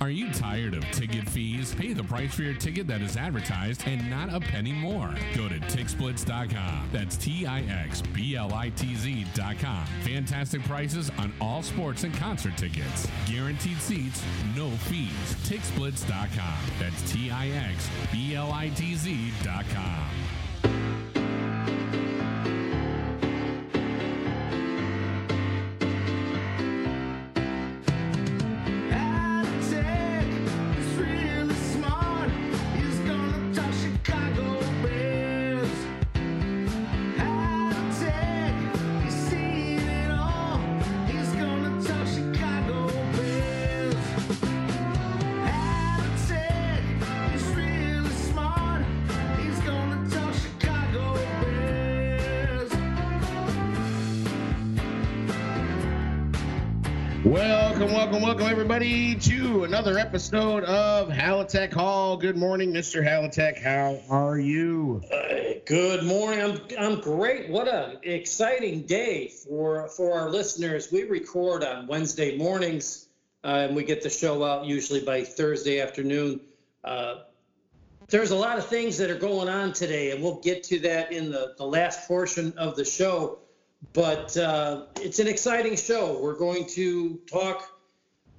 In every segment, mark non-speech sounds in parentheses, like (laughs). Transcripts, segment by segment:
Are you tired of ticket fees? Pay the price for your ticket that is advertised and not a penny more. Go to TixBlitz.com. That's T I X B L I T Z.com. Fantastic prices on all sports and concert tickets. Guaranteed seats, no fees. TixBlitz.com. That's T I X B L I T Z.com. Welcome, everybody, to another episode of Halatek Hall. Good morning, Mr. Halatek. How are you? Uh, good morning. I'm I'm great. What an exciting day for for our listeners. We record on Wednesday mornings, uh, and we get the show out usually by Thursday afternoon. Uh, there's a lot of things that are going on today, and we'll get to that in the, the last portion of the show but uh, it's an exciting show. We're going to talk.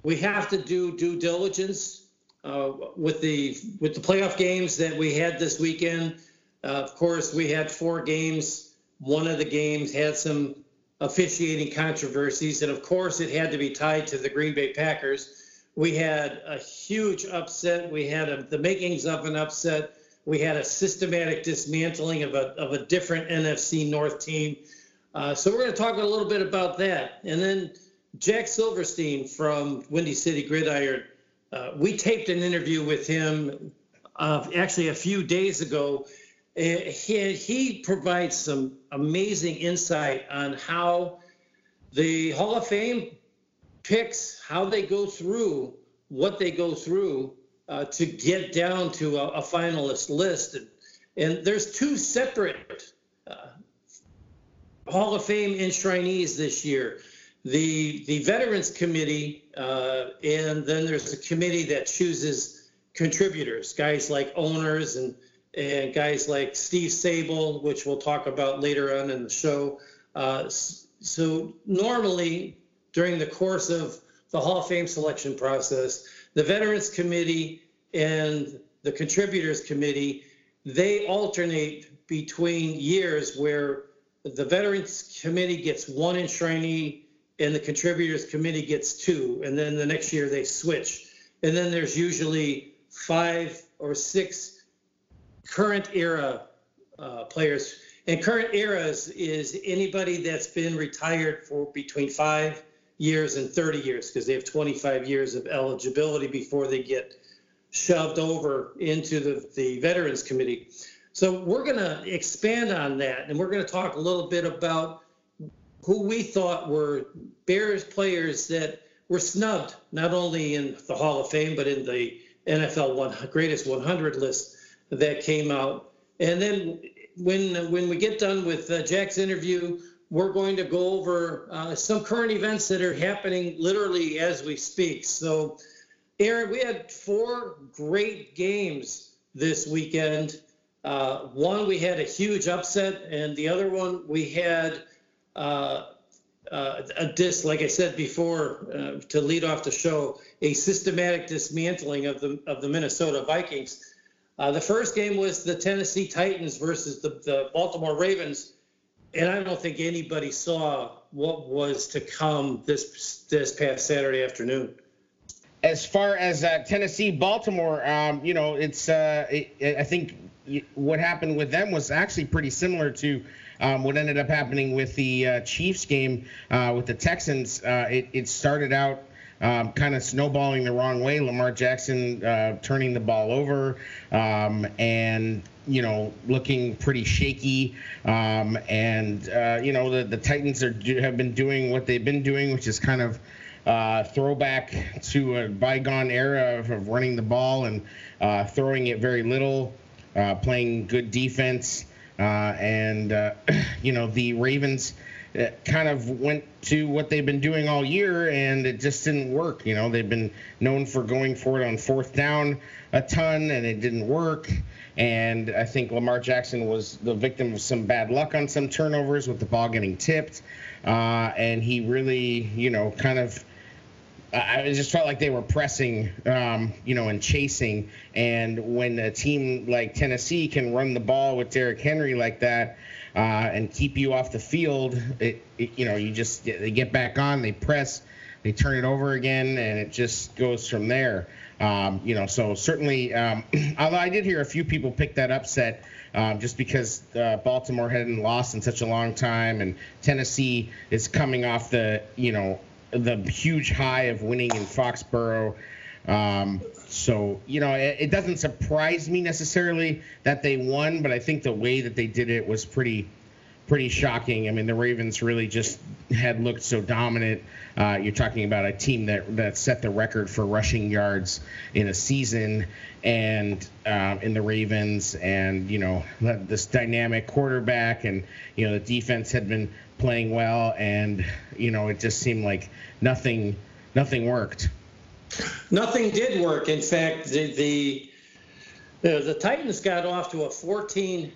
We have to do due diligence uh, with the with the playoff games that we had this weekend. Uh, of course, we had four games. One of the games had some officiating controversies, and of course, it had to be tied to the Green Bay Packers. We had a huge upset. We had a, the makings of an upset. We had a systematic dismantling of a of a different NFC North team uh, so we're going to talk a little bit about that. And then Jack Silverstein from Windy City Gridiron, uh, we taped an interview with him uh, actually a few days ago. He, he provides some amazing insight on how the Hall of Fame picks, how they go through what they go through uh, to get down to a, a finalist list. And, and, there's two separate Hall of Fame enshrinees this year. The the Veterans Committee, uh, and then there's a committee that chooses contributors, guys like owners and and guys like Steve Sabol, which we'll talk about later on in the show. Uh, so normally during the course of the Hall of Fame selection process, the Veterans Committee and the Contributors Committee they alternate between years where the Veterans Committee gets one enshrinee and the Contributors Committee gets two, and then the next year they switch. And then there's usually five or six current era uh, players. And current eras is anybody that's been retired for between five years and 30 years because they have 25 years of eligibility before they get shoved over into the, the Veterans Committee. So we're going to expand on that, and we're going to talk a little bit about who we thought were Bears players that were snubbed, not only in the Hall of Fame, but in the NFL one, Greatest 100 list that came out. And then when when we get done with uh, Jack's interview, we're going to go over uh, some current events that are happening literally as we speak. So, Aaron, we had four great games this weekend. Uh, one, we had a huge upset, and the other one, we had uh, uh, a dis, like I said before, uh, to lead off the show, a systematic dismantling of the of the Minnesota Vikings. Uh, the first game was the Tennessee Titans versus the, the Baltimore Ravens, and I don't think anybody saw what was to come this this past Saturday afternoon as far as uh, Tennessee, Baltimore, um, you know, it's uh, it, I think what happened with them was actually pretty similar to um, what ended up happening with the uh, Chiefs game uh, with the Texans. Uh, it, it, started out um, kind of snowballing the wrong way. Lamar Jackson uh, turning the ball over um, and you know looking pretty shaky. Um, and uh, you know the, the Titans are have been doing what they've been doing, which is kind of uh, throwback to a bygone era of, of running the ball and uh, throwing it very little uh, playing good defense. Uh, and uh, (clears throat) you know the Ravens kind of went to what they've been doing all year, and it just didn't work. You know, they've been known for going for it on fourth down a ton, and it didn't work. And I think Lamar Jackson was the victim of some bad luck on some turnovers with the ball getting tipped. Uh, and he really, you know, kind of. I just felt like they were pressing, um, you know, and chasing. And when a team like Tennessee can run the ball with Derrick Henry like that, uh, and keep you off the field, it, it, you know, you just they get back on, they press, they turn it over again, and it just goes from there. Um, you know, so certainly, um, (clears throat) although I did hear a few people pick that upset um, just because uh, Baltimore hadn't lost in such a long time, and Tennessee is coming off the, you know, the huge high of winning in Foxborough. Um, so you know, it, it, doesn't surprise me necessarily that they won, but I think the way that they did it was pretty, pretty shocking. I mean, the Ravens really just had looked so dominant. Uh, you're talking about a team that that set the record for rushing yards in a season, and uh, in the Ravens, and you know this dynamic quarterback, and you know the defense had been playing well, and you know it just seemed like nothing, nothing worked. Nothing did work. In fact, the the the, Titans got off to a 14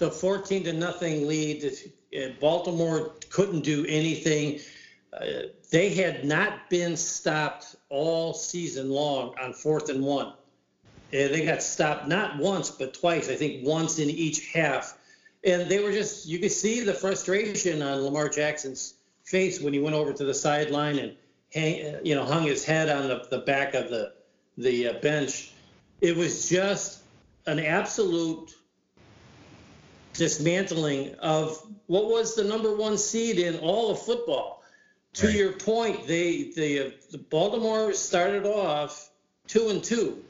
the 14 to nothing lead. Baltimore couldn't do anything. Uh, they had not been stopped all season long on fourth and one. And they got stopped not once, but twice. I think once in each half. And they were just, you could see the frustration on Lamar Jackson's face when he went over to the sideline and hang, you know, hung his head on the, the back of the the uh, bench. It was just an absolute dismantling of what was the number one seed in all of football. To right. your point, they the, uh, the Baltimore started off two and two.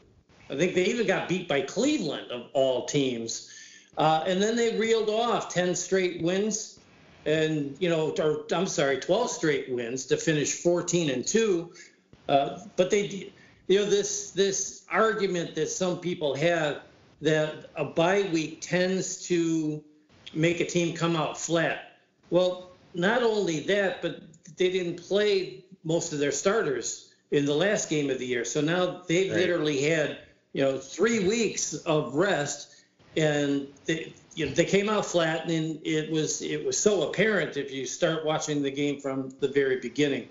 I think they even got beat by Cleveland of all teams, uh, and then they reeled off ten straight wins and you know, or I'm sorry, 12 straight wins to finish 14 and two. Uh, but they, you know, this this argument that some people have that a bye week tends to make a team come out flat. Well, not only that, but they didn't play most of their starters in the last game of the year. So now they right. literally had, you know, three weeks of rest, and they, you know, they came out flat, and it was it was so apparent if you start watching the game from the very beginning.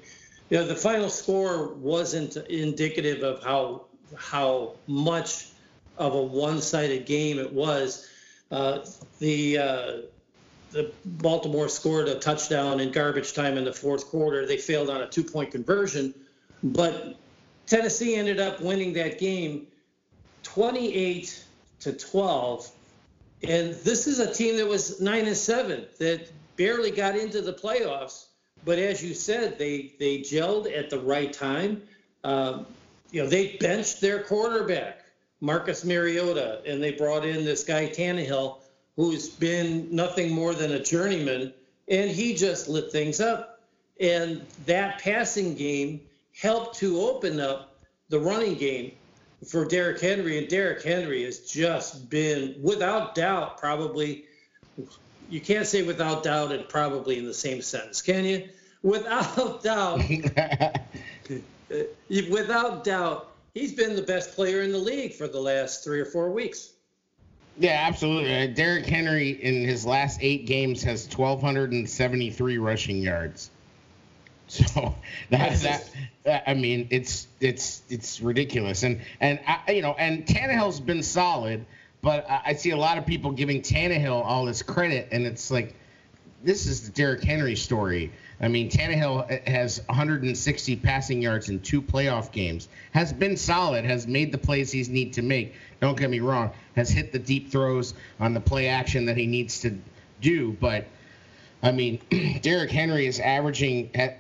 You know, the final score wasn't indicative of how how much of a one-sided game it was. Uh, the uh, the Baltimore scored a touchdown in garbage time in the fourth quarter. They failed on a two-point conversion, but Tennessee ended up winning that game 28 to 12 and this is a team that was nine and seven that barely got into the playoffs. But as you said, they they gelled at the right time. Um, you know, they benched their quarterback, Marcus Mariota, and they brought in this guy Tannehill, who's been nothing more than a journeyman, and he just lit things up. And that passing game helped to open up the running game for Derrick Henry, and Derrick Henry has just been, without doubt, probably. You can't say without doubt and probably in the same sentence, can you? Without (laughs) doubt, (laughs) without doubt, he's been the best player in the league for the last three or four weeks. Yeah, absolutely. Uh, Derrick Henry in his last eight games has 1,273 rushing yards. (laughs) So that that I mean it's it's it's ridiculous and and I, you know and Tannehill's been solid, but I, I see a lot of people giving Tannehill all this credit and it's like this is the Derrick Henry story. I mean, Tannehill has 160 passing yards in two playoff games. Has been solid. Has made the plays he's need to make. Don't get me wrong. Has hit the deep throws on the play action that he needs to do. But I mean, (clears throat) Derrick Henry is averaging at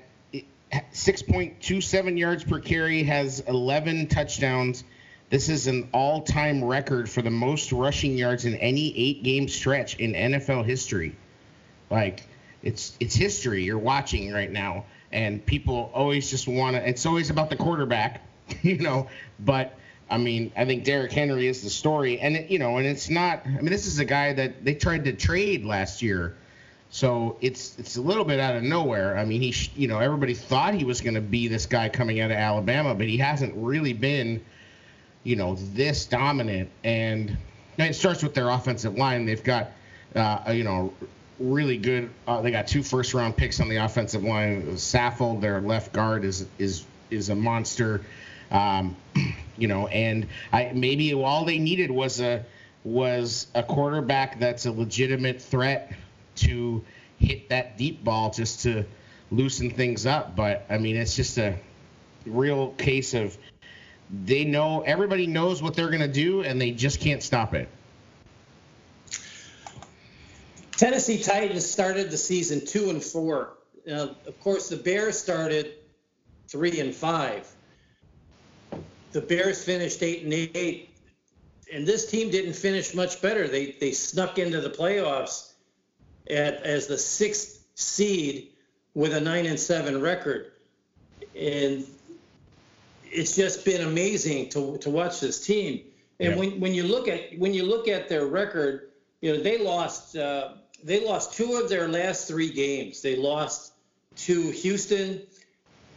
6.27 yards per carry, has 11 touchdowns. This is an all time record for the most rushing yards in any eight game stretch in NFL history. Like, it's it's history you're watching right now. And people always just want to, it's always about the quarterback, (laughs) you know. But, I mean, I think Derrick Henry is the story. And, it, you know, and it's not, I mean, this is a guy that they tried to trade last year So it's it's a little bit out of nowhere. I mean, he you know everybody thought he was going to be this guy coming out of Alabama, but he hasn't really been, you know, this dominant. And it starts with their offensive line. They've got, uh, you know, really good. Uh, they got two first round picks on the offensive line. Saffold, their left guard, is is is a monster. Um, (clears throat) you know, and I maybe all they needed was a was a quarterback that's a legitimate threat to hit that deep ball just to loosen things up. But I mean, it's just a real case of they know everybody knows what they're going to do and they just can't stop it. Tennessee Titans started the season two and four. Uh, of course, the Bears started three and five. The Bears finished eight and eight, and this team didn't finish much better. They they snuck into the playoffs at as the sixth seed with a nine and seven record, and it's just been amazing to to watch this team. And yeah. when when you look at when you look at their record, you know they lost. Uh, they lost two of their last three games. They lost to Houston.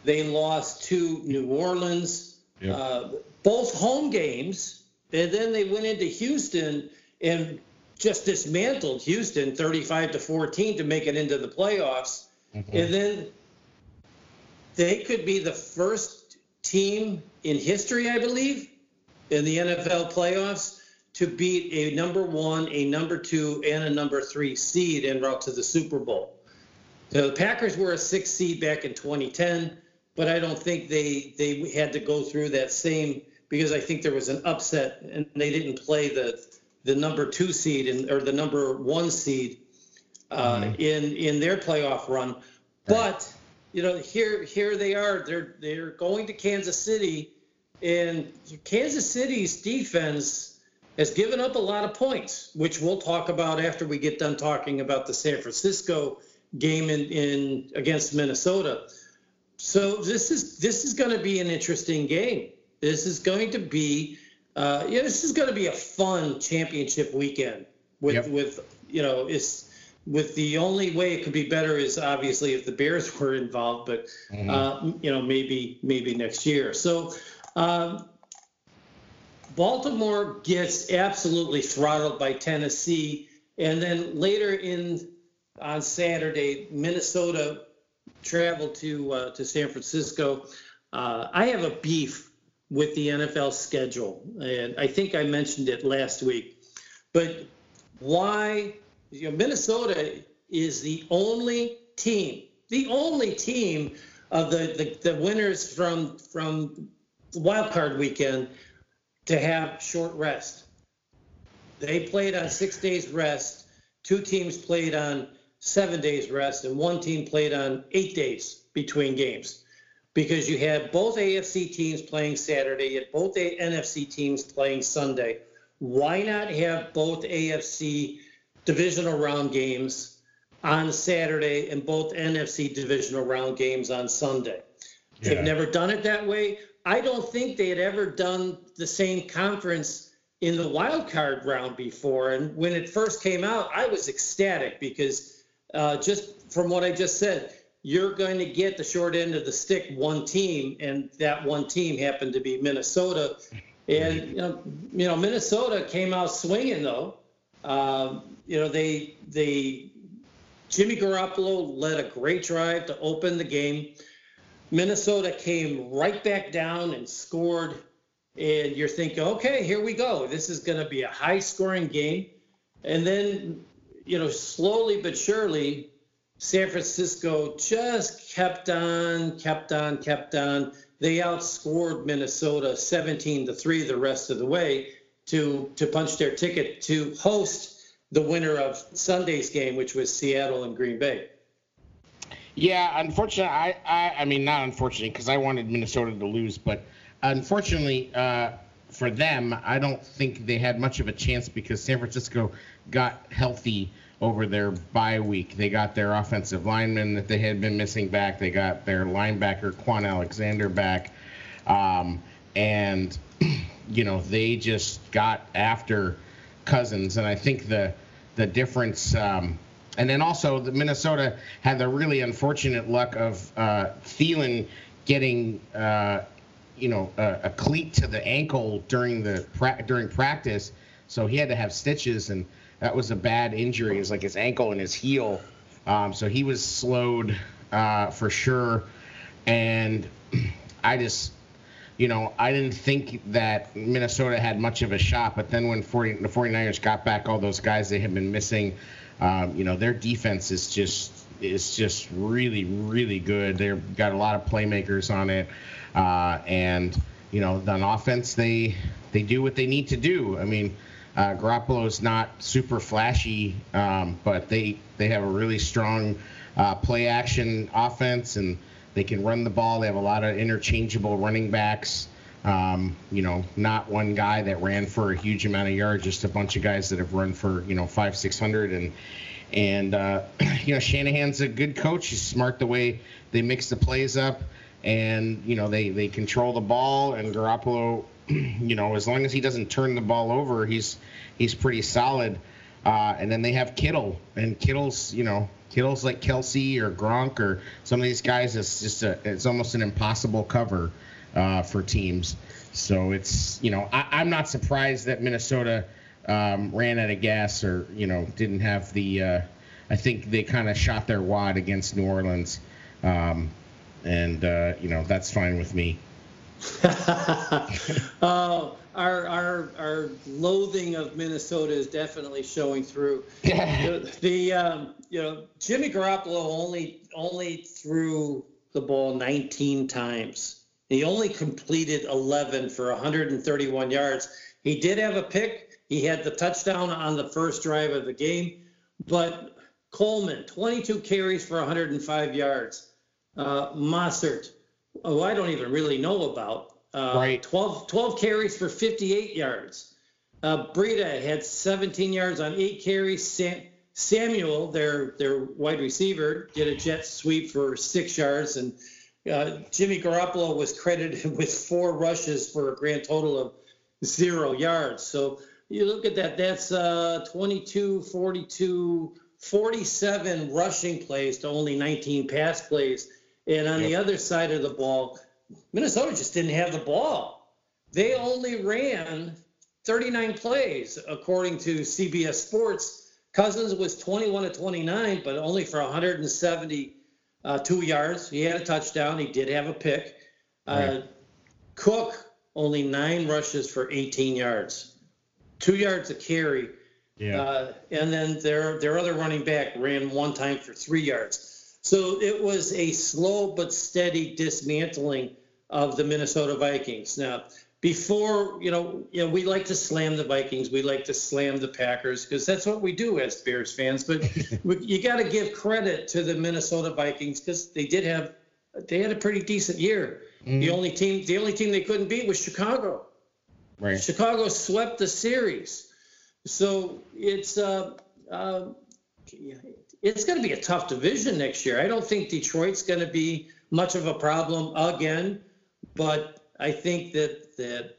They lost to New Orleans. Yep. Uh, both home games. And then they went into Houston and just dismantled Houston 35 to 14 to make it into the playoffs. Mm-hmm. And then they could be the first team in history, I believe, in the NFL playoffs to beat a number one, a number two, and a number three seed en route to the Super Bowl. So the Packers were a six seed back in 2010, but I don't think they they had to go through that same because I think there was an upset and they didn't play the the number two seed in, or the number one seed uh, mm-hmm. in in their playoff run. But you know, here here they are. They're they're going to Kansas City, and Kansas City's defense has given up a lot of points, which we'll talk about after we get done talking about the San Francisco game in, in against Minnesota. So this is this is going to be an interesting game. This is going to be uh, yeah, this is going to be a fun championship weekend with yep. with you know it's with the only way it could be better is obviously if the Bears (laughs) were involved, but mm-hmm. uh, you know maybe maybe next year. So um, Baltimore gets absolutely throttled by Tennessee, and then later in on Saturday, Minnesota traveled to uh, to San Francisco. Uh, I have a beef with the NFL schedule, and I think I mentioned it last week. But why? You know, Minnesota is the only team, the only team of the, the, the winners from from wild card weekend to have short rest. They played on six days rest. Two teams played on seven days rest, and one team played on eight days between games because you had both AFC teams playing Saturday, you had both NFC teams playing Sunday. Why not have both AFC divisional round games on Saturday and both NFC divisional round games on Sunday? Yeah. They've never done it that way. I don't think they had ever done the same conference in the wild card round before. And when it first came out, I was ecstatic because uh, just from what I just said, you're going to get the short end of the stick one team, and that one team happened to be Minnesota. And you know, you know Minnesota came out swinging though. Um, you know they they Jimmy Garoppolo led a great drive to open the game. Minnesota came right back down and scored. And you're thinking, okay, here we go. This is going to be a high scoring game. And then, you know, slowly but surely, San Francisco just kept on, kept on, kept on. They outscored Minnesota 17 to 3 the rest of the way to, to punch their ticket to host the winner of Sunday's game, which was Seattle and Green Bay. Yeah, unfortunately, I, I, I mean, not unfortunately, because I wanted Minnesota to lose, but unfortunately uh, for them, I don't think they had much of a chance because San Francisco got healthy over their bye week. They got their offensive lineman that they had been missing back. They got their linebacker Kwon Alexander back, um, and (clears throat) you know they just got after Cousins. And I think the the difference. Um, and then also the Minnesota had the really unfortunate luck of uh, Thielen getting uh, you know a, a, cleat to the ankle during the pra- during practice, so he had to have stitches, and that was a bad injury. It was like his ankle and his heel, um, so he was slowed uh, for sure. And (clears throat) I just, you know, I didn't think that Minnesota had much of a shot, but then when 40, the 49ers got back all those guys they had been missing, um, you know, their defense is just is just really really good. They've got a lot of playmakers on it. Uh, and you know, on offense, they they do what they need to do. I mean, uh, Garoppolo is not super flashy, um, but they they have a really strong uh, play action offense, and they can run the ball. They have a lot of interchangeable running backs. Um, you know, not one guy that ran for a huge amount of yards, just a bunch of guys that have run for you know five, six hundred, and and uh, (clears throat) you know Shanahan's a good coach. He's smart the way they mix the plays up and you know they they control the ball and Garoppolo, (clears throat) you know, as long as he doesn't turn the ball over, he's he's pretty solid. Uh, and then they have Kittle, and Kittle's you know Kittle's like Kelce or Gronk or some of these guys. It's just a it's almost an impossible cover uh, for teams. So it's you know I, am not surprised that Minnesota um, ran out of gas or you know didn't have the. Uh, I think they kind of shot their wad against New Orleans. Um, and uh, you know that's fine with me. (laughs) uh, our our our loathing of Minnesota is definitely showing through. the, (laughs) the um, you know Jimmy Garoppolo only only threw the ball 19 times. He only completed 11 for 131 yards. He did have a pick. He had the touchdown on the first drive of the game, but Coleman 22 carries for 105 yards uh, Mostert, oh, I don't even really know about. Uh, right. 12, 12 carries for 58 yards. Uh, Breida had 17 yards on eight carries. Sam, Samuel, their their wide receiver, did a jet sweep for six yards, and uh, Jimmy Garoppolo was credited (laughs) with four rushes for a grand total of zero yards. So you look at that, that's uh, 22, 42, 47 rushing plays to only 19 pass plays. And on yep. the other side of the ball, Minnesota just didn't have the ball. They only ran 39 plays, according to CBS Sports. Cousins was 21 to 29, but only for 172 uh, yards. He had a touchdown. He did have a pick. Uh, Cook only nine rushes for 18 yards, two yards a carry. Yeah. Uh, and then their their other running back ran one time for three yards. So it was a slow but steady dismantling of the Minnesota Vikings. Now, before you know, you know, we like to slam the Vikings, we like to slam the Packers because that's what we do as Bears fans. But (laughs) we, you got to give credit to the Minnesota Vikings because they did have they had a pretty decent year. Mm-hmm. The only team the only team they couldn't beat was Chicago. Right. Chicago swept the series. So it's uh, uh, it's going to be a tough division next year. I don't think Detroit's going to be much of a problem again, but I think that that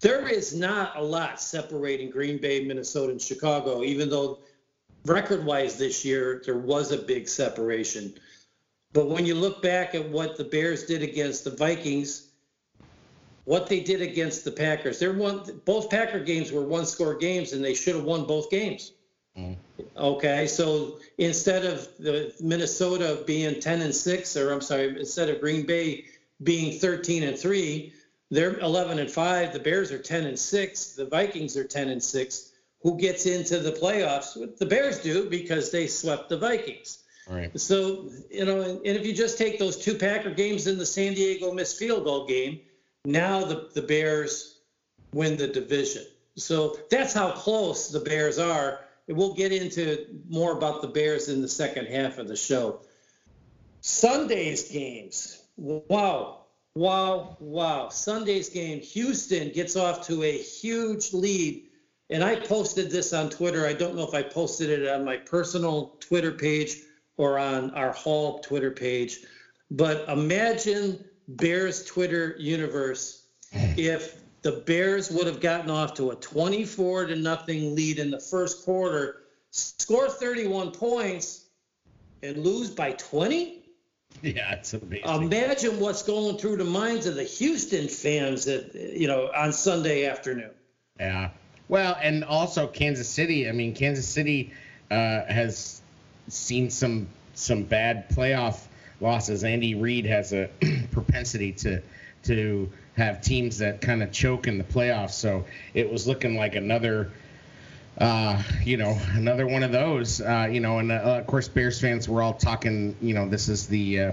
there is not a lot separating Green Bay, Minnesota, and Chicago, even though record-wise this year there was a big separation. But when you look back at what the Bears did against the Vikings, what they did against the Packers, they're one both Packer games were one-score games, and they should have won both games. Mm. Okay, so instead of the Minnesota being 10 and 6, or I'm sorry, instead of Green Bay being 13 and 3, they're 11 and 5. The Bears are 10 and 6. The Vikings are 10 and 6. Who gets into the playoffs? The Bears do because they swept the Vikings. Right. So, you know, and if you just take those two Packer games in the San Diego missed field goal game, now the, the Bears win the division. So that's how close the Bears are we'll get into more about the Bears in the second half of the show. Sunday's games. Wow. Wow. Wow. Sunday's game. Houston gets off to a huge lead. And I posted this on Twitter. I don't know if I posted it on my personal Twitter page or on our Hall Twitter page. But imagine Bears Twitter universe if the Bears would have gotten off to a 24 to nothing lead in the first quarter. score 31 points and lose by 20? (laughs) Yeah, it's amazing. Imagine what's going through the minds of the Houston fans that you know on Sunday afternoon. Yeah. Well, and also Kansas City. I mean, Kansas City uh, has seen some some bad playoff losses. Andy Reid has a (clears throat) propensity to to have teams that kind of choke in the playoffs. So it was looking like another uh, you know, another one of those. Uh, you know, and uh, of course, Bears fans were all talking. You know, this is the uh,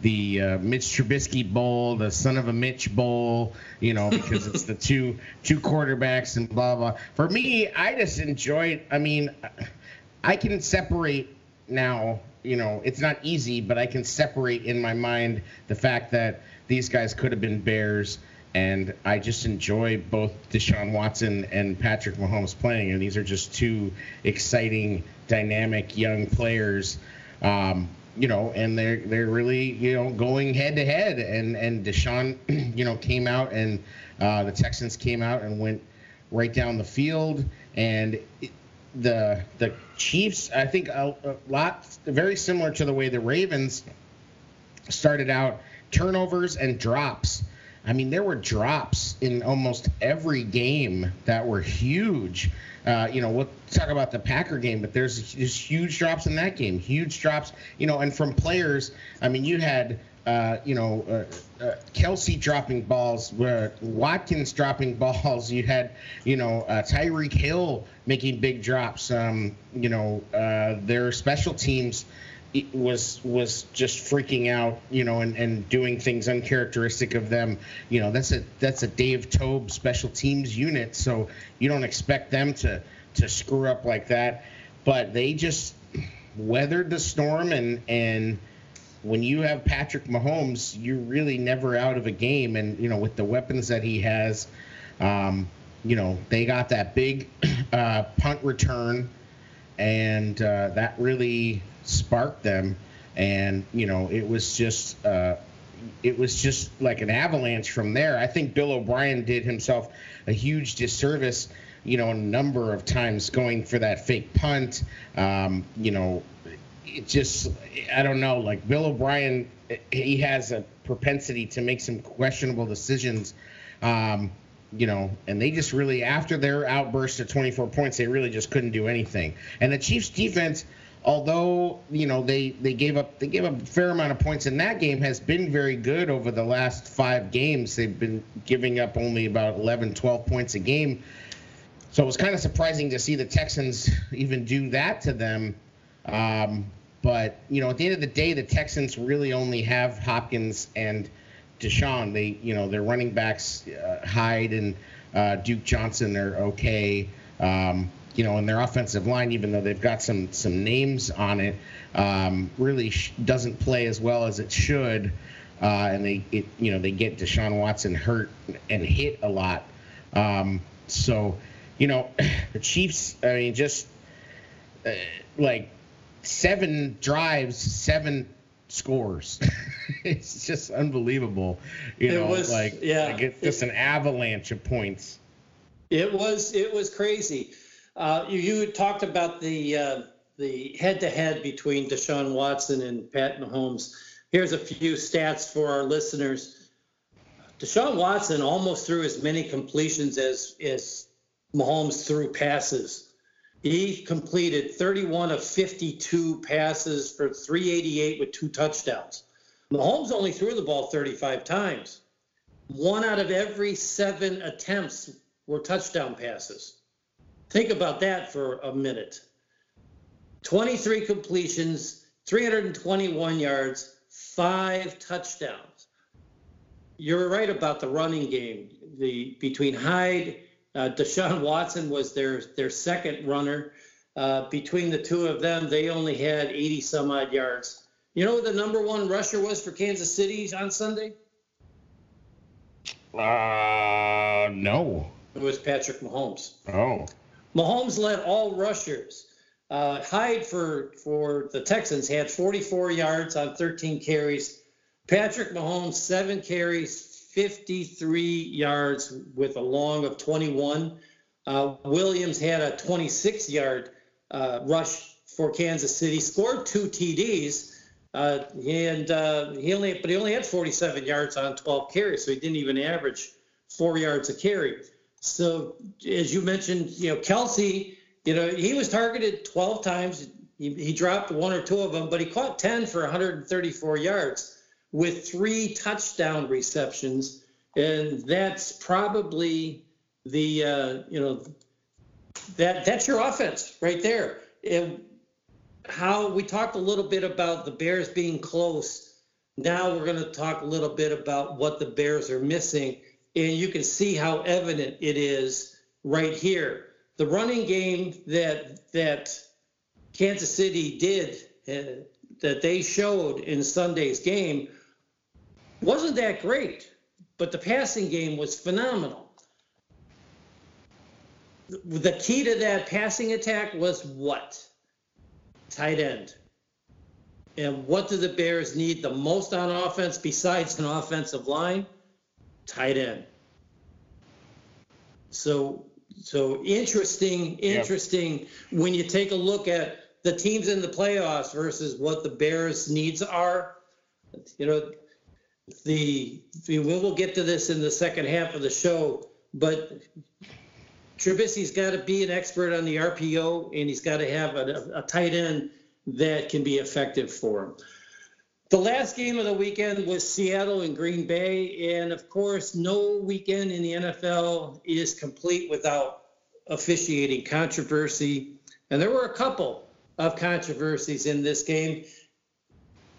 the uh, Mitch Trubisky Bowl, the son of a Mitch Bowl. You know, because it's the two two quarterbacks and blah blah. For me, I just enjoyed. I mean, I can separate now. You know, it's not easy, but I can separate in my mind the fact that these guys could have been Bears and I just enjoy both Deshaun Watson and Patrick Mahomes playing, and these are just two exciting, dynamic young players. Um, you know, and they're they're really you know going head to head, and and Deshaun, (clears throat) you know, came out and uh, the Texans came out and went right down the field, and it, the the Chiefs, I think a, a lot very similar to the way the Ravens started out, turnovers and drops I mean, there were drops in almost every game that were huge. Uh, you know, we'll talk about the Packer game, but there's just huge drops in that game, huge drops. You know, and from players, I mean, you had. Uh, you know, uh, uh Kelce dropping balls, uh, Watkins dropping (laughs) balls. You had, you know, uh, Tyreek Hill making big drops. Um, you know, their special teams was was just freaking out, you know, and, and doing things uncharacteristic of them. You know, that's a that's a Dave Toub special teams unit, so you don't expect them to to screw up like that. But they just weathered the storm, and and when you have Patrick Mahomes, you're really never out of a game. And you know, with the weapons that he has, um, you know, they got that big (clears throat) uh, punt return, and uh, that really sparked them, and you know it was just uh, it was just like an avalanche from there. I think Bill O'Brien did himself a huge disservice, you know, a number of times going for that fake punt. Um, you know, it just I don't know. Like Bill O'Brien, he has a propensity to make some questionable decisions. Um, you know, and they just really after their outburst of 24 points, they really just couldn't do anything. And the Chiefs defense although you know they they gave up they gave up a fair amount of points in that game has been very good over the last five games. They've been giving up only about 11 12 points a game. So it was kind of surprising to see the texans even do that to them. Um, but you know at the end of the day the texans really only have hopkins and deshaun. They you know their running backs uh, hyde and uh, duke johnson are okay. Um, you know, and their offensive line, even though they've got some some names on it, um, really sh- doesn't play as well as it should. Uh, and they, it, you know, they get Deshaun Watson hurt and hit a lot. Um, so, you know, (sighs) the Chiefs. I mean, just uh, like seven drives, seven scores. (laughs) it's just unbelievable. You it know, was, like yeah, like it's just it, an avalanche of points. It was it was crazy. Uh, you, you talked about the uh, the head-to-head between Deshaun Watson and Pat Mahomes. Here's a few stats for our listeners. Deshaun Watson almost threw as many completions as as Mahomes threw passes. He completed 31 of 52 passes for 388 with two touchdowns. Mahomes only threw the ball 35 times. One out of every seven attempts were touchdown passes. Think about that for a minute. 23 completions, 321 yards, five touchdowns. You're right about the running game. The between Hyde, uh, Deshaun Watson was their their second runner. Uh, between the two of them, they only had 80 some odd yards. You know what the number one rusher was for Kansas City on Sunday? Uh, no. It was Patrick Mahomes. Oh. Mahomes led all rushers. Uh, Hyde for for the Texans had 44 yards on 13 carries. Patrick Mahomes seven carries, 53 yards with a long of 21. Uh, Williams had a 26 yard uh, rush for Kansas City, scored two TDs. Uh, and uh, he only, but he only had 47 yards on 12 carries, so he didn't even average four yards a carry. So as you mentioned, you know Kelce, you know he was targeted 12 times. He, he dropped one or two of them, but he caught 10 for 134 yards with three touchdown receptions, and that's probably the uh, you know that that's your offense right there. And how we talked a little bit about the Bears being close. Now we're going to talk a little bit about what the Bears are missing, and you can see how evident it is right here. The running game that that Kansas City did uh, that they showed in Sunday's game wasn't that great, but the passing game was phenomenal. The key to that passing attack was what? tight end. And what do the Bears need the most on offense besides an offensive line? Tight end. So so interesting, interesting yep. when you take a look at the teams in the playoffs versus what the Bears' needs are. You know, the we will get to this in the second half of the show, but Trubisky's got to be an expert on the RPO, and he's got to have a, a tight end that can be effective for him. The last game of the weekend was Seattle and Green Bay, and of course, no weekend in the NFL is complete without officiating controversy. And there were a couple of controversies in this game.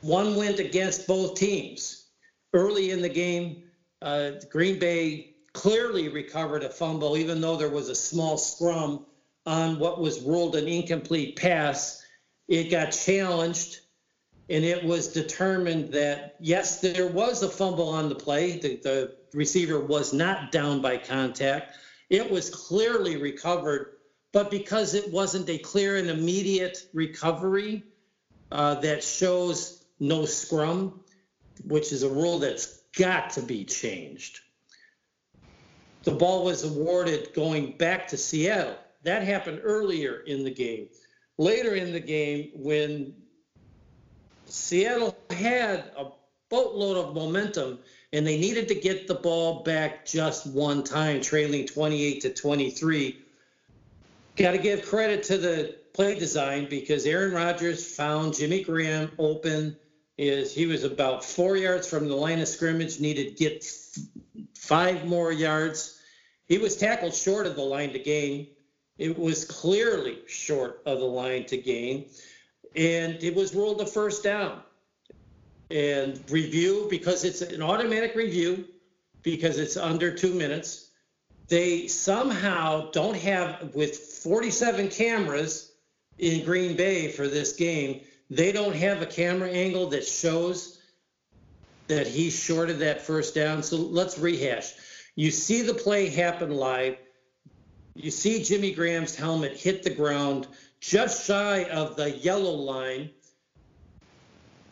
One went against both teams. Early in the game, uh, Green Bay clearly recovered a fumble, even though there was a small scrum on what was ruled an incomplete pass. It got challenged, and it was determined that, yes, there was a fumble on the play. The, the receiver was not down by contact. It was clearly recovered, but because it wasn't a clear and immediate recovery uh, that shows no scrum, which is a rule that's got to be changed the ball was awarded going back to Seattle. That happened earlier in the game. Later in the game, when Seattle had a boatload of momentum and they needed to get the ball back just one time, trailing 28 to 23. Got to give credit to the play design because Aaron Rodgers found Jimmy Graham open. Is he was about four yards from the line of scrimmage, needed get five more yards he was tackled short of the line to gain. It was clearly short of the line to gain. And it was ruled a first down. And review, because it's an automatic review, because it's under two minutes, they somehow don't have, with 47 cameras in Green Bay for this game, they don't have a camera angle that shows that he shorted that first down. So let's rehash. You see the play happen live. You see Jimmy Graham's helmet hit the ground just shy of the yellow line.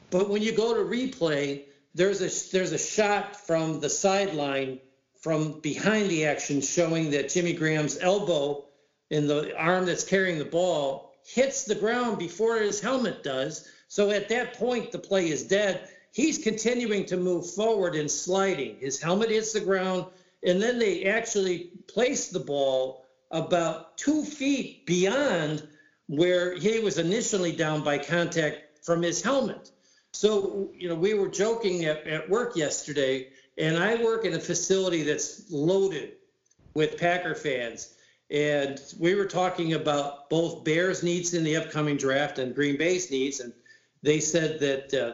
But when you go to replay, there's a there's a shot from the sideline from behind the action showing that Jimmy Graham's elbow in the arm that's carrying the ball hits the ground before his helmet does. So at that point, the play is dead. He's continuing to move forward and sliding. His helmet hits the ground and then they actually place the ball about two feet beyond where he was initially down by contact from his helmet. So, you know, we were joking at, at work yesterday, and I work in a facility that's loaded with Packer fans. And we were talking about both Bears' needs in the upcoming draft and Green Bay's needs. And they said that uh,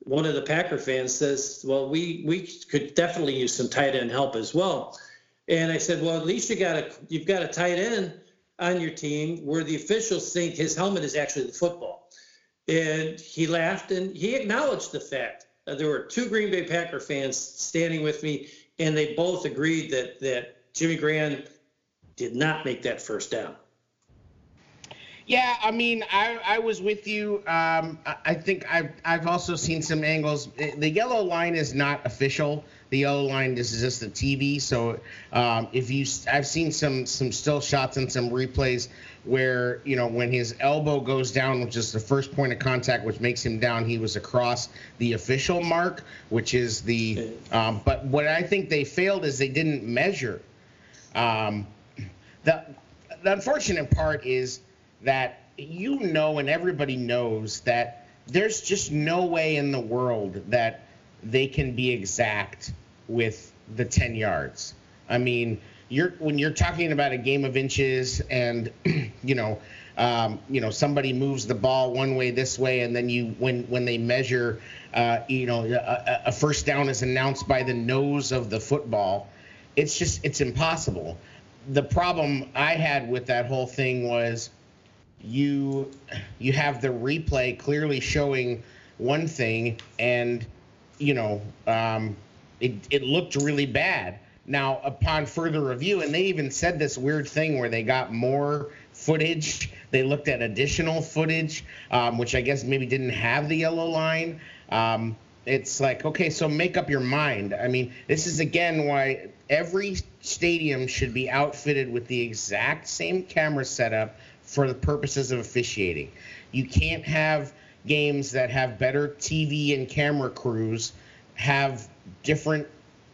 one of the Packer fans says, "Well, we we could definitely use some tight end help as well." And I said, "Well, at least you got a you've got a tight end on your team where the officials think his helmet is actually the football." And he laughed and he acknowledged the fact. Uh, there were two Green Bay Packer fans standing with me, and they both agreed that that Jimmy Graham did not make that first down. Yeah, I mean, I, I was with you. Um, I think I've, I've also seen some angles. The yellow line is not official, the yellow line this is just the TV. So um, if you, I've seen some some still shots and some replays where you know when his elbow goes down, which is the first point of contact, which makes him down, he was across the official mark, which is the. Um, but what I think they failed is they didn't measure. Um, the the unfortunate part is that you know and everybody knows that there's just no way in the world that they can be exact with the 10 yards. I mean, you're when you're talking about a game of inches and (clears throat) you know um, you know somebody moves the ball one way this way and then you when when they measure uh, you know a, a, first down is announced by the nose of the football it's just it's impossible the problem i had with that whole thing was you you have the replay clearly showing one thing and you know um, it, it looked really bad now, upon further review, and they even said this weird thing where they got more footage. They looked at additional footage, um, which I guess maybe didn't have the yellow line. Um, it's like, okay, so make up your mind. I mean, this is again why every stadium should be outfitted with the exact same camera setup for the purposes of officiating. You can't have games that have better TV and camera crews have different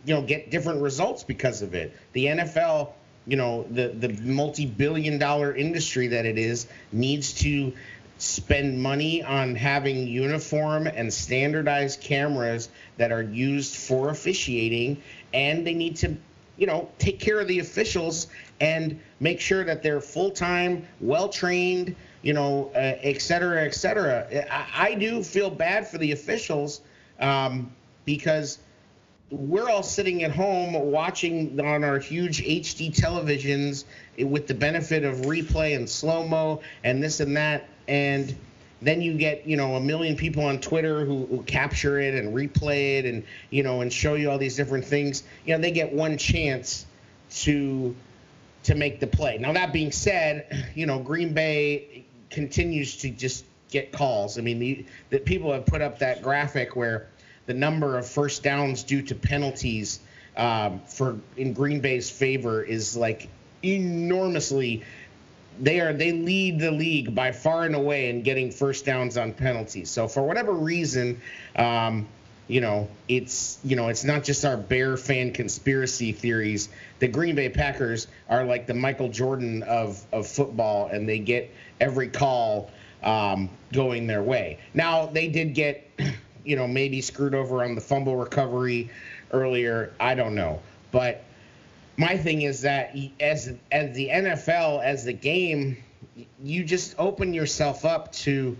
you know get different results because of it. The NFL, you know, the the multi-billion dollar industry that it is needs to spend money on having uniform and standardized cameras that are used for officiating and they need to you know take care of the officials and make sure that they're full-time well-trained you know uh, et cetera et cetera I, I, do feel bad for the officials um, because we're all sitting at home watching on our huge HD televisions with the benefit of replay and slow mo and this and that. And then you get, you know, a million people on Twitter who, who, capture it and replay it and, you know, and show you all these different things. You know, they get one chance to to make the play. Now that being said, you know, Green Bay continues to just get calls. I mean, the, the people have put up that graphic where the number of first downs due to penalties um, for in Green Bay's favor is like enormously. They are they lead the league by far and away in getting first downs on penalties. So for whatever reason, um, you know it's you know it's not just our Bear fan conspiracy theories. The Green Bay Packers are like the Michael Jordan of of football, and they get every call um, going their way. Now they did get (clears throat) you know, maybe screwed over on the fumble recovery earlier. I don't know. But my thing is that as as the NFL, as the game, you just open yourself up to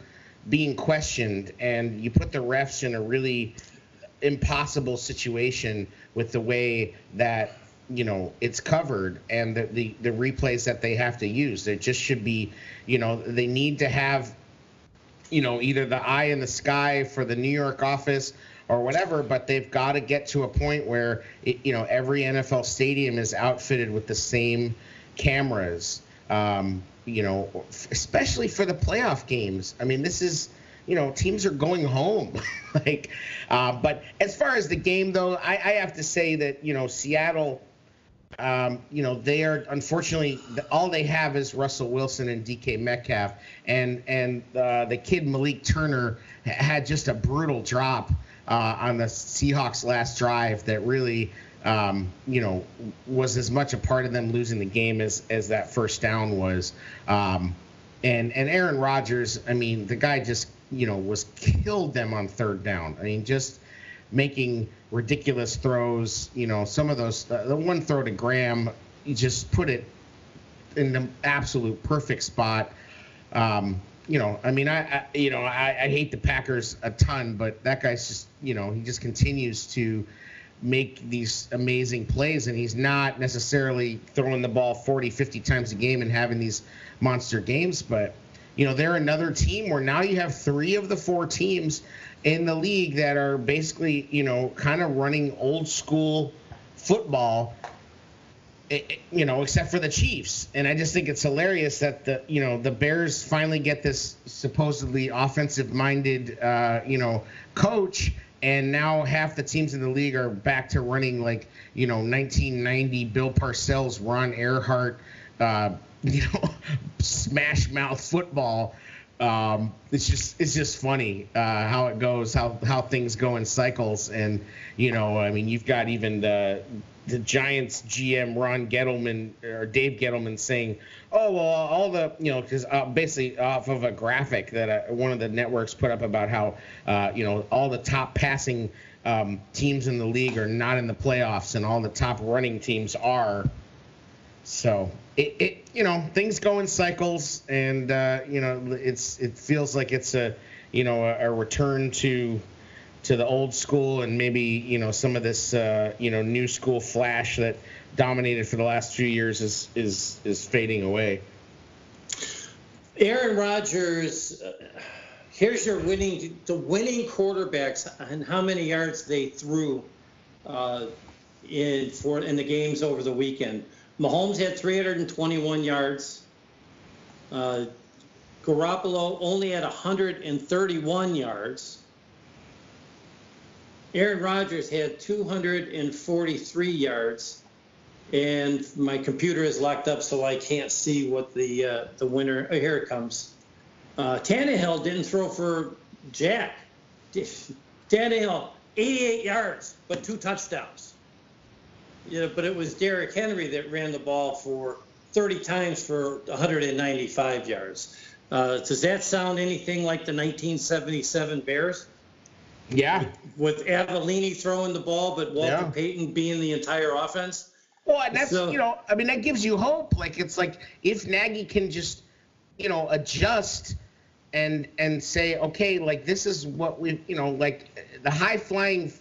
being questioned, and you put the refs in a really impossible situation with the way that you know it's covered and the, the the replays that they have to use. It just should be, you know, they need to have you know, either the eye in the sky for the New York office or whatever, but they've got to get to a point where, it, you know, every NFL stadium is outfitted with the same cameras, um, you know, especially for the playoff games. I mean, this is, you know, teams are going home. (laughs) like, uh, but as far as the game, though, I, I have to say that, you know, Seattle – um, you know, they are unfortunately all they have is Russell Wilson and DK Metcalf, and and uh, the kid Malik Turner had just a brutal drop uh, on the Seahawks last drive that really, um, you know, was as much a part of them losing the game as as that first down was. Um, and and Aaron Rodgers, I mean, the guy just you know was killed them on third down. I mean, just making ridiculous throws. You know, some of those, the one throw to Graham, he just put it in the absolute perfect spot. Um, you know, I mean, I, I you know, I, I, hate the Packers a ton, but that guy's just, you know, he just continues to make these amazing plays, and he's not necessarily throwing the ball 40, 50 times a game and having these monster games, but you know, they're another team where now you have three of the four teams in the league that are basically, you know, kind of running old school football eh, eh, you know, except for the Chiefs. And I just think it's hilarious that the, you know, the Bears finally get this supposedly offensive minded, uh, you know, coach and now half the teams in the league are back to running like you know 1990 Bill Parcells, Ron Erhardt, uh, (laughs) you know, smash mouth football. Um, it's just it's just funny uh, how it goes, how how things go in cycles, and you know, I mean, you've got even the the Giants GM Ron Gettleman or Dave Gettleman saying, "Oh well, all the you know, because uh, basically off of a graphic that uh, one of the networks put up about how uh, you know all the top passing um, teams in the league are not in the playoffs, and all the top running teams are." So it, it you know things go in cycles, and uh, you know it's it feels like it's a you know a, a return to to the old school and maybe you know some of this uh, you know new school flash that dominated for the last few years is is is fading away. Aaron Rodgers, uh, here's your winning the winning quarterbacks and how many yards they threw uh, in for in the games over the weekend. Mahomes had 321 yards. Uh, Garoppolo only had 131 yards. Aaron Rodgers had 243 yards, and my computer is locked up, so I can't see what the uh, the winner. Oh, here it comes. Uh, Tannehill didn't throw for Jack. Tannehill 88 yards, but two touchdowns. You know, but it was Derrick Henry that ran the ball for 30 times for 195 yards. Uh, does that sound anything like the 1977 Bears? Yeah. With, with Avellini throwing the ball, but Walter yeah. Payton being the entire offense. Well, that's so, you know, I mean, that gives you hope. Like it's like if Nagy can just, you know, adjust and and say, okay, like this is what we, you know, like the high flying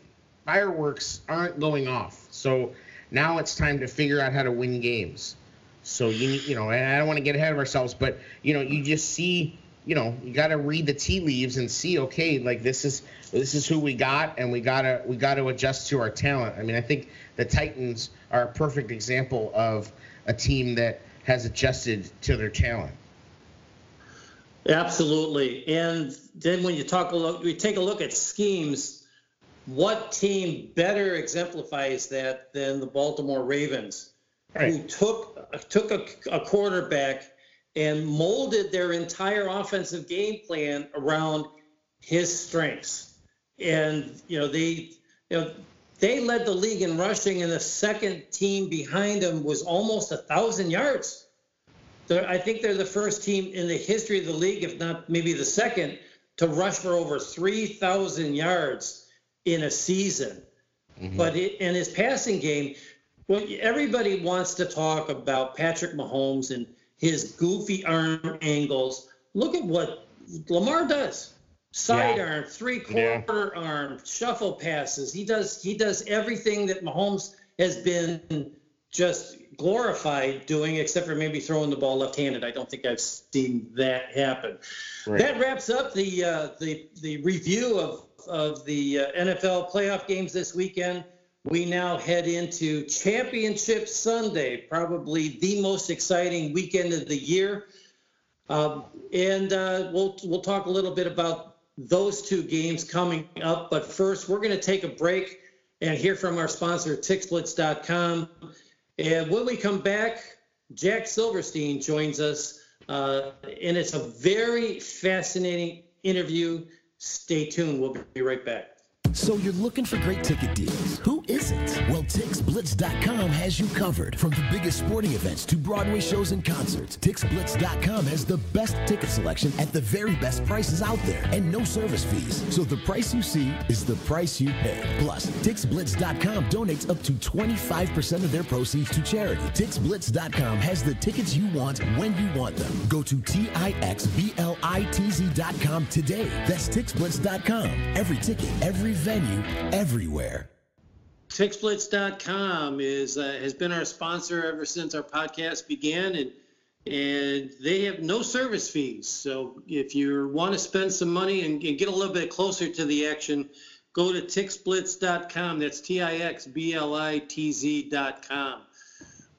fireworks aren't going off. So now it's time to figure out how to win games. So you you know, I don't want to get ahead of ourselves, but you know, you just see, you know, you got to read the tea leaves and see, okay, like this is this is who we got, and we gotta we got to adjust to our talent. I mean, I think the Titans are a perfect example of a team that has adjusted to their talent. Absolutely, and then when you talk a look, we take a look at schemes what team better exemplifies that than the Baltimore Ravens, right. who took took a, a, quarterback and molded their entire offensive game plan around his strengths. And you know they you know they led the league in rushing, and the second team behind them was almost a thousand yards. They're, I think they're the first team in the history of the league, if not maybe the second, to rush for over 3,000 yards in a season. Mm-hmm. But it, in his passing game, well, everybody wants to talk about Patrick Mahomes and his goofy arm angles. Look at what Lamar does. Sidearm, yeah. three quarter yeah. arm, shuffle passes. He does he does everything that Mahomes has been just glorified doing, except for maybe throwing the ball left-handed. I don't think I've seen that happen. Right. That wraps up the uh, the the review of of the uh, NFL playoff games this weekend. We now head into Championship Sunday, probably the most exciting weekend of the year. Um, and uh, we'll we'll talk a little bit about those two games coming up. But first, we're going to take a break and hear from our sponsor, TixBlitz.com. And when we come back, Jack Silverstein joins us, uh, and it's a very fascinating interview Stay tuned. We'll be right back. So you're looking for great ticket deals. Who isn't? Well, TixBlitz.com has you covered. From the biggest sporting events to Broadway shows and concerts, TixBlitz.com has the best ticket selection at the very best prices out there and no service fees. So the price you see is the price you pay. Plus, TixBlitz.com donates up to 25% of their proceeds to charity. TixBlitz.com has the tickets you want when you want them. Go to TixBlitz.com today. That's TixBlitz.com. Every ticket, every venue everywhere. TixBlitz.com is uh, has been our sponsor ever since our podcast began, and and they have no service fees. So if you want to spend some money and, and get a little bit closer to the action, go to TixBlitz.com. That's T-I-X-B-L-I-T-Z.com.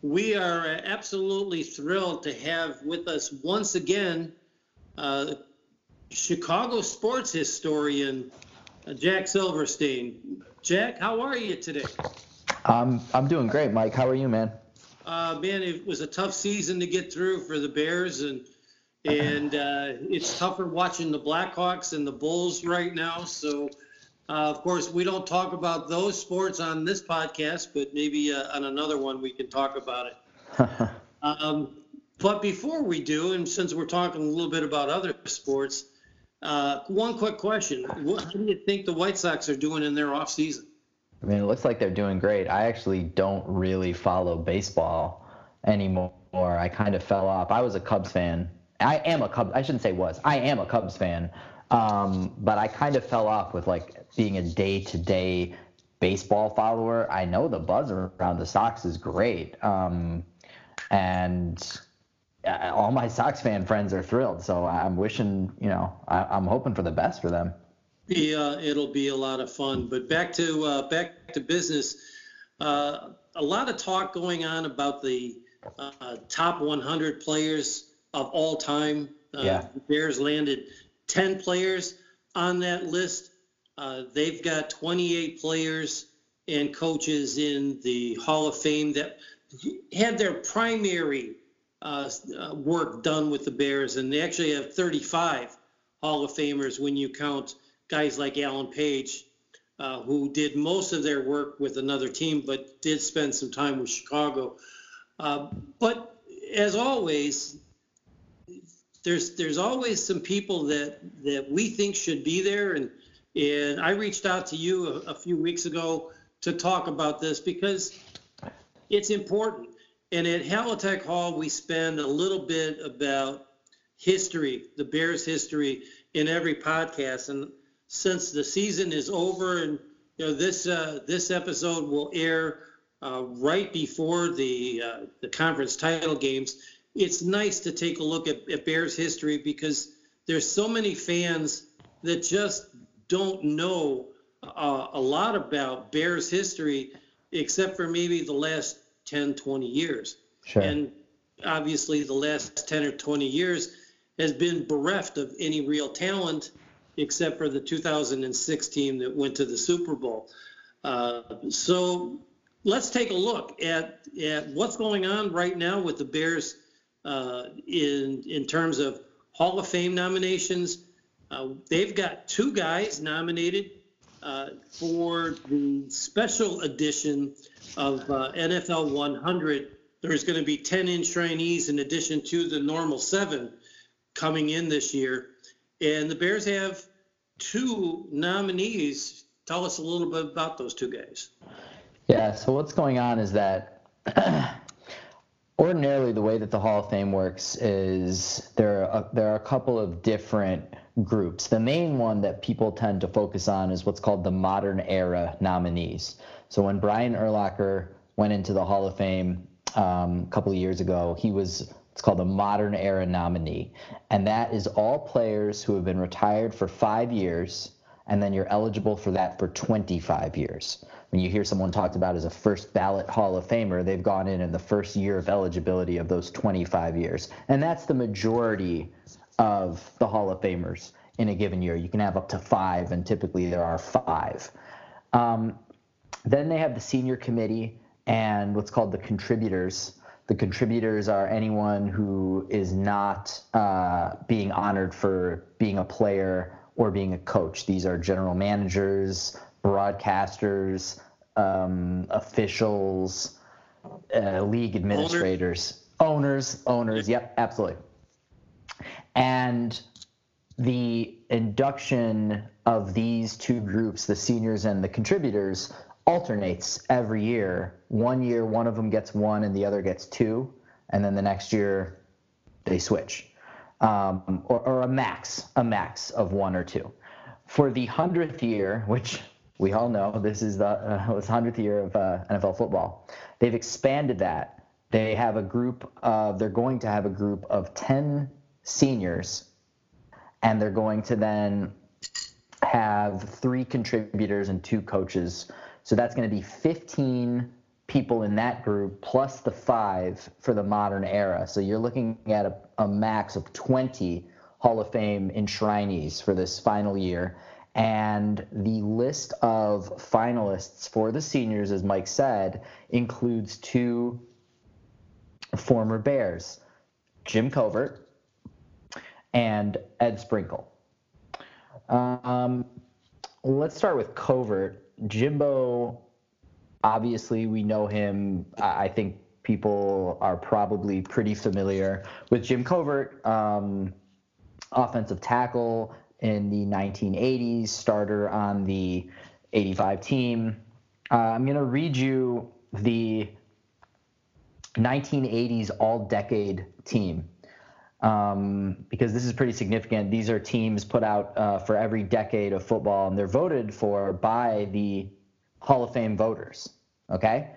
We are absolutely thrilled to have with us once again uh, Chicago sports historian uh, Jack Silverstein. Jack, how are you today? I'm I'm doing great, Mike. How are you, man? Uh, man, it was a tough season to get through for the Bears, and and uh, it's tougher watching the Blackhawks and the Bulls right now. So, uh, of course, we don't talk about those sports on this podcast, but maybe uh, on another one we can talk about it. (laughs) um, but before we do, and since we're talking a little bit about other sports, uh, one quick question: What, How do you think the White Sox are doing in their off season? I mean, it looks like they're doing great. I actually don't really follow baseball anymore. I kind of fell off. I was a Cubs fan. I am a Cubs. I shouldn't say was. I am a Cubs fan. Um, but I kind of fell off with like being a day-to-day baseball follower. I know the buzz around the Sox is great, um, and all my Sox fan friends are thrilled. So I'm wishing, you know, I, am hoping for the best for them. Yeah, uh, it'll be a lot of fun. But back to uh, back to business. Uh, a lot of talk going on about the uh, top 100 players of all time. Uh, yeah. The Bears landed 10 players on that list. Uh, they've got 28 players and coaches in the Hall of Fame that had their primary uh, uh, work done with the Bears, and they actually have 35 Hall of Famers when you count guys like Alan Page, uh, who did most of their work with another team, but did spend some time with Chicago. Uh, but as always, there's there's always some people that that we think should be there, and and I reached out to you a, a few weeks ago to talk about this because it's important. And at Halatek Hall, we spend a little bit about history, the Bears' history, in every podcast. And since the season is over, and you know this uh, this episode will air uh, right before the uh, the conference title games it's nice to take a look at, at Bears history because there's so many fans that just don't know uh, a lot about Bears history, except for maybe the last 10, 20 years. Sure. And obviously, the last 10 or 20 years has been bereft of any real talent, except for the 2006 team that went to the Super Bowl. Uh, so let's take a look at, at what's going on right now with the Bears uh, in in terms of Hall of Fame nominations. Uh, they've got two guys nominated uh, for the special edition of uh, NFL 100. There's going to be 10 enshrinees in addition to the normal seven coming in this year. And the Bears have two nominees. Tell us a little bit about those two guys. Yeah, so what's going on is that (clears throat) ordinarily the way that the Hall of Fame works is there are a, there are a couple of different groups. The main one that people tend to focus on is what's called the modern era nominees. So when Brian Urlacher went into the Hall of Fame um, a couple of years ago, he was it's called a modern era nominee, and that is all players who have been retired for five years, and then you're eligible for that for 25 years when you hear someone talked about as a first ballot Hall of Famer, they've gone in in the first year of eligibility of those 25 years. And that's the majority of the Hall of Famers in a given year. You can have up to five, and typically there are five. Um, then they have the senior committee and what's called the contributors. The contributors are anyone who is not uh, being honored for being a player or being a coach. These are general managers, broadcasters, um, officials, uh, league administrators, owners, owners. Yep, absolutely. And the induction of these two groups, the seniors and the contributors, alternates every year. One year, one of them gets one and the other gets two, and then the next year, they switch, um, or, or a max, a max of one or two. For the hundredth year, which we all know this is the uh, (laughs) 100th year of uh, NFL football. They've expanded that. They have a group of, they're going to have a group of 10 seniors, and they're going to then have three contributors and two coaches. So that's going to be 15 people in that group plus the five for the modern era. So you're looking at a, a max of 20 Hall of Fame enshrinees for this final year And the list of finalists for the seniors, as Mike said, includes two former Bears, Jim Covert and Ed Sprinkle. Um, let's start with Covert. Jimbo, obviously, we know him. I think people are probably pretty familiar with Jim Covert, um, offensive tackle in the 1980s, starter on the 85 team. Uh, I'm going to read you the 1980s all decade team um, because this is pretty significant. These are teams put out uh, for every decade of football, and they're voted for by the Hall of Fame voters. Okay?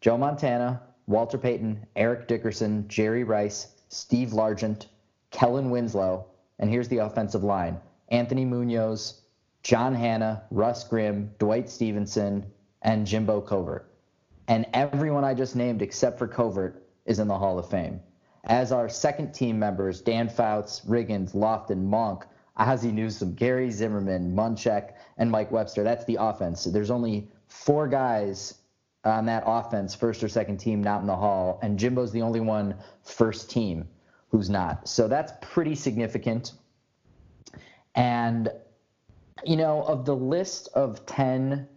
Joe Montana, Walter Payton, Eric Dickerson, Jerry Rice, Steve Largent, Kellen Winslow, and here's the offensive line Anthony Munoz, John Hannah, Russ Grimm, Dwight Stephenson, and Jimbo Covert. And everyone I just named except for Covert is in the Hall of Fame. As our second team members, Dan Fouts, Riggins, Lofton, Monk, Ozzie Newsome, Gary Zimmerman, Munchak, and Mike Webster. That's the offense. There's only four guys on that offense, first or second team, not in the hall, and Jimbo's the only one first team who's not. So that's pretty significant. And you know, of the list of 10,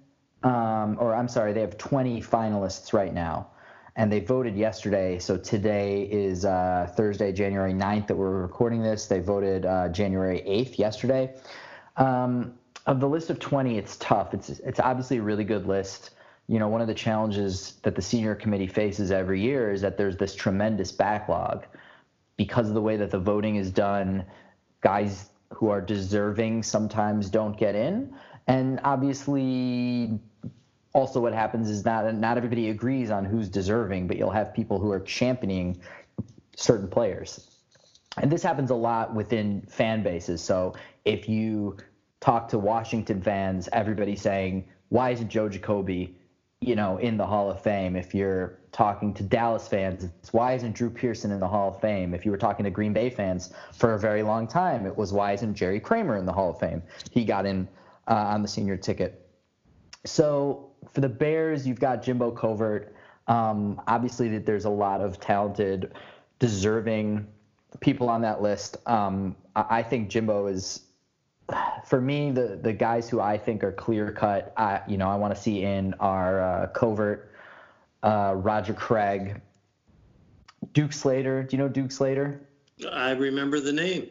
um, or I'm sorry, they have 20 finalists right now and they voted yesterday. So today is uh, Thursday, January 9th that we're recording this. They voted uh, January 8th yesterday. Um, of the list of 20, it's tough. It's it's obviously a really good list. You know, one of the challenges that the senior committee faces every year is that there's this tremendous backlog because of the way that the voting is done. Guys who are deserving sometimes don't get in, and obviously also what happens is not not everybody agrees on who's deserving, but you'll have people who are championing certain players. And this happens a lot within fan bases. So if you talk to Washington fans, everybody's saying, "Why isn't Joe Jacoby, you know, in the Hall of Fame?" If you're talking to Dallas fans, it's why isn't Drew Pearson in the Hall of Fame? If you were talking to Green Bay fans for a very long time, it was why isn't Jerry Kramer in the Hall of Fame? He got in uh, on the senior ticket. So for the Bears, you've got Jimbo Covert. Um, obviously, there's a lot of talented, deserving people on that list. Um, I, think Jimbo is, for me, the the guys who I think are clear cut. I, you know, I want to see in are uh, Covert, uh, Roger Craig, Duke Slater. Do you know Duke Slater? I remember the name.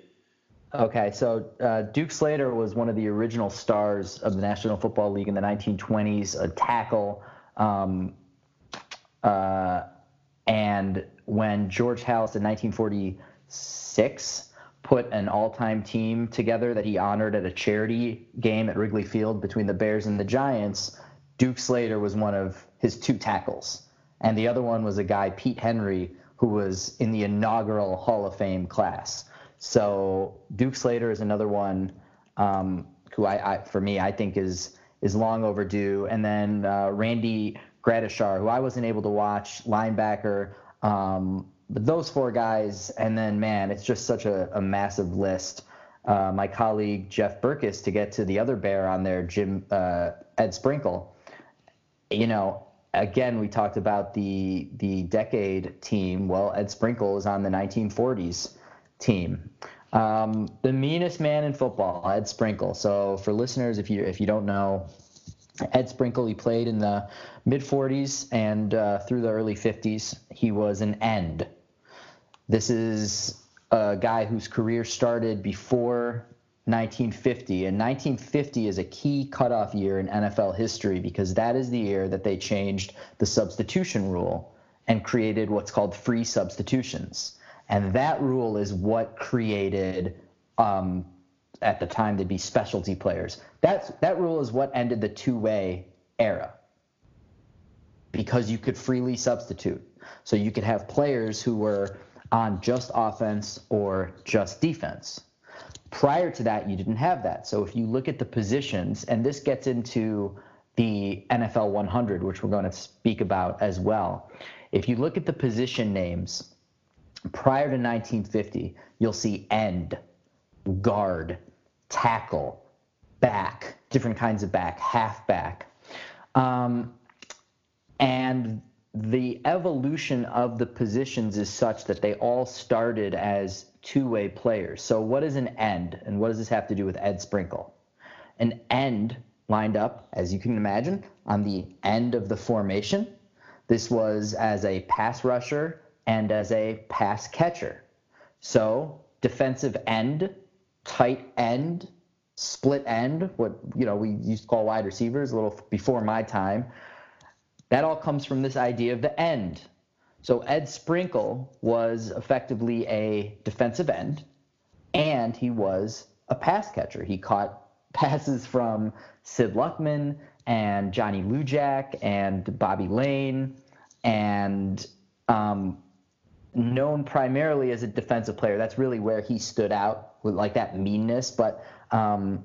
Okay, so uh, Duke Slater was one of the original stars of the National Football League in the 1920s, a tackle. Um, uh, and when George Halas in 1946 put an all time team together that he honored at a charity game at Wrigley Field between the Bears and the Giants, Duke Slater was one of his two tackles. And the other one was a guy, Pete Henry, who was in the inaugural Hall of Fame class. So Duke Slater is another one um, who I, I, for me, I think is is long overdue. And then uh, Randy Gradishar, who I wasn't able to watch, linebacker. Um, but those four guys, and then man, it's just such a, a massive list. Uh, my colleague Jeff Berckes to get to the other bear on there, Jim uh, Ed Sprinkle. You know, again, we talked about the the decade team. Well, Ed Sprinkle is on the 1940s team. Um, the meanest man in football, Ed Sprinkle. So for listeners, if you if you don't know, Ed Sprinkle, he played in the mid 40s and uh, through the early 50s. He was an end. This is a guy whose career started before 1950, and 1950 is a key cutoff year in NFL history because that is the year that they changed the substitution rule and created what's called free substitutions. And that rule is what created, um, at the time, to be specialty players. That's, that rule is what ended the two way era because you could freely substitute. So you could have players who were on just offense or just defense. Prior to that, you didn't have that. So if you look at the positions, and this gets into the NFL 100, which we're going to speak about as well. If you look at the position names, prior to 1950, you'll see end, guard, tackle, back, different kinds of back, half back. Um, and the evolution of the positions is such that they all started as two way players. So, what is an end, and what does this have to do with Ed Sprinkle? An end lined up, as you can imagine, on the end of the formation. This was as a pass rusher and as a pass catcher. So, defensive end, tight end, split end, what you know we used to call wide receivers a little before my time. That all comes from this idea of the end. So Ed Sprinkle was effectively a defensive end, and he was a pass catcher. He caught (laughs) passes from Sid Luckman and Johnny Lujack and Bobby Layne, and um, known primarily as a defensive player. That's really where he stood out with like that meanness, but um,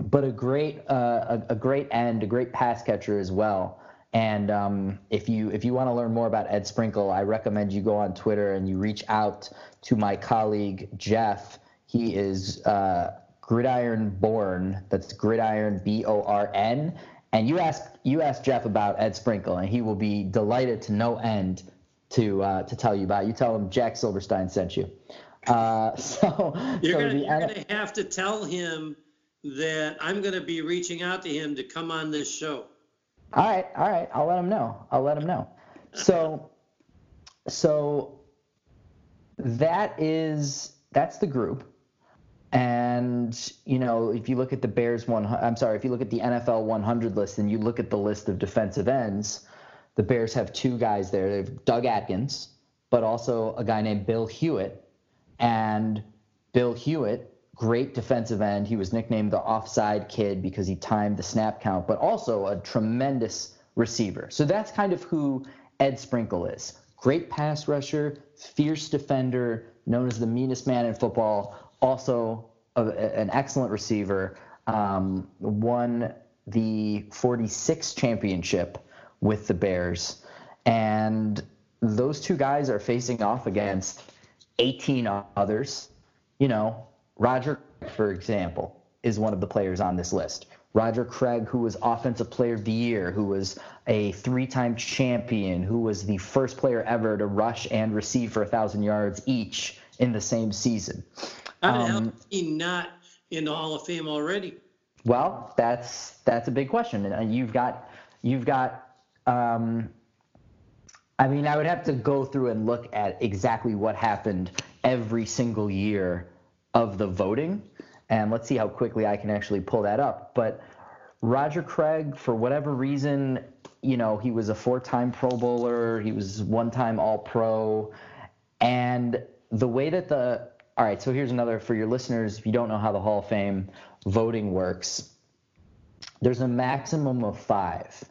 but a great uh, a, a, great end, a great pass catcher as well. And um, if you if you want to learn more about Ed Sprinkle, I recommend you go on Twitter and you reach out to my colleague Jeff. He is uh, Gridiron Born. That's Gridiron B O R N. And you ask you ask Jeff about Ed Sprinkle, and he will be delighted to no end to uh, to tell you about. You tell him Jack Silverstein sent you. Uh, (laughs) so you're so going to have to tell him that I'm going to be reaching out to him to come on this show. All right, all right. I'll let him know. I'll let him know. So, so that is that's the group. And you know, if you look at the Bears one, I'm sorry, if you look at the NFL 100 list and you look at the list of defensive ends, the Bears have two guys there. They have Doug Atkins, but also a guy named Bill Hewitt. And Bill Hewitt, great defensive end. He was nicknamed the offside kid because he timed the snap count, but also a tremendous receiver. So that's kind of who Ed Sprinkle is. Great pass rusher, fierce defender, known as the meanest man in football, also a, an excellent receiver. Um, won the 46 championship with the Bears. And those two guys are facing off against 18 others. You know, Roger, for example, is one of the players on this list. Roger Craig, who was Offensive Player of the Year, who was a three time champion, who was the first player ever to rush and receive for 1,000 yards each in the same season. How um, is he not in the Hall of Fame already? Well, that's that's a big question, and you've got you've got. Um, I mean, I would have to go through and look at exactly what happened every single year of the voting. And let's see how quickly I can actually pull that up. But Roger Craig, for whatever reason, you know, he was a four time Pro Bowler, he was one time All Pro. And the way that the, all right, so here's another for your listeners if you don't know how the Hall of Fame voting works, there's a maximum of five.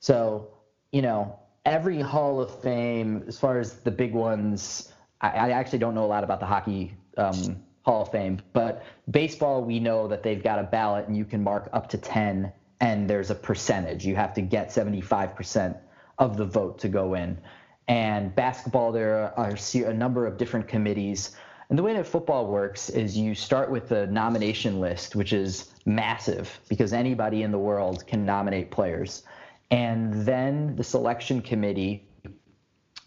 So, you know, every Hall of Fame, as far as the big ones, I, I actually don't know a lot about the hockey um, Hall of Fame. But baseball, we know that they've got a ballot and you can mark up to 10, and there's a percentage. You have to get 75% of the vote to go in. And basketball, there are a number of different committees. And the way that football works is you start with the nomination list, which is massive because anybody in the world can nominate players. And then the selection committee,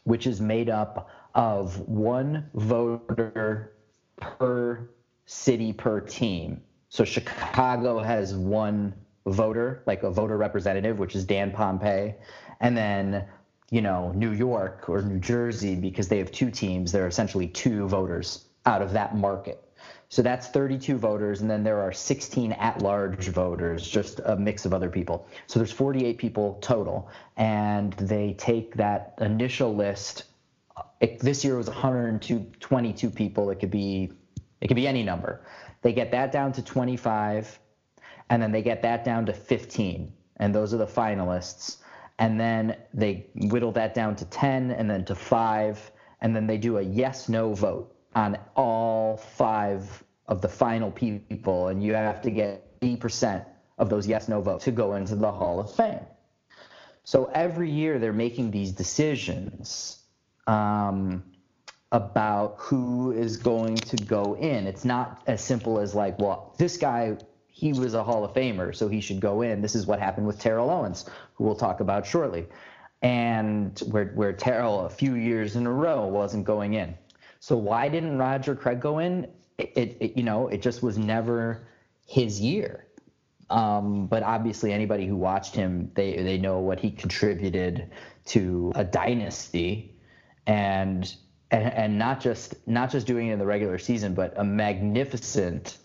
which is made up of one voter per city per team. So Chicago has one voter, like a voter representative, which is Dan Pompei, and then you know New York or New Jersey because they have two teams. There are essentially two voters out of that market. So that's 32 voters, and then there are 16 at-large voters, just a mix of other people. So there's 48 people total, and they take that initial list this year was 122 people. It could be it could be any number. They get that down to 25, and then they get that down to 15, and those are the finalists. And then they whittle that down to 10, and then to five, and then they do a yes/no vote on all five of the final people, and you have to get 80% of those yes/no votes to go into the Hall of Fame. So every year they're making these decisions um, about who is going to go in. It's not as simple as like, well, this guy he was a Hall of Famer, so he should go in. This is what happened with Terrell Owens, who we'll talk about shortly, and where where Terrell a few years in a row wasn't going in. So why didn't Roger Craig go in? It, it, it you know it just was never his year. Um, but obviously, anybody who watched him, they they know what he contributed to a dynasty, and and, not just not just doing it in the regular season, but a magnificent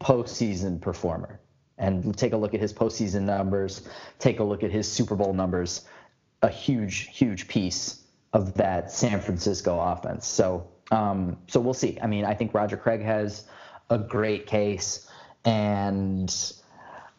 postseason performer. And take a look at his postseason numbers. Take a look at his Super Bowl numbers. A huge, huge piece of that San Francisco offense. So, um, so we'll see. I mean, I think Roger Craig has a great case, and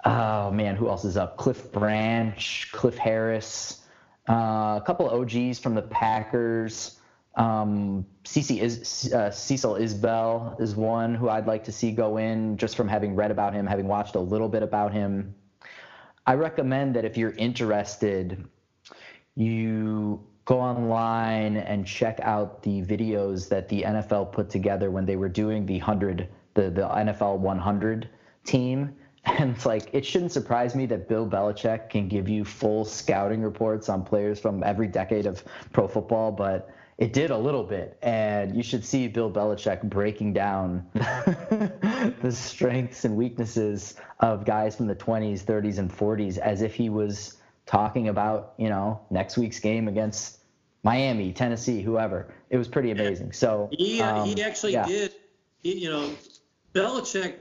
oh man, who else is up? Cliff Branch, Cliff Harris, uh, a couple of OGs from the Packers. Um, Cece is uh, Cecil Isbell is one who I'd like to see go in just from having read about him, having watched a little bit about him. I recommend that if you're interested, you go online and check out the videos that the NFL put together when they were doing the hundred, the the NFL 100 team. (laughs) And it's like it shouldn't surprise me that Bill Belichick can give you full scouting reports on players from every decade of pro football, but it did a little bit, and you should see Bill Belichick breaking down (laughs) the strengths and weaknesses of guys from the 20s, 30s, and 40s as if he was talking about, you know, next week's game against Miami, Tennessee, whoever. It was pretty amazing. So he uh, um, he actually yeah. did. He, you know, Belichick.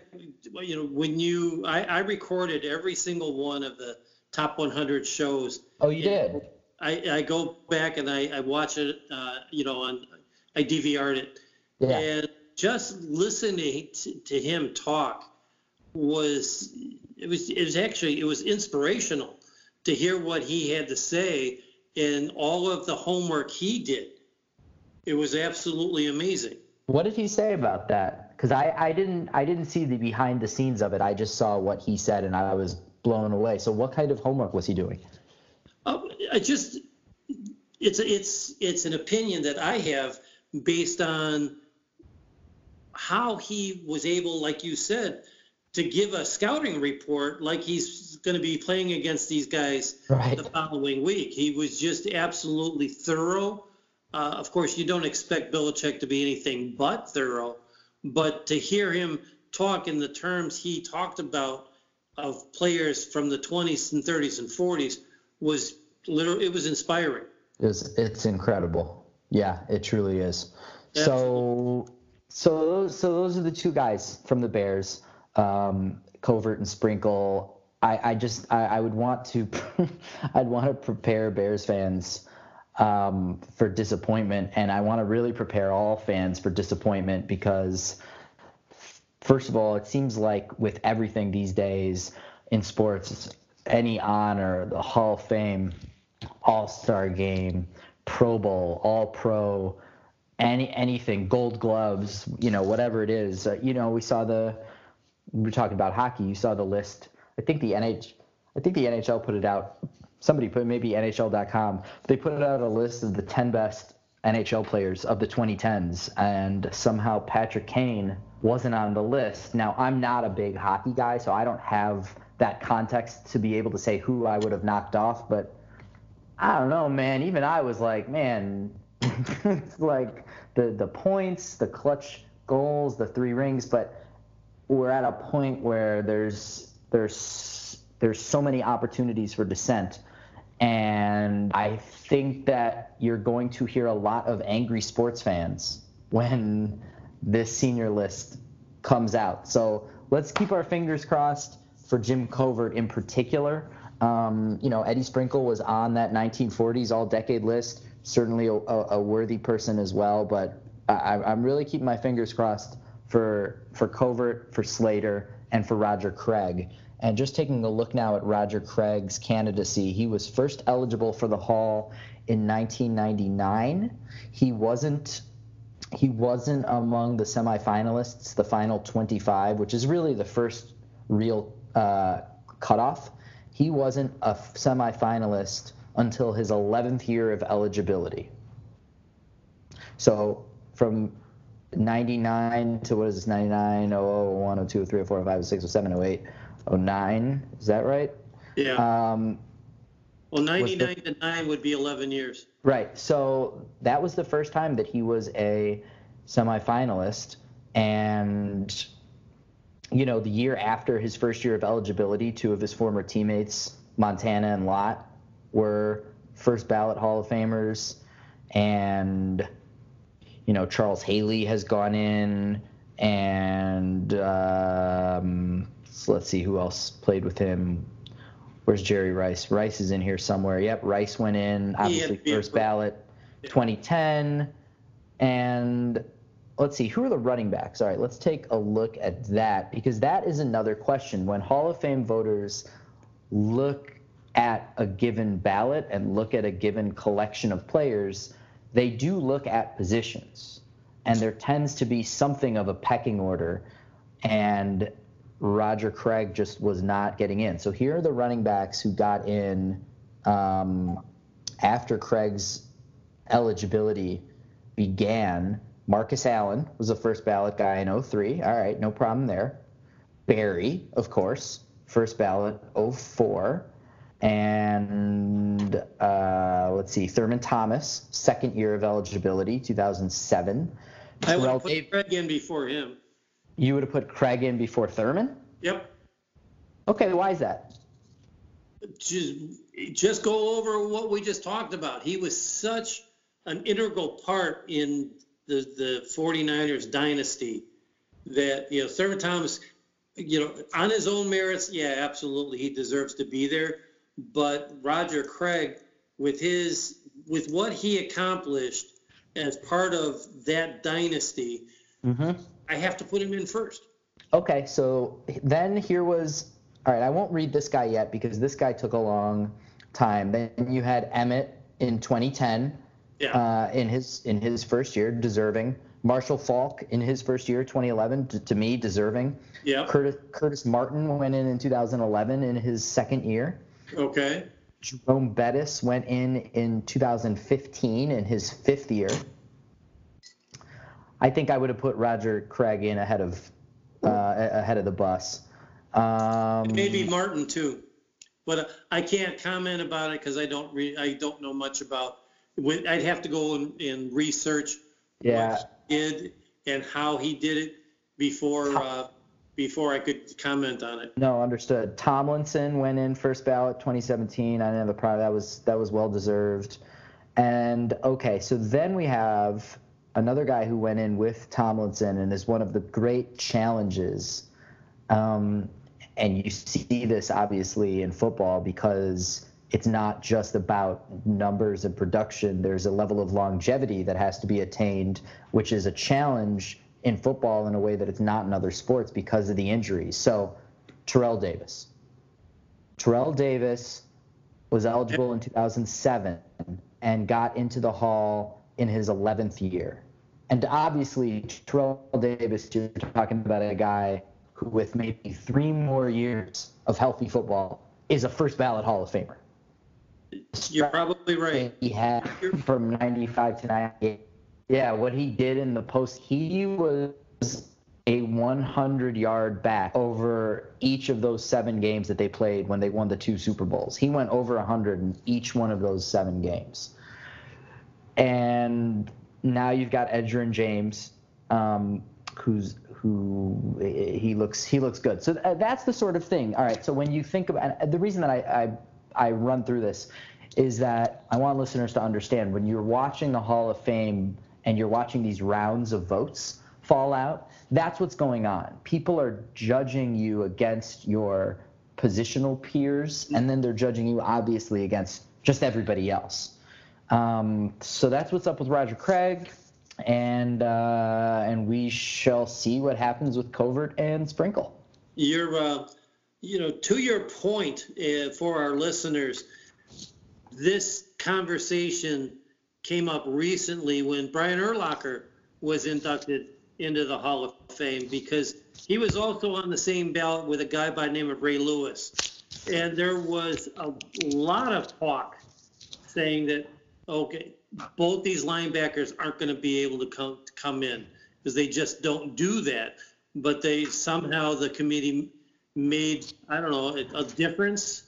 You know, when you I, I recorded every single one of the top 100 shows. Oh, you did. I, I go back and I, I watch it, uh, you know, on I DVR'd it, yeah. and just listening to, to him talk was it was it was actually it was inspirational to hear what he had to say and all of the homework he did. It was absolutely amazing. What did he say about that? Because I, I didn't I didn't see the behind the scenes of it. I just saw what he said and I was blown away. So what kind of homework was he doing? Uh, I just it's it's it's an opinion that I have based on how he was able, like you said, to give a scouting report like he's going to be playing against these guys right. the following week. He was just absolutely thorough. Uh, of course, you don't expect Belichick to be anything but thorough, but to hear him talk in the terms he talked about of players from the 20s and 30s and 40s was literally it was inspiring. It's it's incredible. Yeah, it truly is. Absolutely. So so those so those are the two guys from the Bears, um, Covert and Sprinkle. I, I just I, I would want to (laughs) I'd want to prepare Bears fans um, for disappointment, and I want to really prepare all fans for disappointment because first of all, it seems like with everything these days in sports, any honor, the Hall of Fame, All Star Game, Pro Bowl, All Pro, any anything, Gold Gloves, you know, whatever it is. Uh, you know, we saw the we were talking about hockey. You saw the list. I think the NH, I think the NHL put it out. Somebody put maybe NHL.com. They put out a list of the 10 best NHL players of the 2010s, and somehow Patrick Kane wasn't on the list. Now, I'm not a big hockey guy, so I don't have that context to be able to say who I would have knocked off. But I don't know, man. Even I was like, man, it's (laughs) like the the points, the clutch goals, the three rings. But we're at a point where there's there's there's so many opportunities for dissent. And I think that you're going to hear a lot of angry sports fans when this senior list comes out. So let's keep our fingers crossed for Jim Covert in particular. Um, you know, Eddie Sprinkle was on that 1940s all decade list, certainly a, a worthy person as well. But I, I'm really keeping my fingers crossed for for Covert, for Slater, and for Roger Craig. And just taking a look now at Roger Craig's candidacy, he was first eligible for the Hall in 1999. He wasn't he wasn't among the semifinalists, the final 25, which is really the first real uh, cutoff. He wasn't a semifinalist until his 11th year of eligibility. So from 99 to what is this 99 00 01 02 03 04 05 06 07 08 09. Is that right? Yeah. Um, well, 99 to 9 would be 11 years. Right. So that was the first time that he was a semifinalist. And, you know, the year after his first year of eligibility, two of his former teammates, Montana and Lott, were first ballot Hall of Famers. And, you know, Charles Haley has gone in. And um, so let's see who else played with him. Where's Jerry Rice? Rice is in here somewhere. Yep, Rice went in, obviously yeah, first ballot, 2010. And let's see, who are the running backs? All right, let's take a look at that because that is another question. When Hall of Fame voters look at a given ballot and look at a given collection of players, they do look at positions. And there tends to be something of a pecking order. And Roger Craig just was not getting in. So here are the running backs who got in um, after Craig's eligibility began. Marcus Allen was the first ballot guy in 03. All right, no problem there. Barry, of course, first ballot 04. And uh, let's see, Thurman Thomas, second year of eligibility, 2007. I would put Craig in before him. You would have put Craig in before Thurman? Yep. Okay, why is that? Just, just go over what we just talked about. He was such an integral part in the, the 49ers dynasty that, you know, Thurman Thomas, you know, on his own merits, yeah, absolutely, he deserves to be there. But Roger Craig, with his, with what he accomplished as part of that dynasty, mm-hmm. I have to put him in first. Okay, so then here was all right. I won't read this guy yet because this guy took a long time. Then you had Emmitt in 2010. Yeah. Uh, in his in his first year, deserving. Marshall Faulk in his first year, 2011, to, to me, deserving. Yeah. Curtis, Curtis Martin went in in 2011 in his second year. Okay. Jerome Bettis went in in 2015 in his fifth year. I think I would have put Roger Craig in ahead of uh, ahead of the bus. Um, Maybe Martin too, but uh, I can't comment about it because I don't re- I don't know much about. I'd have to go and, and research yeah. what he did and how he did it before uh, before I could comment on it. No, understood. Tomlinson went in first ballot 2017. I didn't have a problem. That was that was well deserved. And okay, so then we have another guy who went in with Tomlinson and is one of the great challenges. Um, and you see this obviously in football because it's not just about numbers and production. There's a level of longevity that has to be attained, which is a challenge in football in a way that it's not in other sports because of the injuries. So, Terrell Davis. Terrell Davis was eligible in 2007 and got into the Hall in his 11th year. And obviously, Terrell Davis, you're talking about a guy who, with maybe three more years of healthy football, is a first ballot Hall of Famer. You're probably right. He had from 95 to 98. Yeah, what he did in the post, he was a 100 yard back over each of those seven games that they played when they won the two Super Bowls. He went over 100 in each one of those seven games and now you've got Edgerrin James, um, who's who he looks he looks good. So that's the sort of thing. All right. So when you think about the reason that I, I I run through this is that I want listeners to understand when you're watching the Hall of Fame and you're watching these rounds of votes fall out, that's what's going on. People are judging you against your positional peers, and then they're judging you obviously against just everybody else. Um, so that's what's up with Roger Craig, and uh, and we shall see what happens with Covert and Sprinkle. You're, uh, you know, to your point uh, for our listeners, this conversation came up recently when Brian Urlacher was inducted into the Hall of Fame because he was also on the same ballot with a guy by the name of Ray Lewis. And there was a lot of talk saying that okay, both these linebackers aren't going to be able to come come in because they just don't do that. But they somehow the committee made I don't know a, a difference.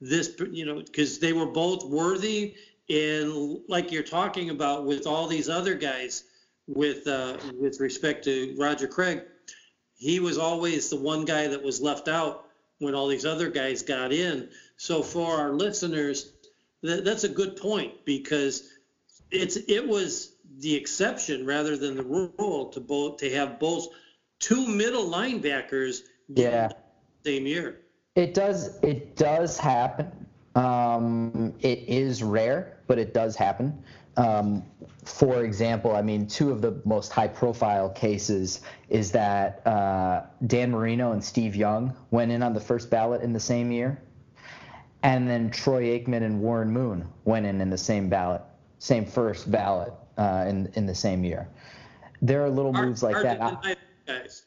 This you know because they were both worthy and like you're talking about with all these other guys with uh, with respect to Roger Craig, he was always the one guy that was left out when all these other guys got in. So for our listeners, that, that's a good point because it's it was the exception rather than the rule to both to have both two middle linebackers yeah same year. It does it does happen. Um, it is rare, but it does happen. Um, for example, I mean, two of the most high profile cases is that uh, Dan Marino and Steve Young went in on the first ballot in the same year. And then Troy Aikman and Warren Moon went in in the same ballot, same first ballot uh, in, in the same year. There are little hard, moves like that. Deny, guys.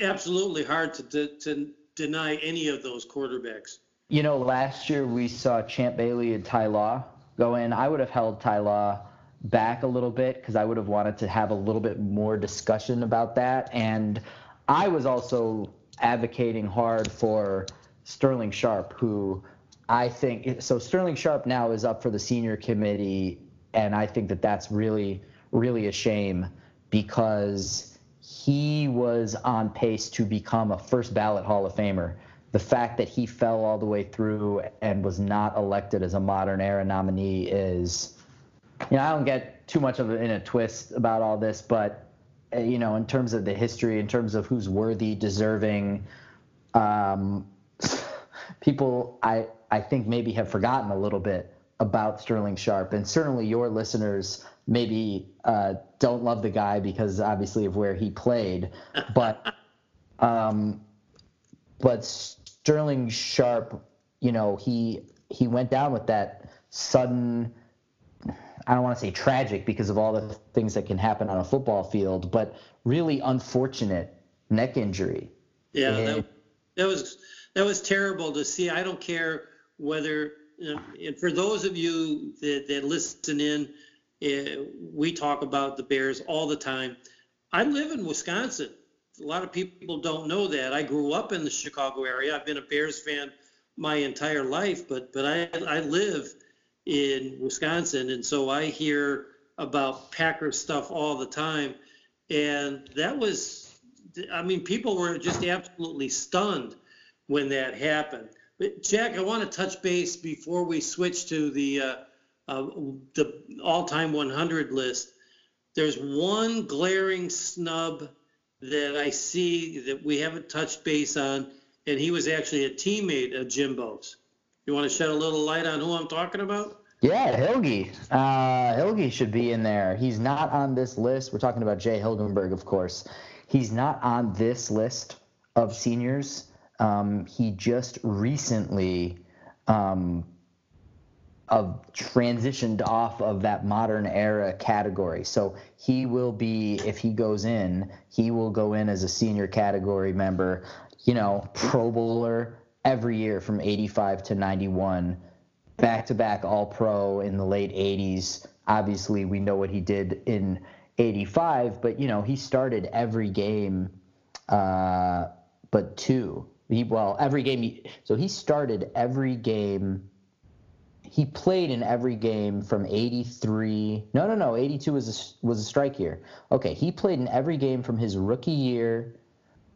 Absolutely hard to, to, to deny any of those quarterbacks. You know, last year we saw Champ Bailey and Ty Law go in. I would have held Ty Law back a little bit because I would have wanted to have a little bit more discussion about that. And I was also advocating hard for Sterling Sharpe, who I think so. Sterling Sharpe now is up for the senior committee, and I think that that's really, really a shame because he was on pace to become a first ballot Hall of Famer the fact that he fell all the way through and was not elected as a modern era nominee is, you know, I don't get too much of it in a twist about all this, but uh, you know, in terms of the history, in terms of who's worthy, deserving, um, people I I think maybe have forgotten a little bit about Sterling Sharpe. and certainly your listeners maybe uh, don't love the guy because obviously of where he played, but. (laughs) Um, but Sterling Sharpe, you know, he he went down with that sudden I don't want to say tragic because of all the things that can happen on a football field, but really unfortunate neck injury. Yeah, that, that, was that was terrible to see. I don't care whether, and for those of you that, that listen in, uh, we talk about the Bears all the time. I live in Wisconsin a lot of people don't know that. I grew up in the Chicago area. I've been a Bears fan my entire life, but but I I live in Wisconsin, and so I hear about Packer stuff all the time, and that was, I mean, people were just absolutely stunned when that happened. But Jack, I want to touch base before we switch to the uh, uh, the all-time 100 list. There's one glaring snub that I see that we haven't touched base on, and he was actually a teammate of Jimbo's. You want to shed a little light on who I'm talking about? Yeah, Hilge. Uh, Hilge should be in there. He's not on this list. We're talking about Jay Hilgenberg, of course. He's not on this list of seniors. Um, he just recently um, of transitioned off of that modern era category. So he will be, if he goes in, he will go in as a senior category member, you know, Pro Bowler every year from 85 to 91, back to back All Pro in the late 80s. Obviously, we know what he did in 85, but, you know, he started every game uh, but two. He, well, every game. He, so he started every game he played in every game from 83 no no no 82 was a, was a strike year okay he played in every game from his rookie year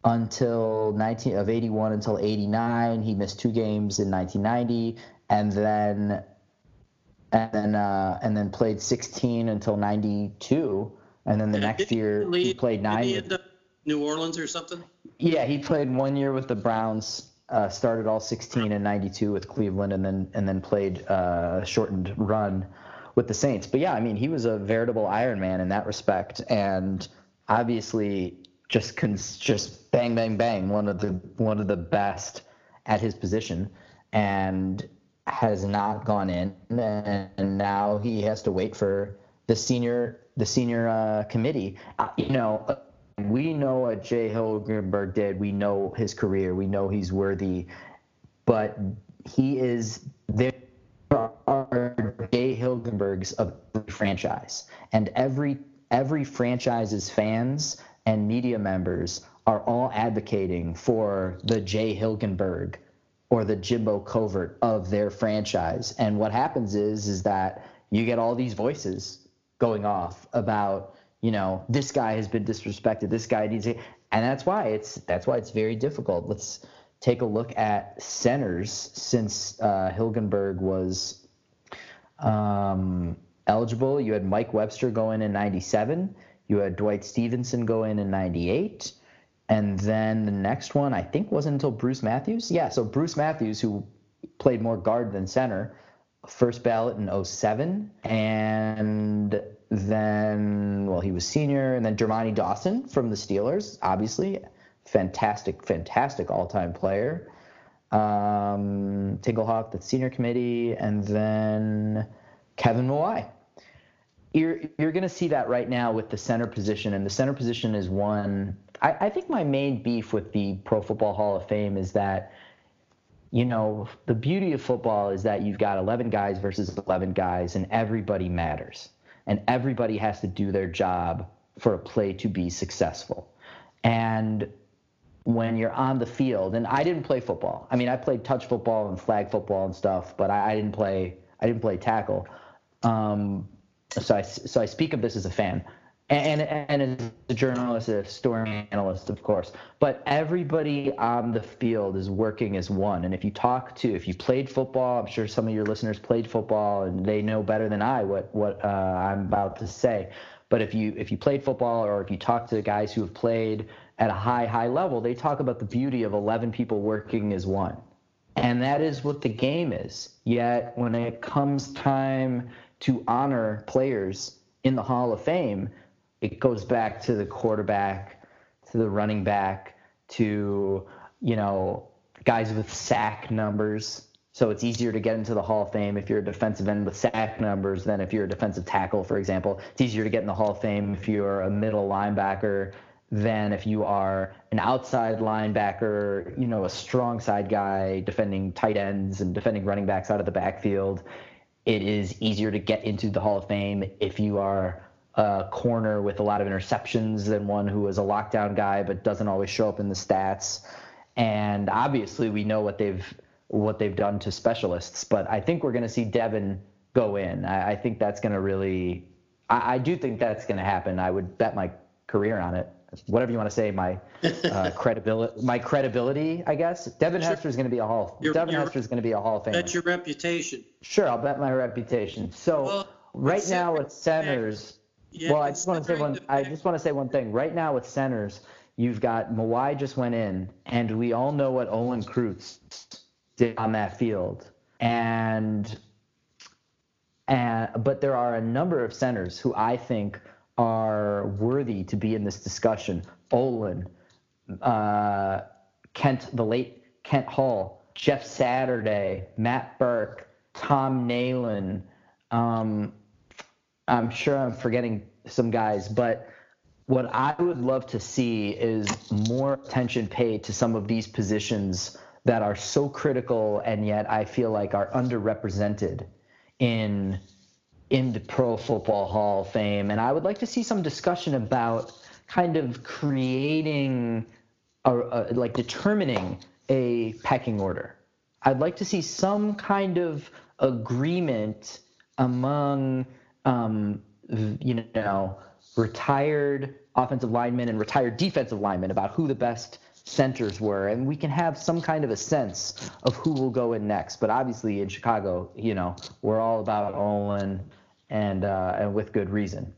until 19 of 81 until 89 he missed two games in 1990 and then and then uh, and then played 16 until 92 and then the and next year he, he played nine he New Orleans or something yeah he played one year with the Browns uh, started all 16 and 92 with Cleveland, and then and then played uh, a shortened run with the Saints. But yeah, I mean, he was a veritable Iron Man in that respect, and obviously just cons- just bang bang bang, one of the one of the best at his position, and has not gone in, and now he has to wait for the senior the senior uh, committee. Uh, you know we know what Jay Hilgenberg did. We know his career. We know he's worthy, but he is there are Jay Hilgenbergs of every franchise, and every every franchise's fans and media members are all advocating for the Jay Hilgenberg or the Jimbo Covert of their franchise. And what happens is is that you get all these voices going off about, you know, this guy has been disrespected, this guy needs it. And that's why it's that's why it's very difficult. Let's take a look at centers since uh, Hilgenberg was um, eligible. You had Mike Webster go in in 97. You had Dwight Stephenson go in in 98. And then the next one, I think, wasn't until Bruce Matthews. Yeah, so Bruce Matthews, who played more guard than center, first ballot in 07. And then, well, he was senior. And then Dermontti Dawson from the Steelers, obviously. Fantastic, fantastic all time player. Um, Tingelhoff, the senior committee. And then Kevin Mawae. You're, you're going to see that right now with the center position. And the center position is one I, I think my main beef with the Pro Football Hall of Fame is that you know, the beauty of football is that you've got 11 guys versus 11 guys, and everybody matters. And everybody has to do their job for a play to be successful. And when you're on the field, and I didn't play football. I mean, I played touch football and flag football and stuff, but I, I didn't play. I didn't play tackle. Um, so I so I speak of this as a fan and, and as a journalist, a story analyst, of course. But everybody on the field is working as one. And if you talk to, if you played football, I'm sure some of your listeners played football, and they know better than I what what uh, I'm about to say. But if you if you played football, or if you talk to the guys who have played at a high high level, they talk about the beauty of 11 people working as one. And that is what the game is. Yet when it comes time to honor players in the Hall of Fame, it goes back to the quarterback, to the running back, to you know guys with sack numbers. So it's easier to get into the Hall of Fame if you're a defensive end with sack numbers than if you're a defensive tackle, for example. It's easier to get in the Hall of Fame if you're a middle linebacker than if you are an outside linebacker, you know, a strong side guy defending tight ends and defending running backs out of the backfield. It is easier to get into the Hall of Fame if you are a corner with a lot of interceptions than one who is a lockdown guy but doesn't always show up in the stats. And obviously, we know what they've what they've done to specialists. But I think we're going to see Devin go in. I, I think that's going to really. I, I, do think that's going to happen. I would bet my career on it. Whatever you want to say, my uh, (laughs) credibility, my credibility, I guess. Devin sure. Hester is going to be a hall. Your, Devin Hester is going to be a Hall of Fame. Bet your reputation. Sure, I'll bet my reputation. So well, right now with centers, yeah, well, I just want to say one. I just want to say one thing. Right now with centers, you've got Mawae just went in, and we all know what Olin Kreutz did on that field, and and but there are a number of centers who I think are worthy to be in this discussion. Olin, uh, Kent, the late Kent Hull, Jeff Saturday, Matt Birk, Tom Nalen. Um, I'm sure I'm forgetting some guys, but what I would love to see is more attention paid to some of these positions that are so critical and yet I feel like are underrepresented in in the Pro Football Hall of Fame. And I would like to see some discussion about kind of creating or like determining a pecking order. I'd like to see some kind of agreement among um, you know, retired offensive linemen and retired defensive linemen about who the best centers were, and we can have some kind of a sense of who will go in next. But obviously, in Chicago, you know, we're all about Olin, and uh, and with good reason.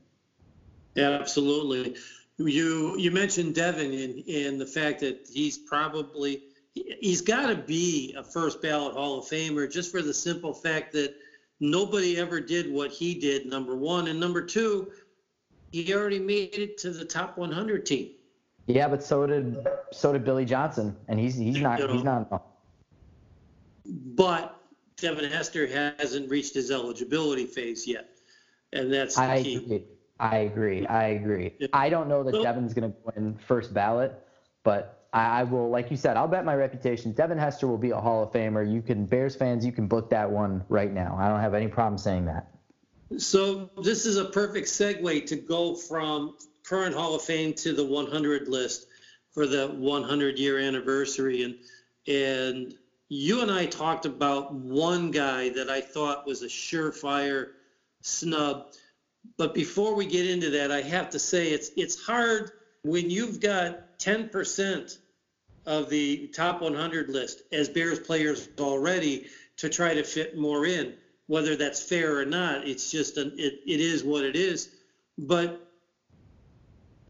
Yeah, absolutely. You you mentioned Devin in and the fact that he's probably he's got to be a first ballot Hall of Famer just for the simple fact that nobody ever did what he did, number one. And number two, he already made it to the top 100 team. Yeah, but so did so did Billy Johnson, and he's he's not you know, he's not. But Devin Hester hasn't reached his eligibility phase yet, and that's I key. agree. I agree. I agree. Yeah. I don't know that so, Devin's going to win first ballot, but I will, like you said, I'll bet my reputation. Devin Hester will be a Hall of Famer. You can, Bears fans, you can book that one right now. I don't have any problem saying that. So this is a perfect segue to go from current Hall of Fame to the 100 list. for the 100 year anniversary. And, and you and I talked about one guy that I thought was a surefire snub. But before we get into that, I have to say it's it's hard when you've got 10% of the top 100 list as Bears players already to try to fit more in. Whether that's fair or not, it's just an, it, it is what it is. But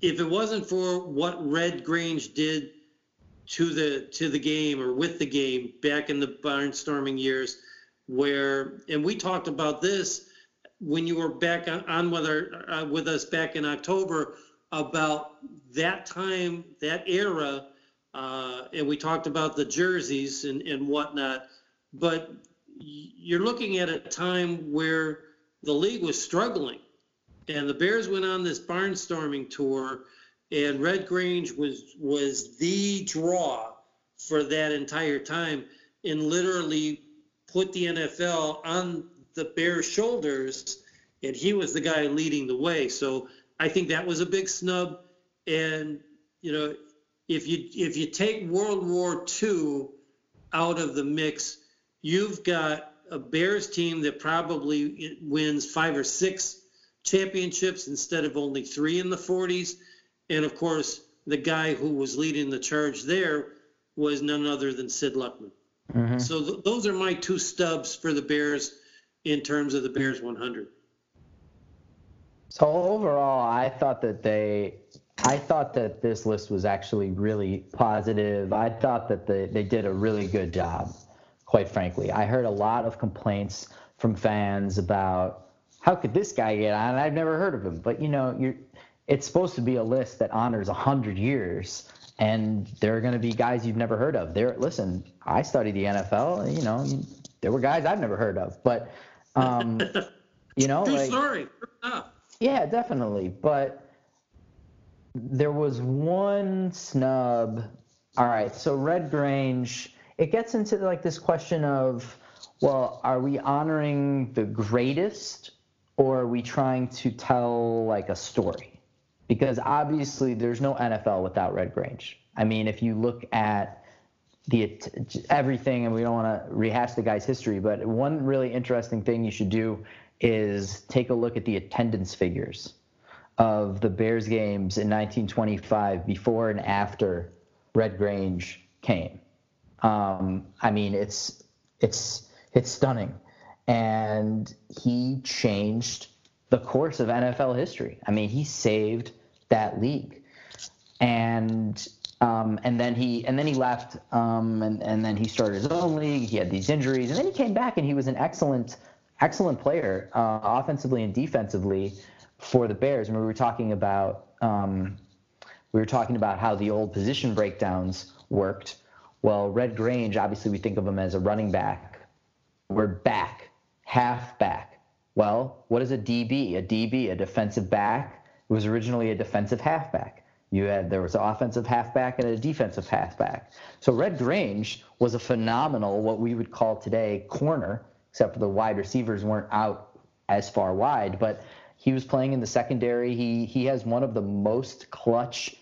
if it wasn't for what Red Grange did to the to the game or with the game back in the barnstorming years, where and we talked about this when you were back on, on with our uh, with us back in October about that time, that era, uh, and we talked about the jerseys and, and whatnot. But you're looking at a time where the league was struggling, and the Bears went on this barnstorming tour, and Red Grange was was the draw for that entire time, and literally put the NFL on the Bears' shoulders, and he was the guy leading the way. So I think that was a big snub. And you know, if you if you take World War II out of the mix, you've got a Bears team that probably wins five or six championships instead of only three in the 40s. And of course, the guy who was leading the charge there was none other than Sid Luckman. Mm-hmm. So th- those are my two stubs for the Bears in terms of the Bears 100. So overall, I thought that they, I thought that this list was actually really positive. I thought that they, they did a really good job, quite frankly. I heard a lot of complaints from fans about how could this guy get on? I've never heard of him. But you know, you're, it's supposed to be a list that honors 100 years and there are going to be guys you've never heard of. There, listen, I studied the NFL. You know, there were guys I've never heard of, but um, (laughs) you know, True like, story. Yeah, definitely. But there was one snub. All right, so Red Grange. It gets into like this question of, well, are we honoring the greatest, or are we trying to tell like a story? because obviously there's no NFL without Red Grange. I mean, if you look at the everything, and we don't want to rehash the guy's history, but one really interesting thing you should do is take a look at the attendance figures of the Bears games in 1925 before and after Red Grange came. Um, I mean, it's it's it's stunning, and he changed the course of NFL history. I mean, he saved that league, and um, and then he and then he left, um, and and then he started his own league. He had these injuries, and then he came back, and he was an excellent excellent player, uh, offensively and defensively, for the Bears. And we were talking about um, we were talking about how the old position breakdowns worked. Well, Red Grange, obviously, we think of him as a running back. We're back, half back well, what is a DB? A DB, a defensive back, it was originally a defensive halfback. You had there was an offensive halfback and a defensive halfback. So Red Grange was a phenomenal, what we would call today corner, except for the wide receivers weren't out as far wide, but he was playing in the secondary. He he has one of the most clutch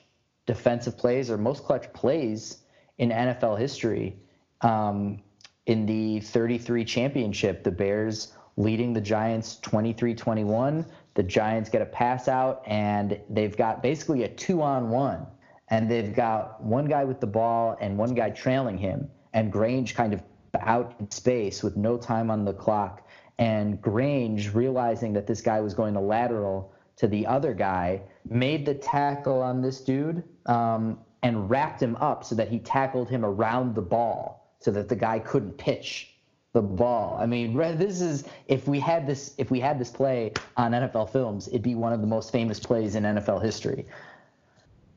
defensive plays or most clutch plays in NFL history. Um, in the 33 championship, the Bears leading the Giants 23 21. The Giants get a pass out, and they've got basically a two on one. And they've got one guy with the ball and one guy trailing him. And Grange kind of out in space with no time on the clock. And Grange, realizing that this guy was going to lateral to the other guy, made the tackle on this dude um, and wrapped him up so that he tackled him around the ball so that the guy couldn't pitch the ball. I mean, this is if we had this if we had this play on NFL films, it'd be one of the most famous plays in NFL history.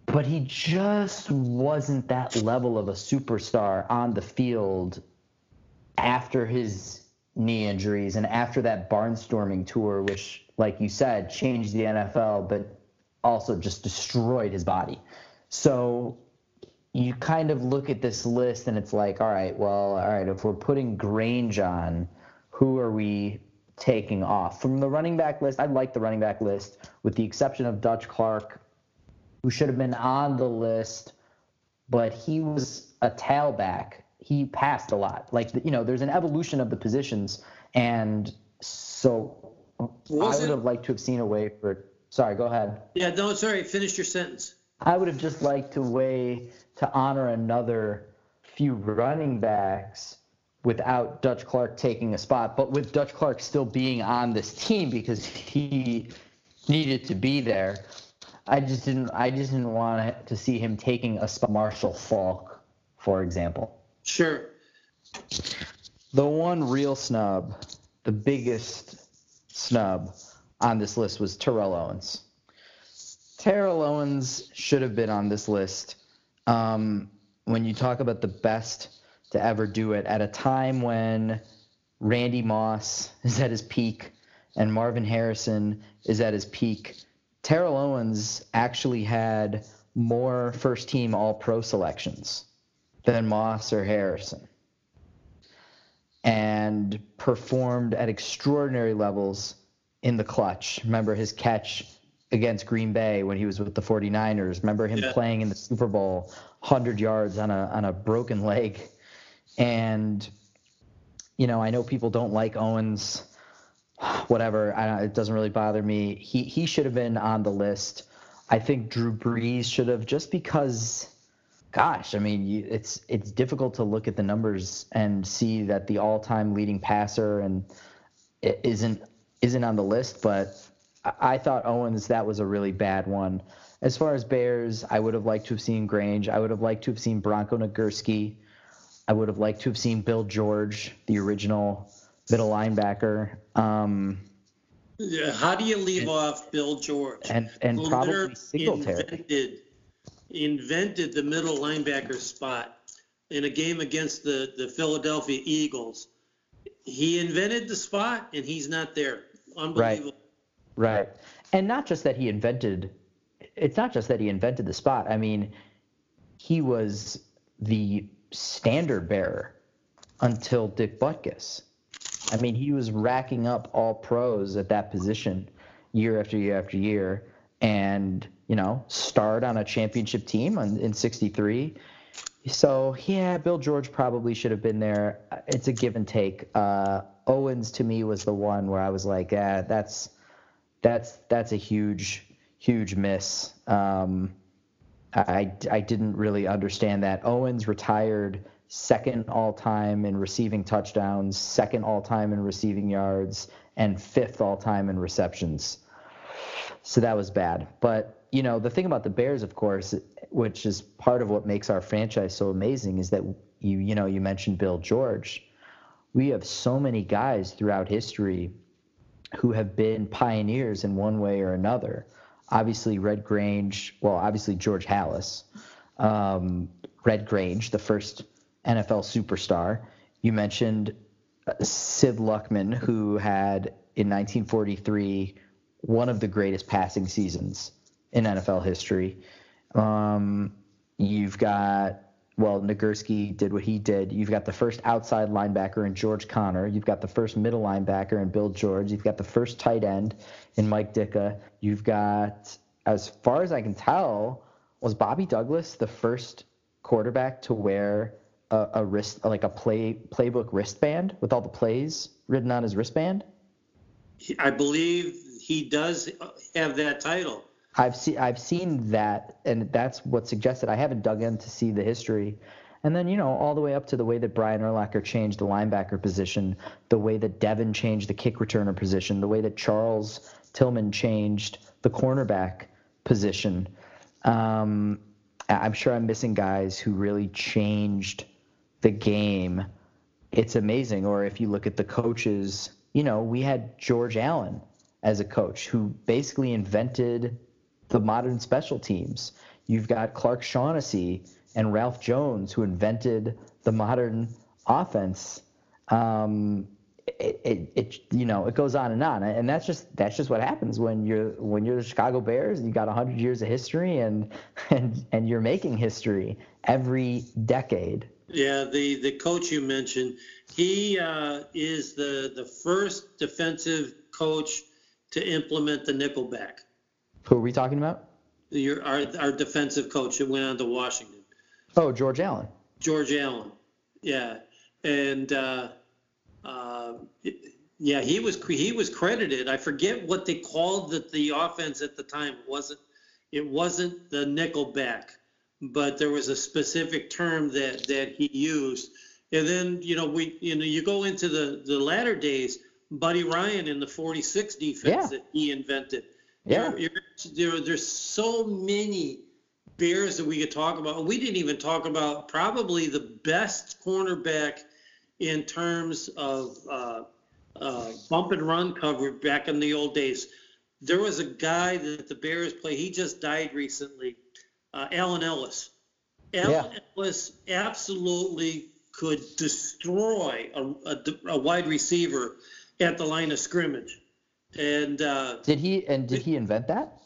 But he just wasn't that level of a superstar on the field after his knee injuries and after that barnstorming tour, which, like you said, changed the NFL, but also just destroyed his body. So you kind of look at this list and it's like, all right, well, all right, if we're putting Grange on, who are we taking off? From the running back list, I like the running back list, with the exception of Dutch Clark, who should have been on the list, but he was a tailback. He passed a lot. Like you know, there's an evolution of the positions, and so was I would it? have liked to have seen a way for. Sorry, go ahead. Yeah, no, sorry. Finish your sentence. I would have just liked to way to honor another few running backs without Dutch Clark taking a spot, but with Dutch Clark still being on this team because he needed to be there. I just didn't. I just didn't want to see him taking a spot. Marshall Faulk, for example. Sure. The one real snub, the biggest snub on this list was Terrell Owens. Terrell Owens should have been on this list. Um, when you talk about the best to ever do it at a time when Randy Moss (laughs) is at his peak and Marvin Harrison is at his peak, Terrell Owens actually had more first team all pro selections than Moss or Harrison and performed at extraordinary levels in the clutch. Remember his catch against Green Bay when he was with the 49ers. Remember him yeah. playing in the Super Bowl 100 yards on a on a broken leg. And you know, I know people don't like Owens whatever, I, it doesn't really bother me. He he should have been on the list. I think Drew Brees should have just because gosh, I mean, you, it's it's difficult to look at the numbers and see that the all-time leading passer and it isn't isn't on the list, but I thought Owens that was a really bad one. As far as Bears, I would have liked to have seen Grange. I would have liked to have seen Bronco Nagurski. I would have liked to have seen Bill George, the original middle linebacker. Um, yeah, how do you leave and, off Bill George? And and probably Singletary. Invented, invented the middle linebacker spot in a game against the, the Philadelphia Eagles. He invented the spot, and he's not there. Unbelievable. Right. Right. And not just that he invented it's not just that he invented the spot. I mean, he was the standard bearer until Dick Butkus. I mean, he was racking up all pros at that position year after year after year and, you know, starred on a championship team in 63. So, yeah, Bill George probably should have been there. It's a give and take. Uh, Owens to me was the one where I was like, yeah, that's that's that's a huge huge miss. Um, I I didn't really understand that. Owens retired second all time in receiving touchdowns, second all time in receiving yards, and fifth all time in receptions. So that was bad. But you know the thing about the Bears, of course, which is part of what makes our franchise so amazing, is that you you know you mentioned Bill George. We have so many guys throughout history who have been pioneers in one way or another. Obviously, Red Grange, well, obviously, George Halas, um, Red Grange, the first NFL superstar. You mentioned uh, Sid Luckman, who had in 1943 one of the greatest passing seasons in NFL history. Um, you've got well, Nagurski did what he did. You've got the first outside linebacker in George Connor. You've got the first middle linebacker in Bill George. You've got the first tight end in Mike Ditka. You've got, as far as I can tell, was Bobby Douglass the first quarterback to wear a, a wrist, like a play playbook wristband with all the plays written on his wristband? I believe he does have that title. I've seen I've seen that, and that's what suggested. I haven't dug in to see the history, and then you know all the way up to the way that Brian Urlacher changed the linebacker position, the way that Devin changed the kick returner position, the way that Charles Tillman changed the cornerback position. Um, I'm sure I'm missing guys who really changed the game. It's amazing. Or if you look at the coaches, you know, we had George Allen as a coach who basically invented the modern special teams. You've got Clark Shaughnessy and Ralph Jones who invented the modern offense. Um, it, it, it, you know it goes on and on and that's just that's just what happens when you're when you're the Chicago Bears you got 100 years of history and (laughs) and and you're making history every decade yeah the the coach you mentioned he uh, is the the first defensive coach to implement the nickelback who are we talking about? Your our our defensive coach that went on to Washington. Oh, George Allen. George Allen. Yeah, and uh, uh, yeah, he was he was credited. I forget what they called the, the offense at the time. It wasn't it wasn't the nickelback, but there was a specific term that that he used. And then you know we you know you go into the the latter days. Buddy Ryan in the 46 defense Yeah. that he invented. Yeah. You're- you're- there, there's so many Bears that we could talk about. We didn't even talk about probably the best cornerback in terms of uh, uh, bump and run coverage back in the old days. There was a guy that the Bears play. He just died recently. Uh, Allan Ellis. Allan Yeah. Ellis absolutely could destroy a, a, a wide receiver at the line of scrimmage. And uh, Did he and did he invent that?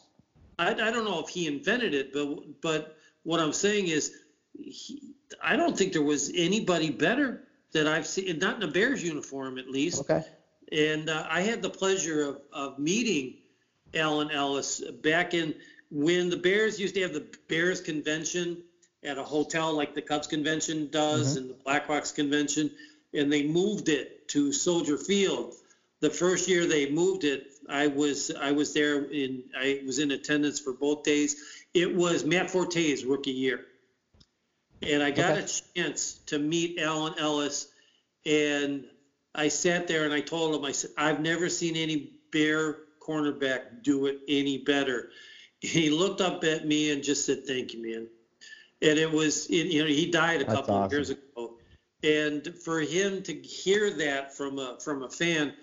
I, I don't know if he invented it, but but what I'm saying is, he, I don't think there was anybody better that I've seen, not in a Bears uniform at least. Okay. And uh, I had the pleasure of, of meeting Allan Ellis back in when the Bears used to have the Bears convention at a hotel like the Cubs convention does and the Blackhawks convention, and they moved it to Soldier Field. The first year they moved it, I was I was there in I was in attendance for both days. It was Matt Forte's rookie year, and I got Okay. a chance to meet Allan Ellis, and I sat there and I told him I said I've never seen any Bear cornerback do it any better. He looked up at me and just said, "Thank you, man." And it was it, you know he died a That's couple of years ago, and for him to hear that from a from a fan,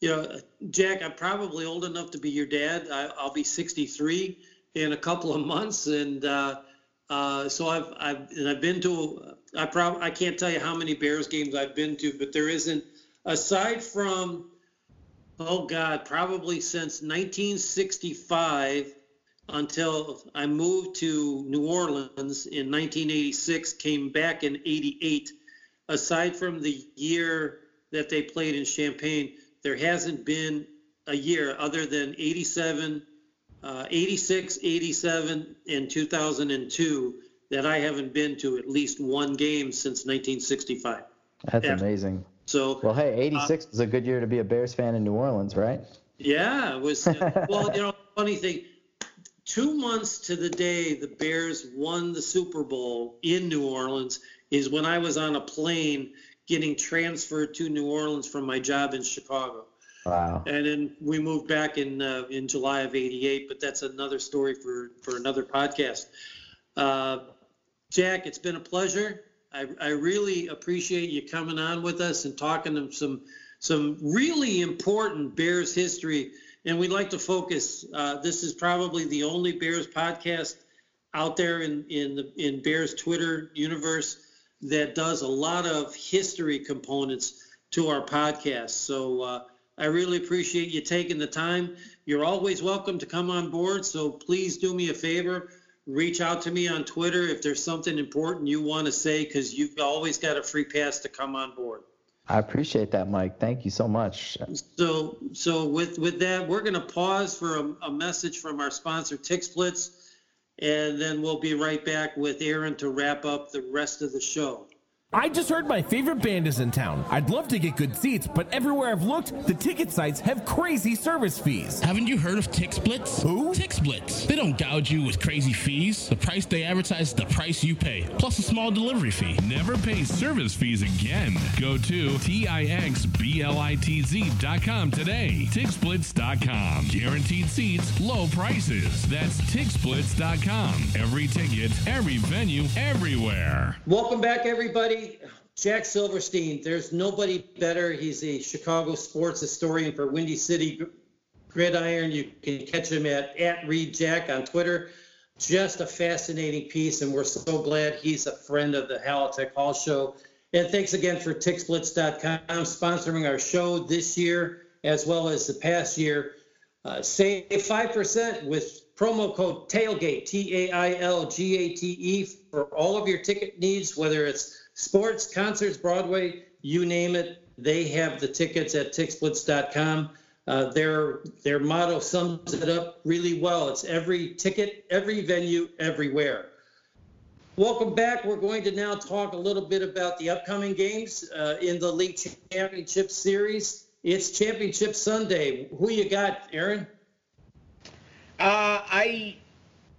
you know, Jack, I'm probably old enough to be your dad. I, I'll be 63 in a couple of months, and uh, uh, so I've I've and I've been to I prob I can't tell you how many Bears games I've been to, but there isn't aside from oh God, probably since 1965 until I moved to New Orleans in 1986, came back in 88. Aside from the year that they played in Champaign, there hasn't been a year other than 87, uh, 86, 87, and 2002 that I haven't been to at least one game since 1965. That's Yeah. amazing. So Well, hey, 86 is a good year to be a Bears fan in New Orleans, right? Yeah, it was. (laughs) well, you know, funny thing. Two months to the day the Bears won the Super Bowl in New Orleans is when I was on a plane getting transferred to New Orleans from my job in Chicago, Wow. and then we moved back in uh, in July of '88. But that's another story for for another podcast. Uh, Jack, it's been a pleasure. I, I really appreciate you coming on with us and talking to some some really important Bears history. And we'd like to focus. Uh, this is probably the only Bears podcast out there in in the in Bears Twitter universe that does a lot of history components to our podcast. So uh, I really appreciate you taking the time. You're always welcome to come on board. So please do me a favor. Reach out to me on Twitter if there's something important you want to say, because you've always got a free pass to come on board. I appreciate that, Mike. Thank you so much. So, so with with that, we're going to pause for a, a message from our sponsor, TixBlitz, and then we'll be right back with Aaron to wrap up the rest of the show. I just heard my favorite band is in town. I'd love to get good seats, but everywhere I've looked, the ticket sites have crazy service fees. Haven't you heard of TixBlitz? Who? TixBlitz. They don't gouge you with crazy fees. The price they advertise is the price you pay, plus a small delivery fee. Never pay service fees again. Go to TIXBLITZ.com today. TixBlitz.com. Guaranteed seats, low prices. That's TixBlitz.com. Every ticket, every venue, everywhere. Welcome back, everybody. Jack Silverstein. There's nobody better. He's a Chicago sports historian for Windy City Gridiron. You can catch him at, at Read Jack on Twitter. Just a fascinating piece, and we're so glad he's a friend of the Halatek Hall Show. And thanks again for TixBlitz.com sponsoring our show this year as well as the past year. Uh, save 5% with promo code TAILGATE, T A I L G A T E, for all of your ticket needs, whether it's sports, concerts, Broadway, you name it. They have the tickets at TixBlitz.com. Uh, their their motto sums it up really well. It's every ticket, every venue, everywhere. Welcome back. We're going to now talk a little bit about the upcoming games uh, in the league championship series. It's Championship Sunday. Who you got, Aaron? Uh, I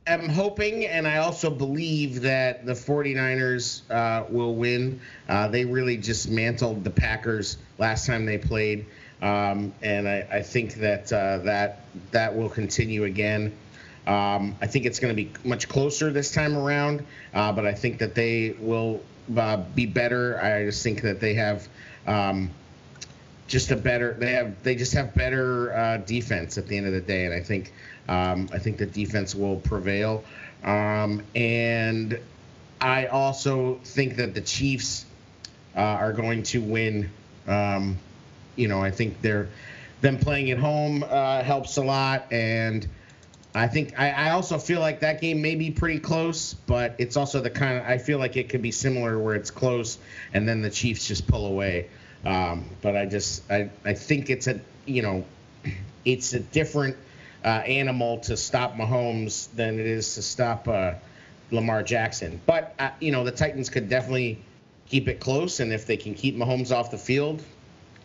am hoping and I also believe that the 49ers uh, will win. Uh, they really just mantled the Packers last time they played. Um, and I, I, think that uh, that that will continue again. Um, I think it's going to be much closer this time around, uh, but I think that they will uh, be better. I just think that they have um, just a better. They have they just have better uh, defense at the end of the day, and I think um, I think the defense will prevail. Um, and I also think that the Chiefs uh, are going to win. Um, you know, I think they're them playing at home uh, helps a lot, and I think I, I, also feel like that game may be pretty close, but it's also the kind of I feel like it could be similar where it's close and then the Chiefs just pull away. Um, but I just I, I think it's a you know it's a different uh, animal to stop Mahomes than it is to stop uh, Lamar Jackson. But uh, you know the Titans could definitely keep it close, and if they can keep Mahomes off the field,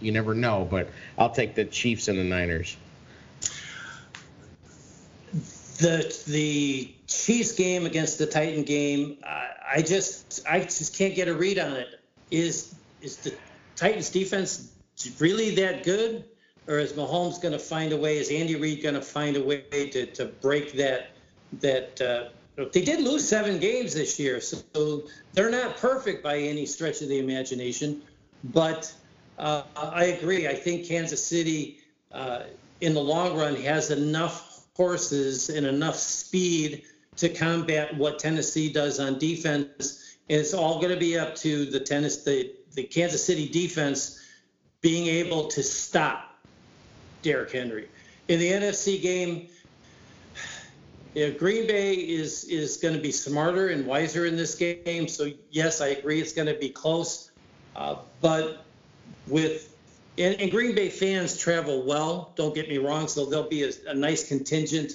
you never know. But I'll take the Chiefs and the Niners the the Chiefs game against the Titan game, I, I just I just can't get a read on it. Is is the Titans defense really that good, or is Mahomes going to find a way? Is Andy Reid going to find a way to, to break that that? Uh, they did lose seven games this year, so they're not perfect by any stretch of the imagination. But uh, I agree. I think Kansas City, uh, in the long run, has enough horses and enough speed to combat what Tennessee does on defense. And it's all going to be up to the tennis, the, the Kansas City defense being able to stop Derrick Henry. In the NFC game, you know, Green Bay is is going to be smarter and wiser in this game. So yes, I agree it's going to be close. Uh, but with and, and, Green Bay fans travel well. Don't get me wrong. So there'll be a, a nice contingent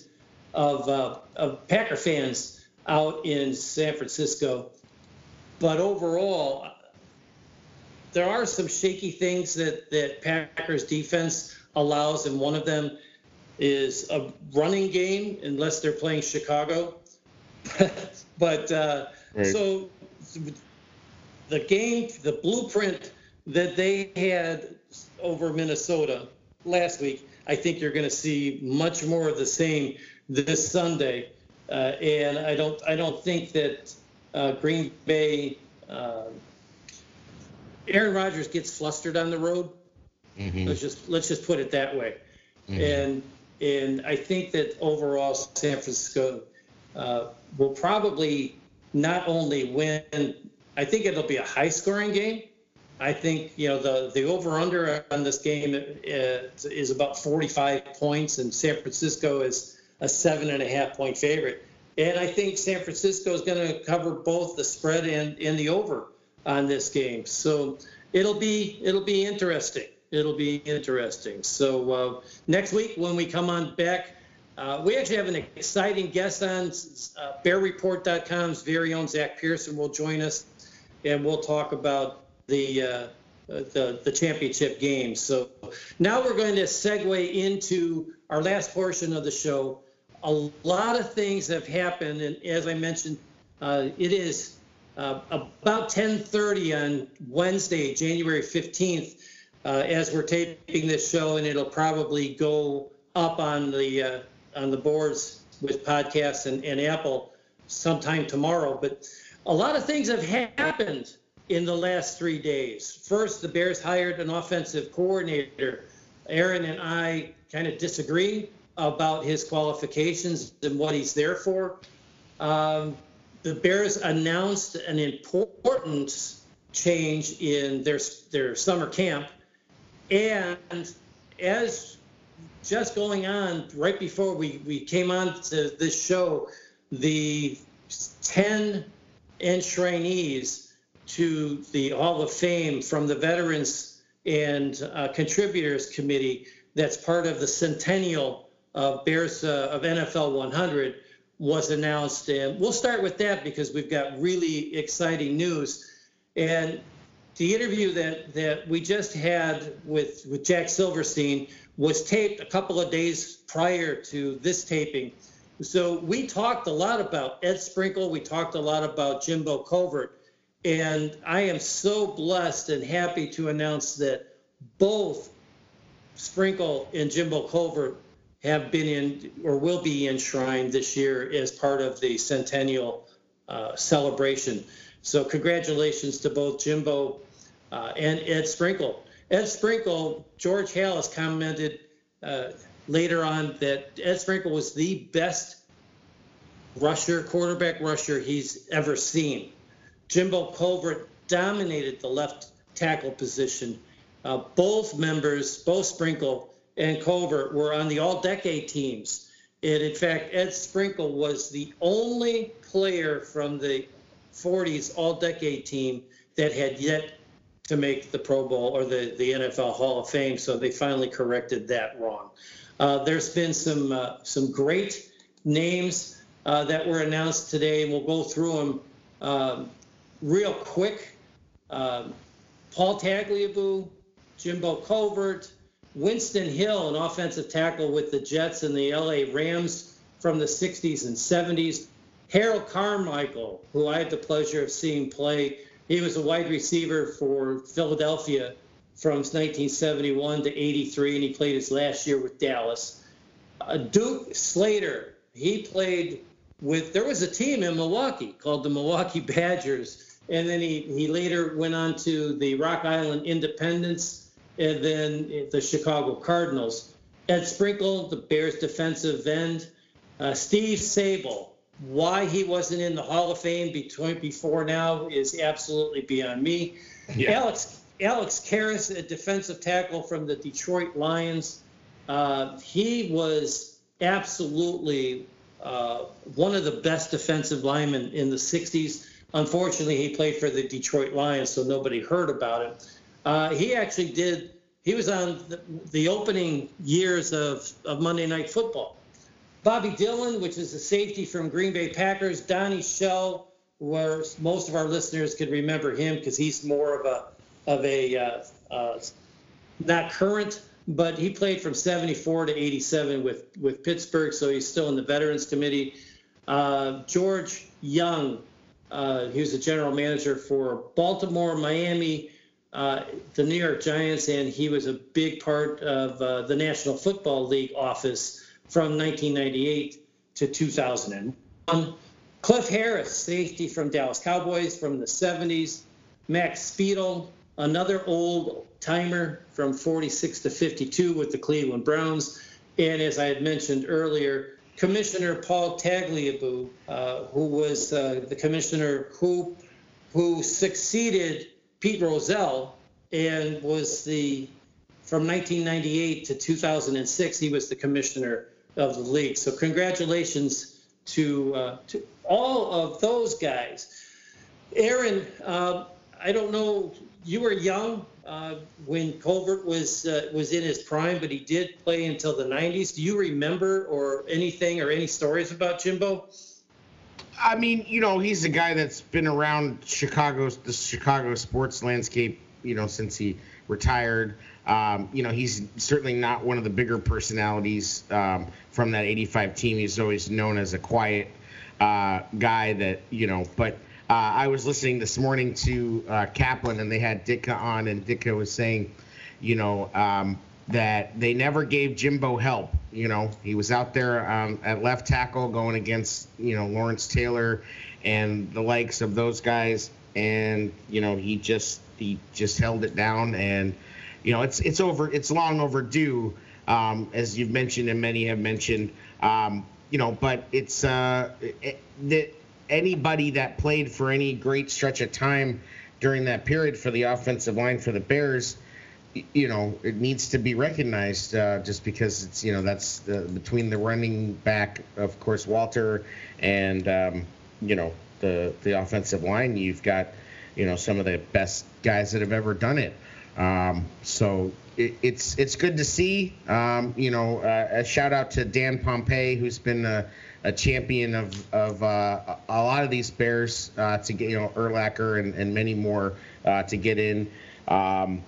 of, uh, of Packer fans out in San Francisco. But overall, there are some shaky things that that Packers defense allows, and one of them is a running game, unless they're playing Chicago. (laughs) but uh, right. so the game, the blueprint that they had over Minnesota last week, I think you're going to see much more of the same this Sunday. Uh, and I don't I don't think that uh, Green Bay uh, Aaron Rodgers gets flustered on the road. Mm-hmm. Let's just let's just put it that way. Mm-hmm. And and I think that overall San Francisco uh, will probably not only win. I think it'll be a high scoring game. I think you know the the over under on this game is, is about 45 points, and San Francisco is a seven and a half point favorite. And I think San Francisco is going to cover both the spread and, and the over on this game. So it'll be it'll be interesting. It'll be interesting. So uh, next week when we come on back, uh, we actually have an exciting guest on. Uh, BearReport.com's very own Zach Pearson will join us, and we'll talk about the uh, the, the championship game. So now we're going to segue into our last portion of the show. A lot of things have happened, and as I mentioned, uh, it is uh, about 10:30 on Wednesday, January 15th, uh, as we're taping this show, and it'll probably go up on the uh, on the boards with podcasts and, and Apple sometime tomorrow. But a lot of things have happened in the last three days. First, the Bears hired an offensive coordinator. Aaron and I kind of disagree about his qualifications and what he's there for. Um, the Bears announced an important change in their their summer camp, and as just going on right before we, we came on to this show, the 10 enshrinees to the Hall of Fame from the Veterans and uh, Contributors Committee that's part of the centennial of Bears uh, of NFL 100 was announced. And we'll start with that because we've got really exciting news. And the interview that, that we just had with, with Jack Silverstein was taped a couple of days prior to this taping. So we talked a lot about Ed Sprinkle. We talked a lot about Jimbo Covert. And I am so blessed and happy to announce that both Sprinkle and Jimbo Covert have been in or will be enshrined this year as part of the centennial uh, celebration. So congratulations to both Jimbo uh, and Ed Sprinkle. Ed Sprinkle, George Halas has commented uh, later on that Ed Sprinkle was the best rusher, quarterback rusher he's ever seen. Jimbo Covert dominated the left tackle position. Uh, both members, both Sprinkle and Covert were on the all decade teams. And in fact, Ed Sprinkle was the only player from the 40s all decade team that had yet to make the Pro Bowl or the, the NFL Hall of Fame. So they finally corrected that wrong. Uh, there's been some uh, some great names uh, that were announced today, and we'll go through them um, real quick. Um, Paul Tagliabue, Jimbo Covert, Winston Hill, an offensive tackle with the Jets and the LA Rams from the 60s and 70s. Harold Carmichael, who I had the pleasure of seeing play, he was a wide receiver for Philadelphia from 1971 to 83, and he played his last year with Dallas. Uh, Duke Slater, he played with, there was a team in Milwaukee called the Milwaukee (laughs) Badgers, and then he, he later went on to the Rock Island Independents and then the Chicago Cardinals. Ed Sprinkle, the Bears defensive end. Uh, Steve Sabol, why he wasn't in the Hall of Fame between, before now is absolutely beyond me. Yeah. Alex Alex Karras, a defensive tackle from the Detroit Lions. Uh, he was absolutely uh, one of the best defensive linemen in the 60s. Unfortunately, he played for the Detroit Lions, so nobody heard about him. Uh, he actually did. He was on the, the, opening years of, of Monday Night Football. Bobby Dillon, which is a safety from Green Bay Packers. Donnie Shell, where most of our listeners could remember him because he's more of a of a uh, uh, not current, but he played from 74 to 87 with with Pittsburgh, so he's still in the Veterans Committee. Uh, George Young, uh, he was a general manager for Baltimore, Miami, uh, the New York Giants, and he was a big part of uh, the National Football League office from 1998 to 2001. Cliff Harris, safety from Dallas Cowboys from the 70s. Max Speedie, another old timer from 46 to 52 with the Cleveland Browns. And as I had mentioned earlier, Commissioner Paul Tagliabue, uh, who was uh, the commissioner who who succeeded Pete Rozelle and was the from 1998 to 2006 he was the commissioner of the league. So congratulations to uh, to all of those guys. Aaron, uh, I don't know. You were young uh, when Covert was uh, was in his prime, but he did play until the 90s. Do you remember or anything or any stories about Jimbo? I mean, you know, he's a guy that's been around Chicago's the Chicago sports landscape, you know, since he retired. Um, you know, he's certainly not one of the bigger personalities um, from that 85 team. He's always known as a quiet uh, guy that, you know, but uh, I was listening this morning to uh, Kaplan and they had Ditka on, and Ditka was saying, you know, um, that they never gave Jimbo help. You know, he was out there um, at left tackle going against, you know, Lawrence Taylor and the likes of those guys. And, you know, he just he just held it down and you know, it's it's over it's long overdue, um, as you've mentioned and many have mentioned. Um, you know, but it's uh it, that anybody that played for any great stretch of time during that period for the offensive line for the Bears you know, it needs to be recognized uh, just because it's, you know, that's the, between the running back, of course, Walter, and, um, you know, the, the offensive line, you've got, you know, some of the best guys that have ever done it. Um, so it, it's it's good to see. Um, you know, uh, a shout out to Dan Pompei, who's been a, a champion of of uh, a lot of these bears uh, to get you know Urlacher and, and many more uh, to get in. Um,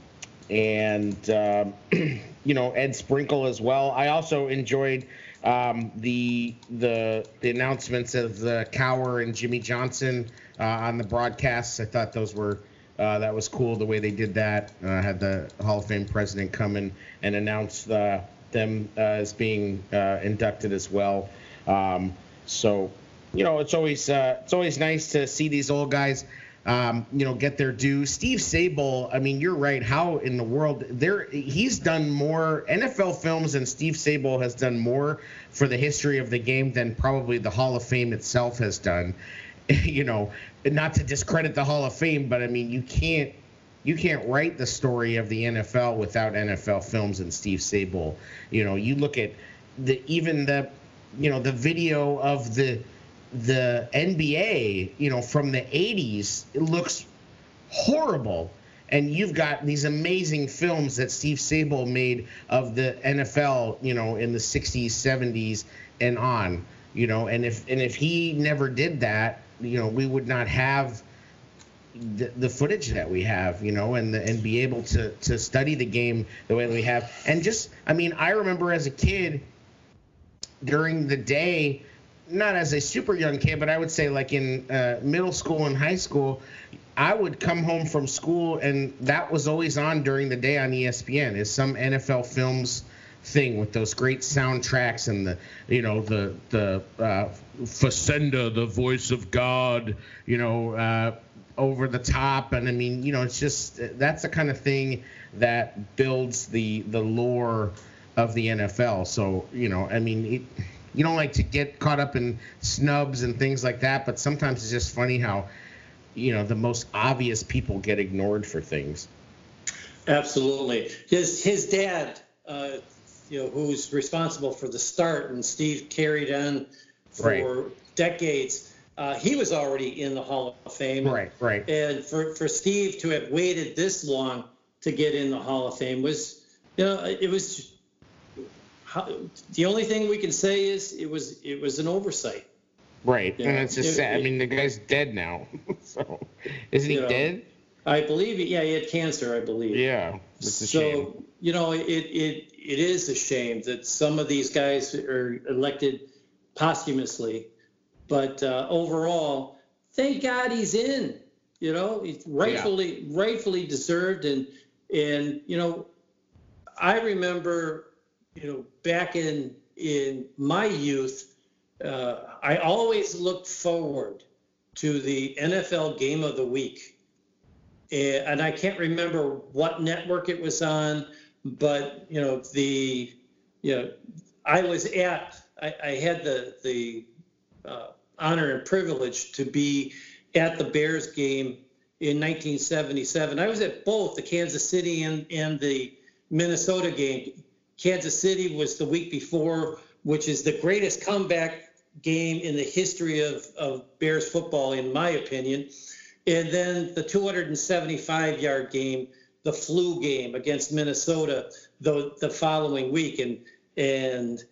and um, (clears throat) you know Ed Sprinkle as well. I also enjoyed um, the the the announcements of the Cowher and Jimmy Johnson uh, on the broadcasts. I thought those were uh, that was cool the way they did that. Uh, had the Hall of Fame president come in and announce uh, them uh, as being uh, inducted as well. Um, so, you know, it's always it's always nice to see these old guys um, you know, get their due. Steve Sabol, I mean, you're right. How in the world there? He's done more NFL films, and Steve Sabol has done more for the history of the game than probably the Hall of Fame itself has done. (laughs) you know, not to discredit the Hall of Fame, but I mean, you can't you can't write the story of the NFL without NFL films and Steve Sabol. You know, you look at the even the you know the video of the the NBA, you know, from the 80s, it looks horrible. And you've got these amazing films that Steve Sabol made of the NFL, you know, in the 60s, 70s, and on. You know, and if and if he never did that, you know, we would not have the, the footage that we have, you know, and the, and be able to to study the game the way that we have. And just, I mean, I remember as a kid during the day not as a super young kid, but I would say like in uh, middle school and high school, I would come home from school and that was always on during the day on ESPN is some NFL films thing with those great soundtracks and the you know the the uh, Facenda, the voice of God, you know, uh, over the top, and I mean, you know, it's just that's the kind of thing that builds the the lore of the NFL. So you know, I mean. It, you don't like to get caught up in snubs and things like that, but sometimes it's just funny how, you know, the most obvious people get ignored for things. Absolutely. His his dad, uh, you know, who's responsible for the start, and Steve carried on for right. decades. Uh, he was already in the Hall of Fame. Right, right. And for, for Steve to have waited this long to get in the Hall of Fame was, you know, it was the only thing we can say is it was it was an oversight. Right, and it's just it, sad. It, I mean, the guy's dead now. (laughs) so, isn't he know, dead? I believe. Yeah, he had cancer. I believe. Yeah, so you know, it it it is a shame that some of these guys are elected posthumously, but uh, overall, thank God he's in. You know, he's rightfully yeah. rightfully deserved, and and you know, I remember you know, back in in my youth, uh, I always looked forward to the NFL game of the week. And I can't remember what network it was on, but you know the you know I was at I, I had the the uh, honor and privilege to be at the Bears game in 1977. I was at both the Kansas City and, and the Minnesota game. Kansas City was the week before, which is the greatest comeback game in the history of, of Bears football, in my opinion. And then the 275 yard game, the flu game against Minnesota the, the following week. And, and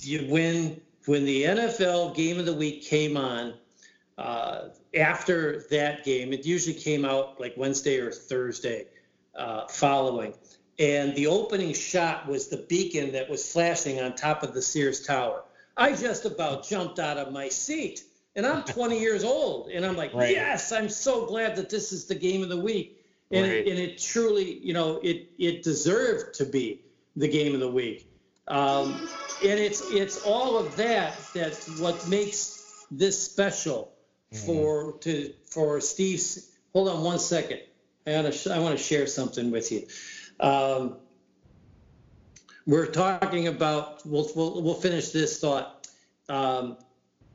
you win when the NFL game of the week came on, uh, after that game, it usually came out like Wednesday or Thursday uh, following and the opening shot was the beacon that was flashing on top of the Sears Tower. I just about jumped out of my seat. And I'm 20 years old. And I'm like, right. yes, I'm so glad that this is the game of the week. And, right. it, and it truly, you know, it, it deserved to be the game of the week. Um, and it's it's all of that that's what makes this special mm-hmm. for to for Steve's. Hold on one second. I want to I want to share something with you. Um, we're talking about, we'll, we'll, we'll finish this thought. Um,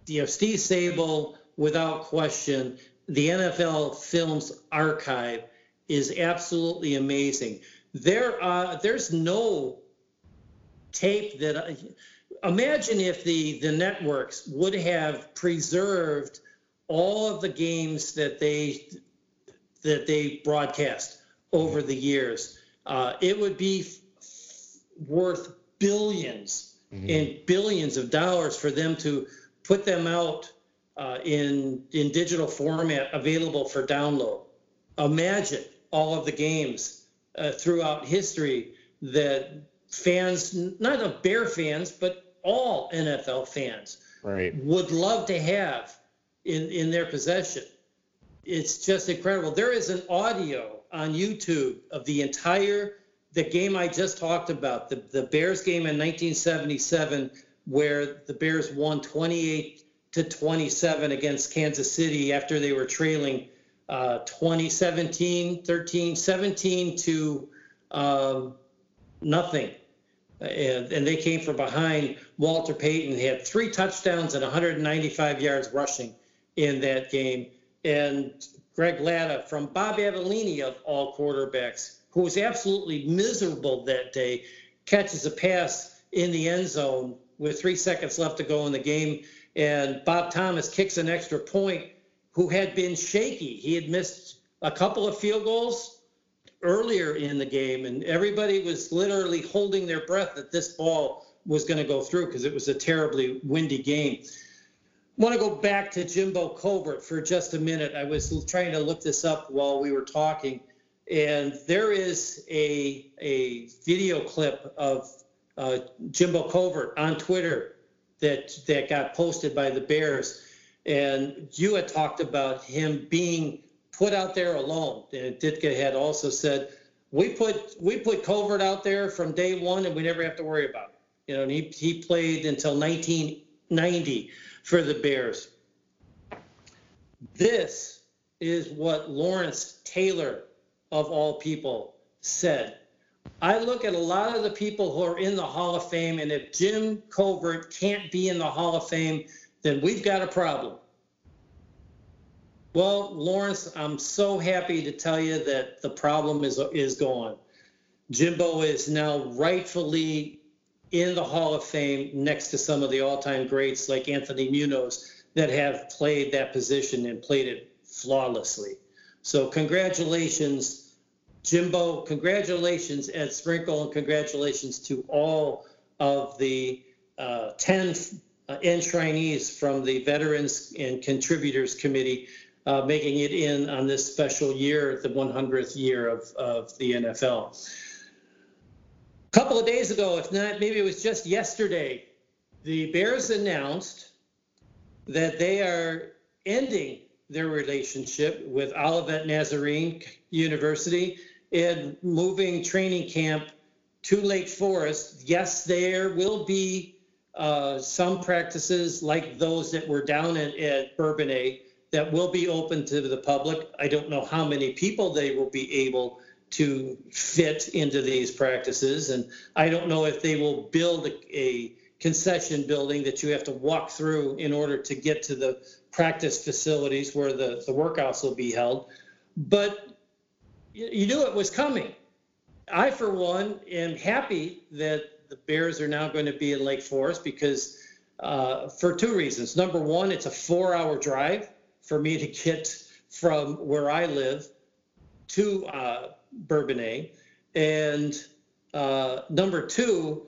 you know, Steve Sabol, without question, the NFL Films Archive is absolutely amazing. There, uh, there's no tape that. I, imagine if the the networks would have preserved all of the games that they that they broadcast over the years. Uh, it would be f- worth 1000000000s mm-hmm. and billions of dollars for them to put them out uh, in in digital format available for download. Imagine all of the games uh, throughout history that fans, not of Bear fans, but all NFL fans, right. would love to have in in their possession. It's just incredible. There is an audio on YouTube of the entire the game I just talked about, the, the Bears game in 1977, where the Bears won 28 to 27 against Kansas City after they were trailing uh, 2017, 13, 17 to um, nothing. And, and they came from behind. Walter Payton had three touchdowns and 195 yards rushing in that game. And Greg Latta from Bob Avellini of all quarterbacks, who was absolutely miserable that day, catches a pass in the end zone with three seconds left to go in the game. And Bob Thomas kicks an extra point, who had been shaky. He had missed a couple of field goals earlier in the game, and everybody was literally holding their breath that this ball was going to go through because it was a terribly windy game I want to go back to Jimbo Covert for just a minute. I was trying to look this up while we were talking, and there is a a video clip of uh, Jimbo Covert on Twitter that that got posted by the Bears, and you had talked about him being put out there alone. And Ditka had also said we put we put Covert out there from day one, and we never have to worry about it. You know, he he played until 1990 for the Bears. This is what Lawrence Taylor, of all people, said. I look at a lot of the people who are in the Hall of Fame, and if Jim Covert can't be in the Hall of Fame, then we've got a problem. Well, Lawrence, I'm so happy to tell you that the problem is is gone. Jimbo is now rightfully in the Hall of Fame next to some of the all-time greats like Anthony Munoz that have played that position and played it flawlessly. So congratulations, Jimbo. Congratulations, Ed Sprinkle, and congratulations to all of the uh, 10 uh, enshrinees from the Veterans and Contributors Committee uh, making it in on this special year, the 100th year of, of the NFL A couple of days ago, if not, maybe it was just yesterday, the Bears announced that they are ending their relationship with Olivet Nazarene University and moving training camp to Lake Forest. Yes, there will be uh, some practices like those that were down at, at Bourbonnais that will be open to the public. I don't know how many people they will be able to fit into these practices. And I don't know if they will build a, a concession building that you have to walk through in order to get to the practice facilities where the, the workouts will be held. But you, you knew it was coming. I, for one, am happy that the Bears are now going to be in Lake Forest because uh, for two reasons. Number one, it's a four hour drive for me to get from where I live to uh, Bourbonnais. And uh, number two,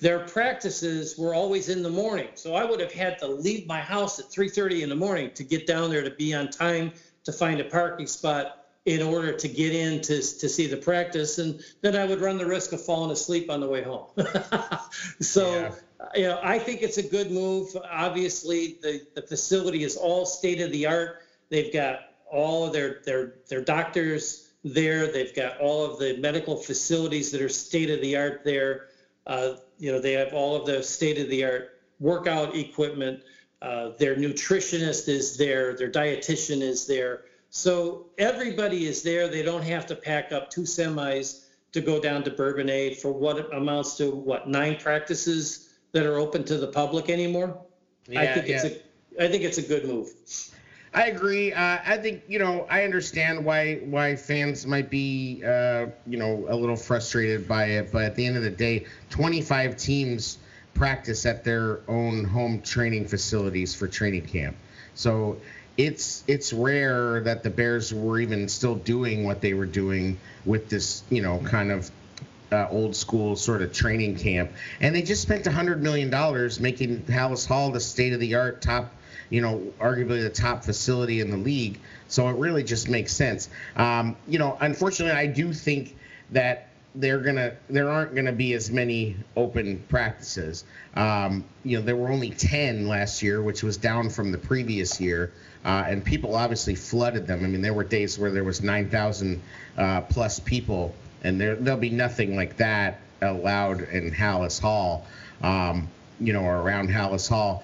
their practices were always in the morning. So I would have had to leave my house at 3:30 in the morning to get down there to be on time to find a parking spot in order to get in to, to see the practice. And then I would run the risk of falling asleep on the way home. (laughs) so, yeah. you know, I think it's a good move. Obviously, the, the facility is all state of the art. They've got all of their, their, their doctors, there. They've got all of the medical facilities that are state of the art there. Uh, you know, they have all of the state of the art workout equipment. Uh, their nutritionist is there. Their dietitian is there. So everybody is there. They don't have to pack up two semis to go down to Bourbonnais for what amounts to what nine practices that are open to the public anymore. Yeah, I think yeah. it's a I think it's a good move. I agree. Uh, I think you know I understand why why fans might be uh, you know a little frustrated by it, but at the end of the day, 25 teams practice at their own home training facilities for training camp. So it's it's rare that the Bears were even still doing what they were doing with this, you know, kind of uh, old school sort of training camp. And they just spent $100 million making Halas Hall the state of the art top, you know, arguably the top facility in the league. So it really just makes sense. Um, you know, unfortunately, I do think that they're gonna there aren't gonna be as many open practices. Um, you know, there were only 10 last year, which was down from the previous year. Uh, and people obviously flooded them. I mean, there were days where there was 9,000 uh, plus people and there there'll be nothing like that allowed in Halas Hall, um, you know, or around Halas Hall.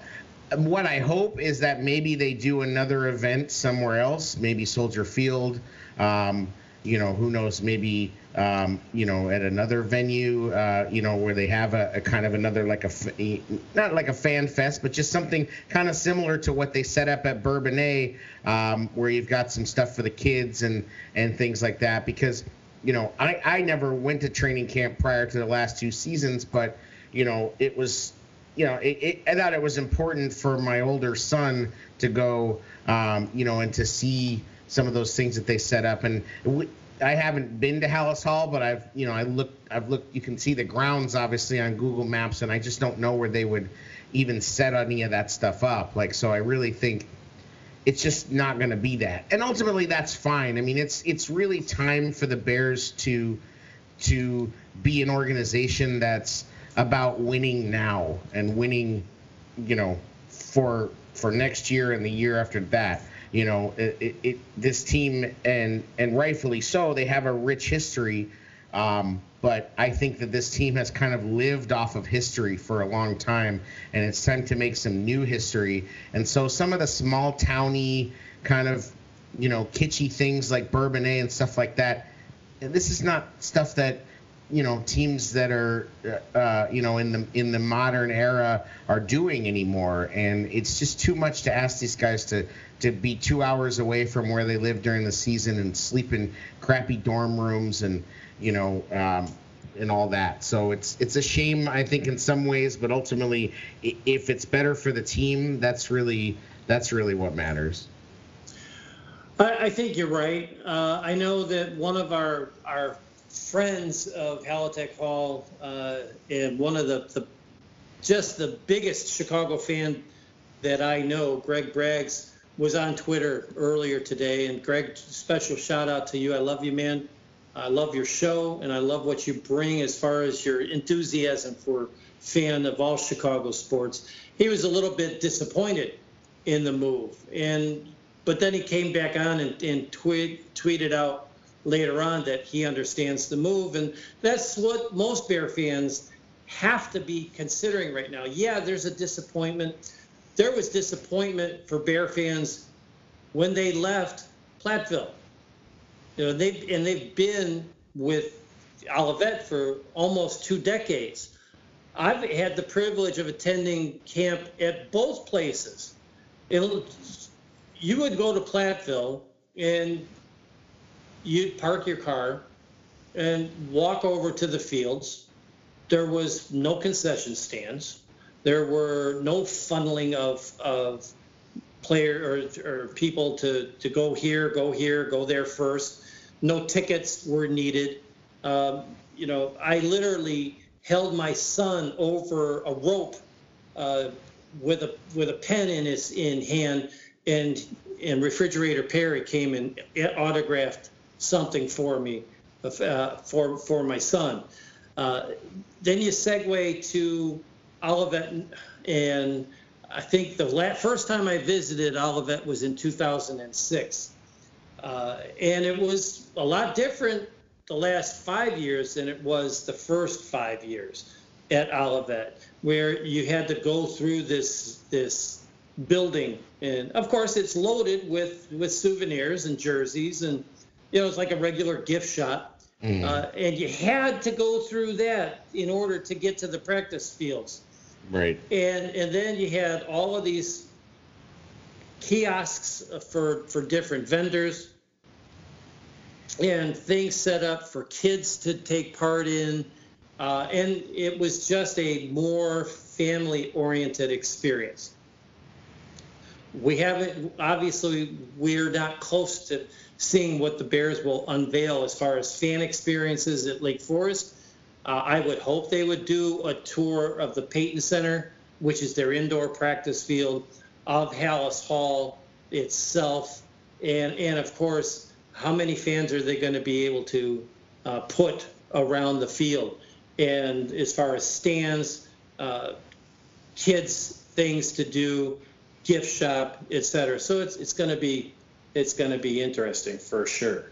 What I hope is that maybe they do another event somewhere else, maybe Soldier Field. Um, you know, who knows? Maybe um, you know at another venue, uh, you know, where they have a, a, kind of another like a not like a fan fest, but just something kind of similar to what they set up at Bourbonnais, um, where you've got some stuff for the kids and and things like that. Because you know, I, I never went to training camp prior to the last two seasons, but, you know, it was, you know, it, it, I thought it was important for my older son to go, um, you know, and to see some of those things that they set up. And I haven't been to Halas Hall, but I've, you know, I looked, I've looked, you can see the grounds obviously on Google Maps, and I just don't know where they would even set any of that stuff up. Like, so I really think it's just not going to be that. And ultimately, that's fine. I mean, it's it's really time for the Bears to to be an organization that's about winning now and winning, you know, for for next year and the year after that. You know, it, it, it this team and and rightfully so, they have a rich history. Um, but I think that this team has kind of lived off of history for a long time, and it's time to make some new history. And so some of the small towny kind of, you know, kitschy things like Bourbonnais and stuff like that, this is not stuff that you know teams that are uh, you know in the in the modern era are doing anymore and it's just too much to ask these guys to to be two hours away from where they live during the season and sleep in crappy dorm rooms and you know, um, and all that. So it's it's a shame, I think, in some ways, but ultimately, if it's better for the team, that's really that's really what matters. I, I think you're right. Uh, I know that one of our our friends of Halatek Hall uh, and one of the, the just the biggest Chicago fan that I know, Greg Braggs, was on Twitter earlier today. And Greg, special shout out to you. I love you, man. I love your show and I love what you bring as far as your enthusiasm for fan of all Chicago sports. He was a little bit disappointed in the move, and but then he came back on and, and tweet, tweeted out later on that he understands the move, and that's what most Bear fans have to be considering right now. Yeah, there's a disappointment. There was disappointment for Bear fans when they left Platteville you know, they and they've been with Olivet for almost two decades. I've had the privilege of attending camp at both places. It'll, you would go to Platteville and you'd park your car and walk over to the fields. There was no concession stands. There were no funneling of, of player or, or people to, to go here, go here, go there first no tickets were needed. Um, you know, I literally held my son over a rope uh, with a with a pen in his in hand, and and refrigerator Perry came and autographed something for me uh, for for my son. Uh, then you segue to Olivet, and I think the first time I visited Olivet was in 2006. Uh, and it was a lot different the last five years than it was the first five years at Olivet, where you had to go through this this building, and of course it's loaded with with souvenirs and jerseys, and you know it's like a regular gift shop, mm. uh, and you had to go through that in order to get to the practice fields. Right. And and then you had all of these kiosks for for different vendors and things set up for kids to take part in uh, and it was just a more family oriented experience we haven't obviously we're not close to seeing what the Bears will unveil as far as fan experiences at Lake Forest. Uh, I would hope they would do a tour of the Payton Center, which is their indoor practice field, of Halas Hall itself, and and of course, how many fans are they going to be able to uh, put around the field? And as far as stands, uh, kids things to do, gift shop, etc. So it's it's going to be it's going to be interesting for sure.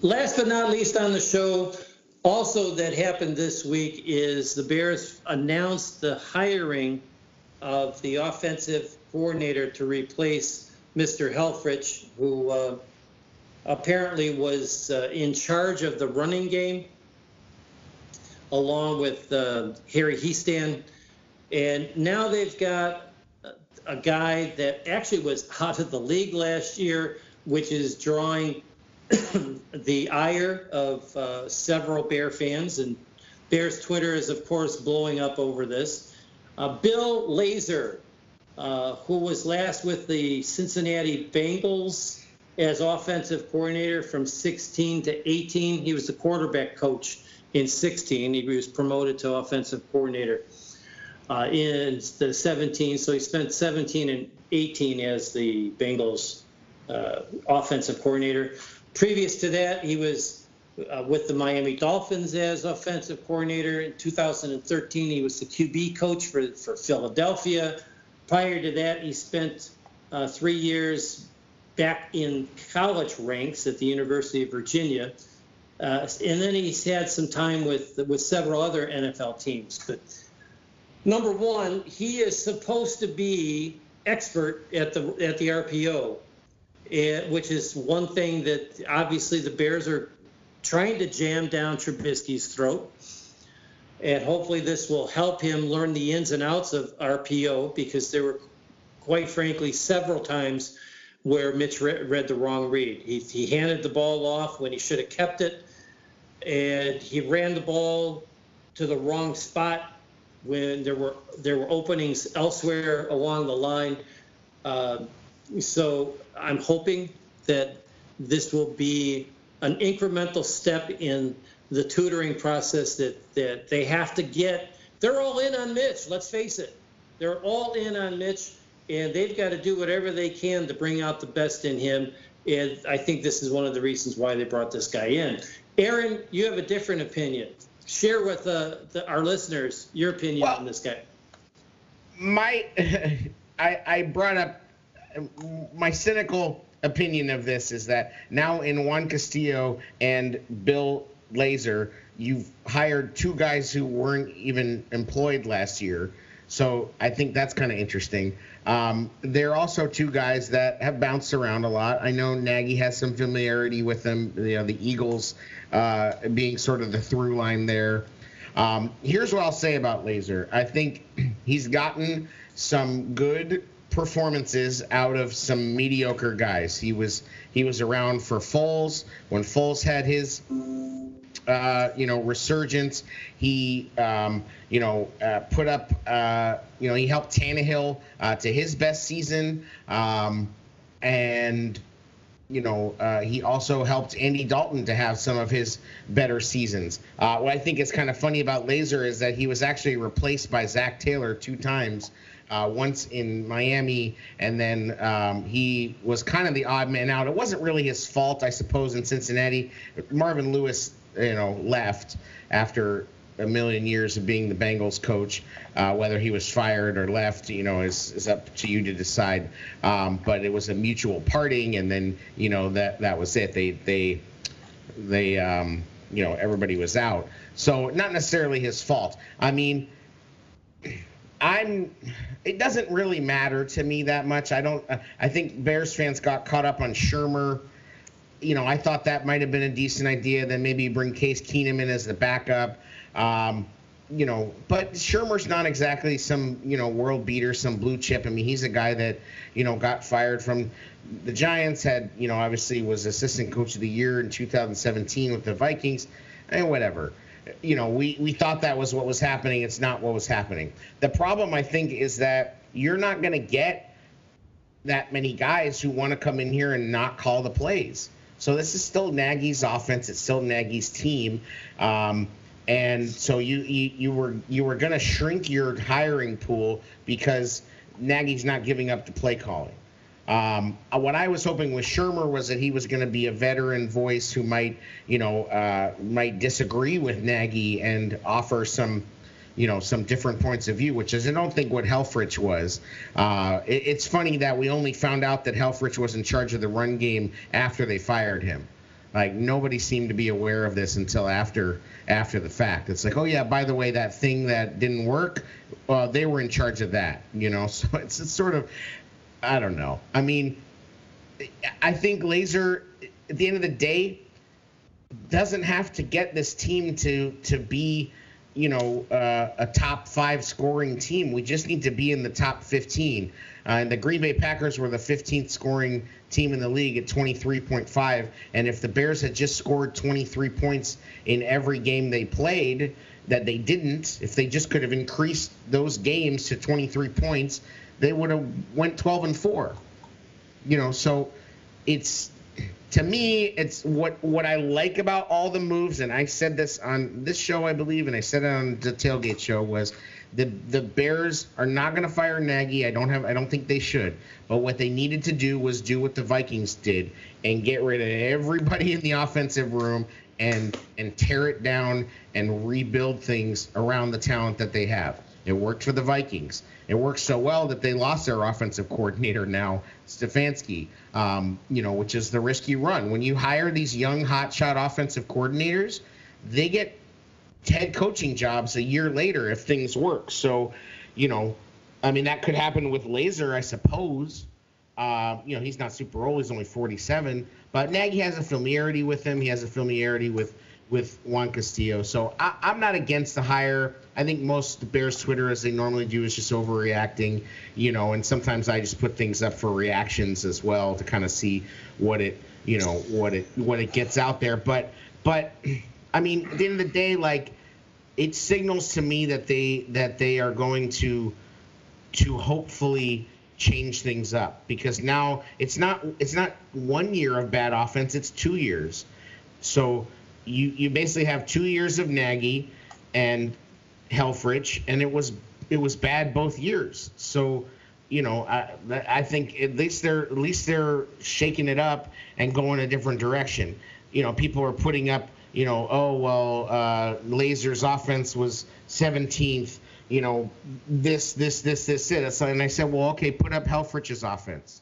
Last but not least on the show, also that happened this week is the Bears announced the hiring of the offensive coordinator to replace Mr. Helfrich, who uh, apparently was uh, in charge of the running game, along with uh, Harry Hiestand. And now they've got a guy that actually was out of the league last year, which is drawing (coughs) the ire of uh, several Bear fans. And Bears Twitter is, of course, blowing up over this. Uh, Bill Lazor, uh, who was last with the Cincinnati Bengals as offensive coordinator from 16 to 18. He was the quarterback coach in 16. He was promoted to offensive coordinator uh, in the 17. So he spent 17 and 18 as the Bengals uh, offensive coordinator. Previous to that, he was uh, with the Miami Dolphins as offensive coordinator. In 2013, he was the QB coach for, for Philadelphia. Prior to that, he spent uh, three years back in college ranks at the University of Virginia. Uh, and then he's had some time with with several other NFL teams. But number one, he is supposed to be expert at the at the RPO, and, eh, which is one thing that obviously the Bears are trying to jam down Trubisky's throat. And hopefully this will help him learn the ins and outs of RPO because there were, quite frankly, several times where Mitch read the wrong read. He, he handed the ball off when he should have kept it, and he ran the ball to the wrong spot when there were there were openings elsewhere along the line. Uh, so I'm hoping that this will be an incremental step in the tutoring process that, that they have to get. They're all in on Mitch, let's face it. They're all in on Mitch, and they've got to do whatever they can to bring out the best in him. And I think this is one of the reasons why they brought this guy in. Aaron, you have a different opinion share with uh, the, our listeners your opinion well, on this guy. My, (laughs) I, I brought up my cynical opinion of this is that now in Juan Castillo and Bill Lazor, you've hired two guys who weren't even employed last year. So I think that's kind of interesting. Um, they're also two guys that have bounced around a lot. I know Nagy has some familiarity with them. You know, the Eagles uh, being sort of the through line there. Um, here's what I'll say about Lazor. I think (clears throat) he's gotten some good performances out of some mediocre guys. He was he was around for Foles when Foles had his uh, you know resurgence. He um, you know uh, put up uh, you know he helped Tannehill uh, to his best season, um, and you know, uh, he also helped Andy Dalton to have some of his better seasons. Uh, what I think is kind of funny about Lazor is that he was actually replaced by Zac Taylor two times. Uh, once in Miami, and then um, he was kind of the odd man out. It wasn't really his fault, I suppose, in Cincinnati. Marvin Lewis, you know, left after a million years of being the Bengals coach. Uh, whether he was fired or left, you know, is, is up to you to decide. Um, but it was a mutual parting, and then you know that that was it. They they they um, you know everybody was out. So not necessarily his fault. I mean. I'm. It doesn't really matter to me that much. I don't. I think Bears fans got caught up on Shurmur. You know, I thought that might have been a decent idea. Then maybe bring Case Keenum in as the backup. Um, you know, but Shurmur's not exactly some, you know, world beater, some blue chip. I mean, he's a guy that, you know, got fired from the Giants, had, you know, obviously was assistant coach of the year in 2017 with the Vikings, and whatever. you know, we, we thought that was what was happening. It's not what was happening. The problem, I think, is that you're not going to get that many guys who want to come in here and not call the plays. So this is still Nagy's offense. It's still Nagy's team. Um, and so you, you you were you were going to shrink your hiring pool because Nagy's not giving up the play calling. Um, what I was hoping with Shurmur was that he was going to be a veteran voice who might, you know, uh, might disagree with Nagy and offer some, you know, some different points of view, which is I don't think what Helfrich was. Uh, it, it's funny that we only found out that Helfrich was in charge of the run game after they fired him. Like nobody seemed to be aware of this until after after the fact. It's like, oh yeah, by the way, that thing that didn't work, uh, they were in charge of that. You know, (laughs) so it's, it's sort of I don't know. I mean, I think Lazor, at the end of the day, doesn't have to get this team to to be, you know, uh, a top five scoring team. We just need to be in the top 15. Uh, and the Green Bay Packers were the 15th scoring team in the league at 23.5. And if the Bears had just scored 23 points in every game they played, that they didn't, if they just could have increased those games to 23 points, they would have went 12 and 4 you know so it's to me it's what what i like about all the moves and i said this on this show i believe and i said it on the tailgate show was the the bears are not going to fire nagy. I don't have i don't think they should. But what they needed to do was do what the vikings did and get rid of everybody in the offensive room and and tear it down and rebuild things around the talent that they have it worked for the vikings it worked so well that they lost their offensive coordinator now, Stefanski. Um, you know, which is the risky run. When you hire these young hotshot offensive coordinators, they get head coaching jobs a year later if things work. So, you know, I mean that could happen with Lazor, I suppose. Uh, you know, he's not super old; he's only 47. But Nagy has a familiarity with him. He has a familiarity with with Juan Castillo. So I, am not against the hire. I think most Bears Twitter, as they normally do, is just overreacting, you know. And sometimes I just put things up for reactions as well to kind of see what it, you know, what it what it gets out there. But but I mean, at the end of the day, like it signals to me that they that they are going to to hopefully change things up because now it's not it's not one year of bad offense it's two years so you you basically have two years of Nagy and Helfrich, and it was it was bad both years. So you know, I, I think at least they're at least they're shaking it up and going a different direction. You know, people are putting up, you know, oh well, uh, Lazor's offense was 17th. You know, this, this, this, this, this. And I said, well, okay, put up Helfrich's offense.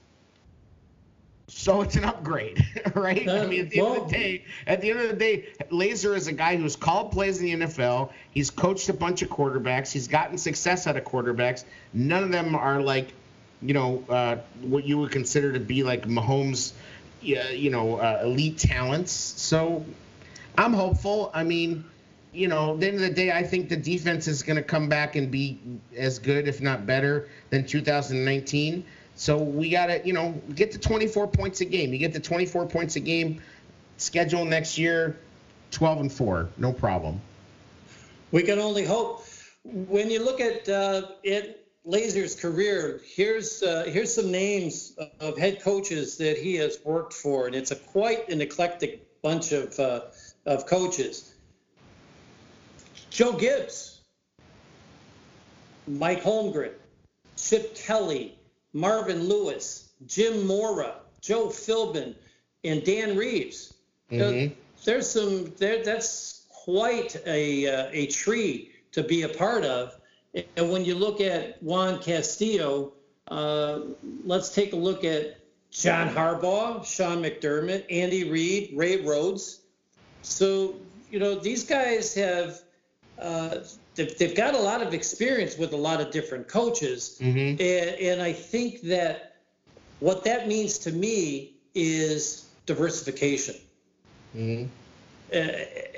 So it's an upgrade, (laughs) right? Uh, I mean, at the well, end of the day, at the end of the day, Lazor is a guy who's called plays in the NFL. He's coached a bunch of quarterbacks. He's gotten success out of quarterbacks. None of them are like, you know, uh, what you would consider to be like Mahomes, you know, uh, elite talents. So I'm hopeful. I mean, you know, at the end of the day, I think the defense is going to come back and be as good, if not better, than 2019. So we got to, you know, get to 24 points a game. You get to 24 points a game, schedule next year, 12 and 4, no problem. We can only hope. When you look at uh, it, Lazor's career, here's uh, here's some names of head coaches that he has worked for, and it's a quite an eclectic bunch of uh, of coaches. Joe Gibbs, Mike Holmgren, Chip Kelly, Marvin Lewis, Jim Mora, Joe Philbin, and Dan Reeves. Mm-hmm. there's some there. That's quite a uh, a tree to be a part of. And when you look at Juan Castillo, uh, let's take a look at John Harbaugh, Sean McDermott, Andy Reid, Ray Rhodes. So you know these guys have uh, they've, got a lot of experience with a lot of different coaches, mm-hmm. and, and I think that what that means to me is diversification. Mm-hmm. Uh,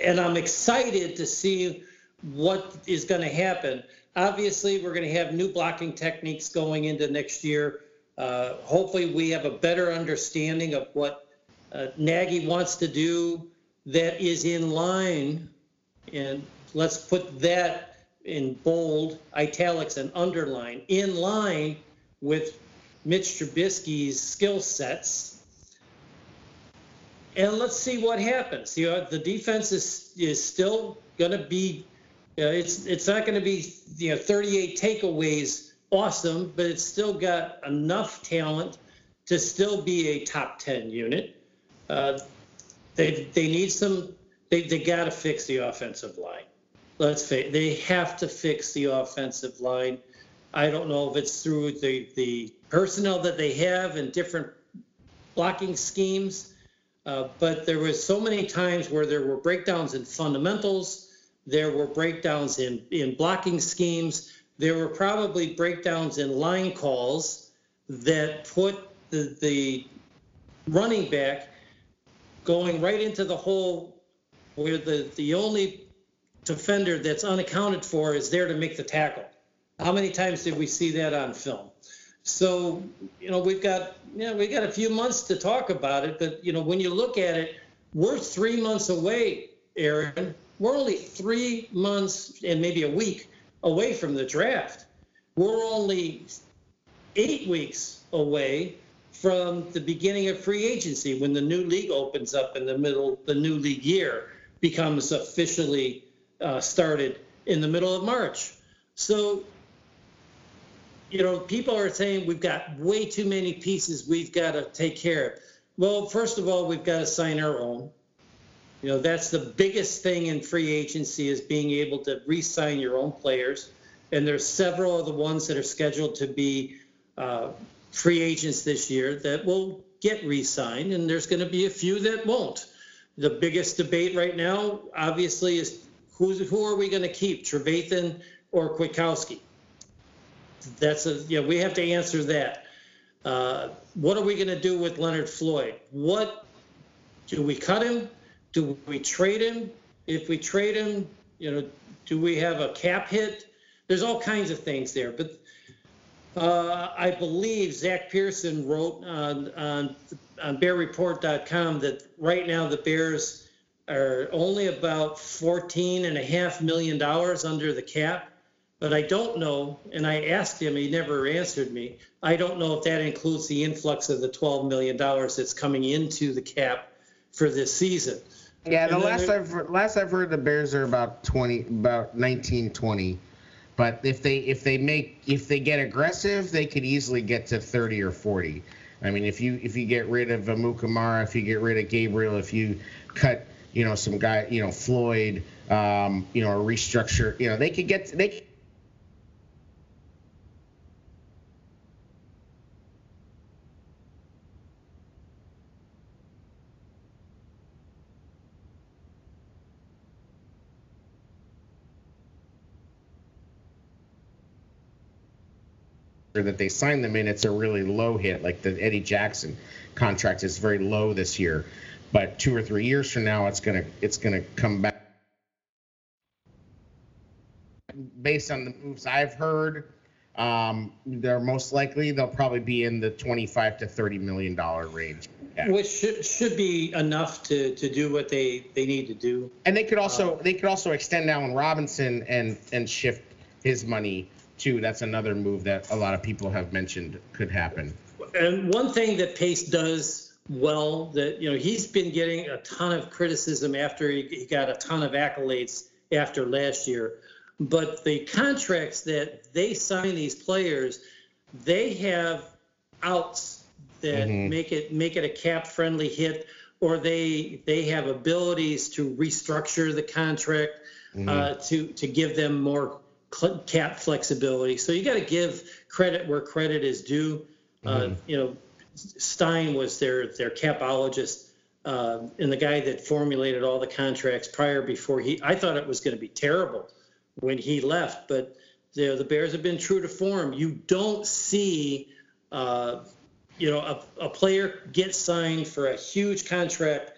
and I'm excited to see what is going to happen. Obviously, we're going to have new blocking techniques going into next year. Uh, hopefully, we have a better understanding of what uh, Nagy wants to do that is in line and let's put that in bold, italics, and underline, in line with Mitch Trubisky's skill sets. And let's see what happens. You know, the defense is is still going to be. You know, it's it's not going to be you know 38 takeaways awesome, but it's still got enough talent to still be a top 10 unit. Uh, they they need some. They they got to fix the offensive line. Let's face. They have to fix the offensive line. I don't know if it's through the the personnel that they have and different blocking schemes, uh, but there was so many times where there were breakdowns in fundamentals. There were breakdowns in in blocking schemes. There were probably breakdowns in line calls that put the the running back going right into the hole where the, the only defender that's unaccounted for is there to make the tackle. How many times did we see that on film? So, you know, we've got, you know, we got a few months to talk about it, but you know, when you look at it, we're three months away, Aaron. We're only three months and maybe a week away from the draft. We're only eight weeks away from the beginning of free agency when the new league opens up in the middle, the new league year becomes officially uh, started in the middle of March. So, you know, people are saying we've got way too many pieces we've got to take care of. Well, first of all, we've got to sign our own. You know, that's the biggest thing in free agency is being able to re-sign your own players. And there's several of the ones that are scheduled to be uh, free agents this year that will get re-signed, and there's going to be a few that won't. The biggest debate right now, obviously, is who's who are we going to keep, Trevathan or Kwiatkowski? That's a yeah. We have to answer that. Uh, what are we going to do with Leonard Floyd? What do we cut him? Do we trade him? If we trade him, you know, do we have a cap hit? There's all kinds of things there, but uh, I believe Zach Pearson wrote on, on, on BearReport.com that right now the Bears are only about $14.5 million under the cap. But I don't know, and I asked him, he never answered me. I don't know if that includes the influx of the $12 million that's coming into the cap for this season. Yeah, the last I've last I've heard, the Bears are about twenty, about nineteen twenty but if they if they make if they get aggressive, they could easily get to 30 or 40. I mean, if you if you get rid of Amukamara, if you get rid of Gabriel, if you cut you know some guy you know Floyd, um, you know, restructure, you know, they could get they that they sign them in, it's a really low hit. Like the Eddie Jackson contract is very low this year, but two or three years from now, it's gonna it's gonna come back. Based on the moves I've heard, um, they're most likely they'll probably be in the 25 to 30 million dollar range. Yeah. Which should, should be enough to, to do what they, they need to do. And they could also uh, they could also extend Allen Robinson and and shift his money too. That's another move that a lot of people have mentioned could happen. And one thing that Pace does well, that you know, he's been getting a ton of criticism after he, he got a ton of accolades after last year. But the contracts that they sign these players, they have outs that mm-hmm. make it make it a cap friendly hit, or they they have abilities to restructure the contract mm-hmm. uh, to to give them more cap flexibility. So you got to give credit where credit is due. Uh, mm-hmm. Uh, you know, Stein was their their capologist uh, and the guy that formulated all the contracts prior before he. I thought it was going to be terrible when he left, but the the Bears have been true to form. You don't see. Uh, you know, a, a player get signed for a huge contract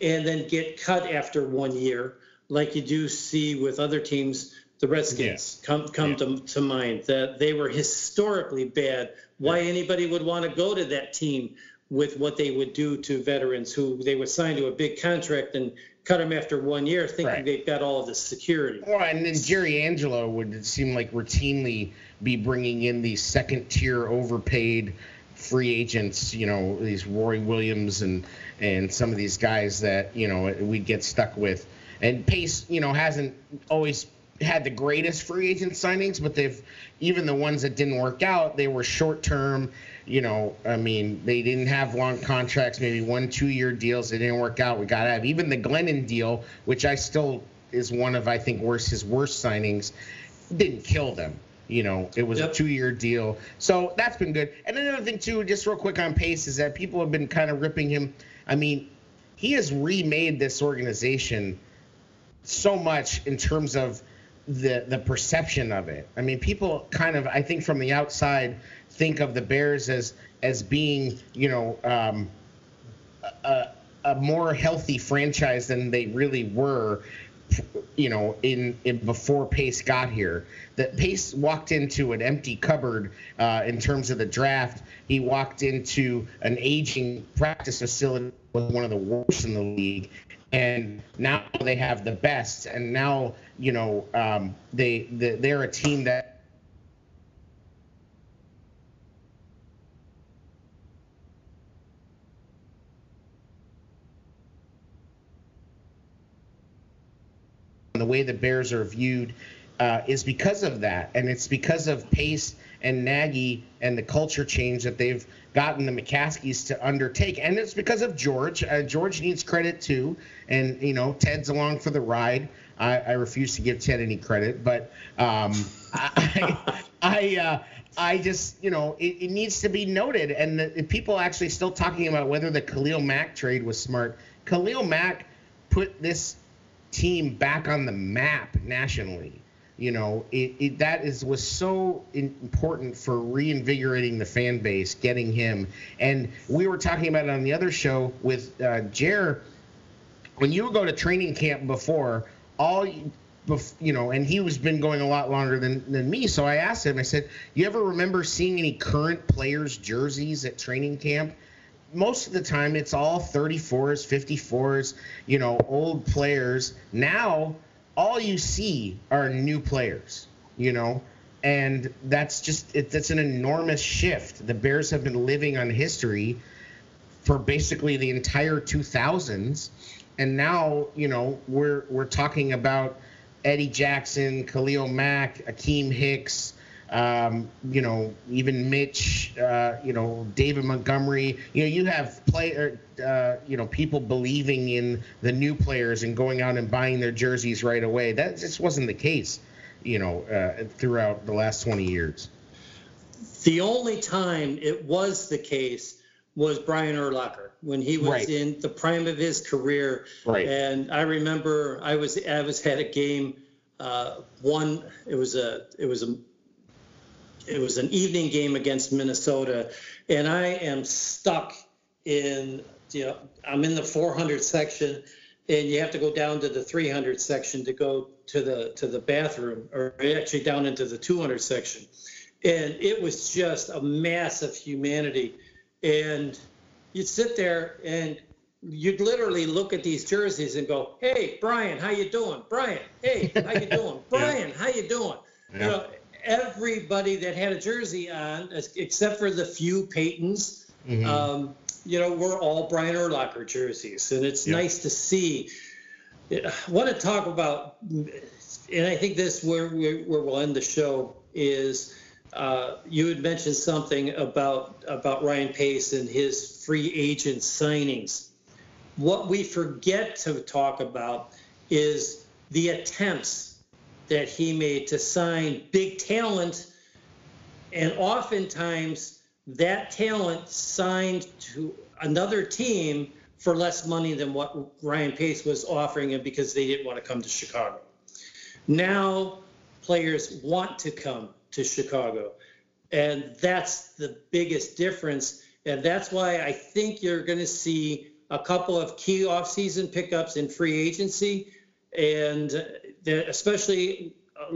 and then get cut after one year, like you do see with other teams the Redskins come come yeah. to, to mind that they were historically bad. Why yeah. anybody would want to go to that team with what they would do to veterans who they would sign to a big contract and cut them after one year, thinking right. they've got all of the security. Well, and then Jerry Angelo would seem like routinely be bringing in these second tier overpaid free agents, you know, these Roy Williams and and some of these guys that you know we get stuck with. And Pace, you know, hasn't always had the greatest free agent signings, but they've even the ones that didn't work out, they were short term. You know, I mean, they didn't have long contracts, maybe one, two year deals. They didn't work out. We got to have even the Glennon deal, which I still is one of I think worst his worst signings, didn't kill them. You know, it was yep. a two year deal. So that's been good. And another thing too, just real quick on Pace is that people have been kind of ripping him. I mean, he has remade this organization so much in terms of the the perception of it. I mean, people kind of I think from the outside think of the Bears as as being you know um, a, a more healthy franchise than they really were. You know, in, in before Pace got here, that Pace walked into an empty cupboard uh, in terms of the draft. He walked into an aging practice facility with one of the worst in the league, and now they have the best. And now you know um, they, they they're a team that. The way the Bears are viewed uh, is because of that, and it's because of Pace and Nagy and the culture change that they've gotten the McCaskies to undertake, and it's because of George. Uh, George needs credit too, and you know Ted's along for the ride. I, I refuse to give Ted any credit, but um, (laughs) I, I, uh, I just you know it, it, needs to be noted, and the, people actually still talking about whether the Khalil Mack trade was smart. Khalil Mack put this team back on the map nationally. You know it, it, that is was so important for reinvigorating the fan base getting him. And we were talking about it on the other show with uh, jer. When you go to training camp before all you know and he was been going a lot longer than, than me. So i asked him i said you ever remember seeing any current players jerseys at training camp? Most of the time it's all 34s 54s you know old players. Now all you see are new players, you know, and that's just it, that's an enormous shift. The Bears have been living on history for basically the entire 2000s, and now you know we're we're talking about Eddie Jackson, Khalil Mack, Akiem Hicks, um, you know, even Mitch, uh, you know, David Montgomery. You know, you have player, uh, you know, people believing in the new players and going out and buying their jerseys right away. That just wasn't the case, you know, uh, throughout the last 20 years. The only time it was the case was Brian Urlacher when he was right. in the prime of his career. Right. And I remember I was I was had a game. Uh, one it was a it was a it was an evening game against Minnesota, and I am stuck in you know I'm in the 400 section, and you have to go down to the 300 section to go to the to the bathroom, or actually down into the 200 section, and it was just a mass of humanity, and you'd sit there and you'd literally look at these jerseys and go, "Hey, Brian, how you doing? Brian, hey, how you doing? (laughs) Brian, how you doing?" Yeah. You know, everybody that had a jersey on, except for the few Peytons, mm-hmm. um, you know, were all Brian Urlacher jerseys, and it's nice to see. I want to talk about, and I think this where where we'll end the show is. Uh, you had mentioned something about about Ryan Pace and his free agent signings. What we forget to talk about is the attempts that he made to sign big talent. And oftentimes that talent signed to another team for less money than what Ryan Pace was offering him because they didn't want to come to Chicago. Now players want to come to Chicago. And that's the biggest difference. And that's why I think you're going to see a couple of key offseason pickups in free agency. And especially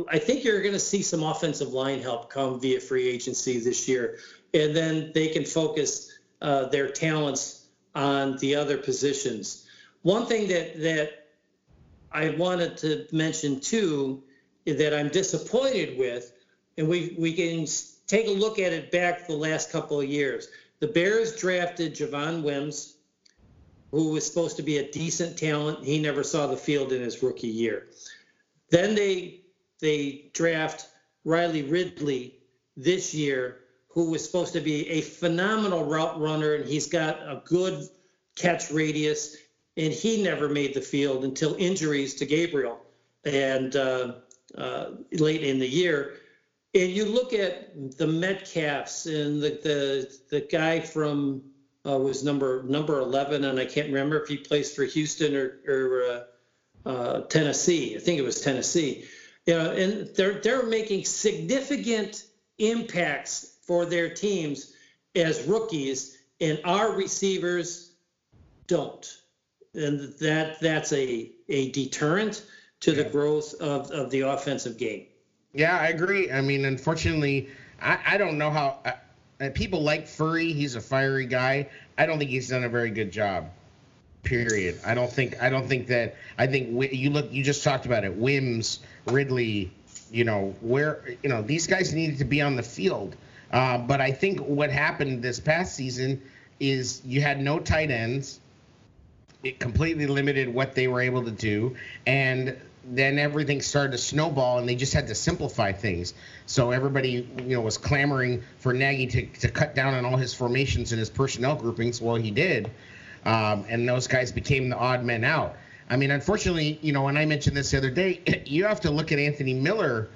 I think you're going to see some offensive line help come via free agency this year, and then they can focus uh, their talents on the other positions. One thing that that I wanted to mention too that I'm disappointed with, and we we can take a look at it back the last couple of years. The Bears drafted Javon Wims, who was supposed to be a decent talent. He never saw the field in his rookie year. Then they they draft Riley Ridley this year, who was supposed to be a phenomenal route runner, and he's got a good catch radius, and he never made the field until injuries to Gabriel and uh, uh, late in the year. And you look at the Metcalfs and the the, the guy from uh, was number number 11, and I can't remember if he plays for Houston or, or uh, uh, Tennessee. I think it was Tennessee. You know, and they're they're making significant impacts for their teams as rookies, and our receivers don't. And that that's a a deterrent to the growth of, of the offensive game. Yeah, I agree. I mean, unfortunately, I, I don't know how uh, people like Furrey. He's a fiery guy. I don't think he's done a very good job. Period. I don't think. I don't think that. I think you look. You just talked about it. Wims, Ridley. You know where. You know these guys needed to be on the field. Uh, but I think what happened this past season is you had no tight ends. It completely limited what they were able to do, and then everything started to snowball and they just had to simplify things. So everybody, you know, was clamoring for Nagy to, to cut down on all his formations and his personnel groupings. Well, he did. Um, and those guys became the odd men out. I mean, unfortunately, you know, when I mentioned this the other day, (clears throat) you have to look at Anthony Miller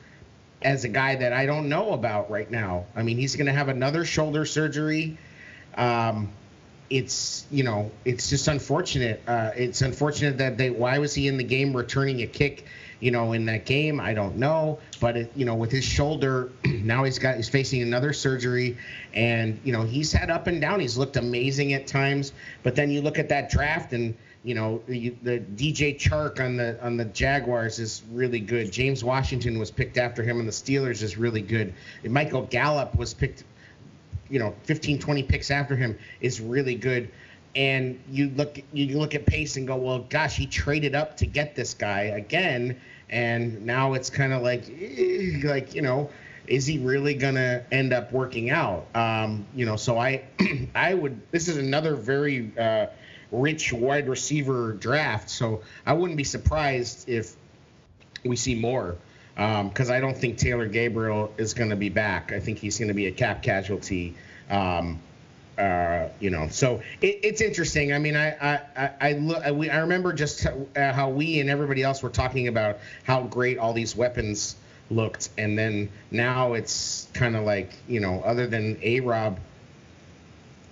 as a guy that I don't know about right now. I mean, he's going to have another shoulder surgery. Um, it's you know it's just unfortunate. Uh, it's unfortunate that they why was he in the game returning a kick, you know, in that game? I don't know, but it, you know with his shoulder (clears throat) now he's got he's facing another surgery, and you know he's had up and down. He's looked amazing at times, but then you look at that draft and. You know the, the DJ Chark on the on the Jaguars is really good. James Washington was picked after him, and the Steelers is really good. And Michael Gallup was picked you know 15 20 picks after him is really good. And you look you look at pace and go well gosh he traded up to get this guy again. And now it's kind of like eh, like you know is he really gonna end up working out? Um, you know so i (clears throat) i would this is another very uh, rich wide receiver draft. So i wouldn't be surprised if we see more because um, I don't think Taylor Gabriel is going to be back. I think he's going to be a cap casualty. Um, uh, you know, so it, it's interesting. I mean, I I I, I, look, I, I remember just uh, how we and everybody else were talking about how great all these weapons looked, and then now it's kind of like you know, other than A Rob,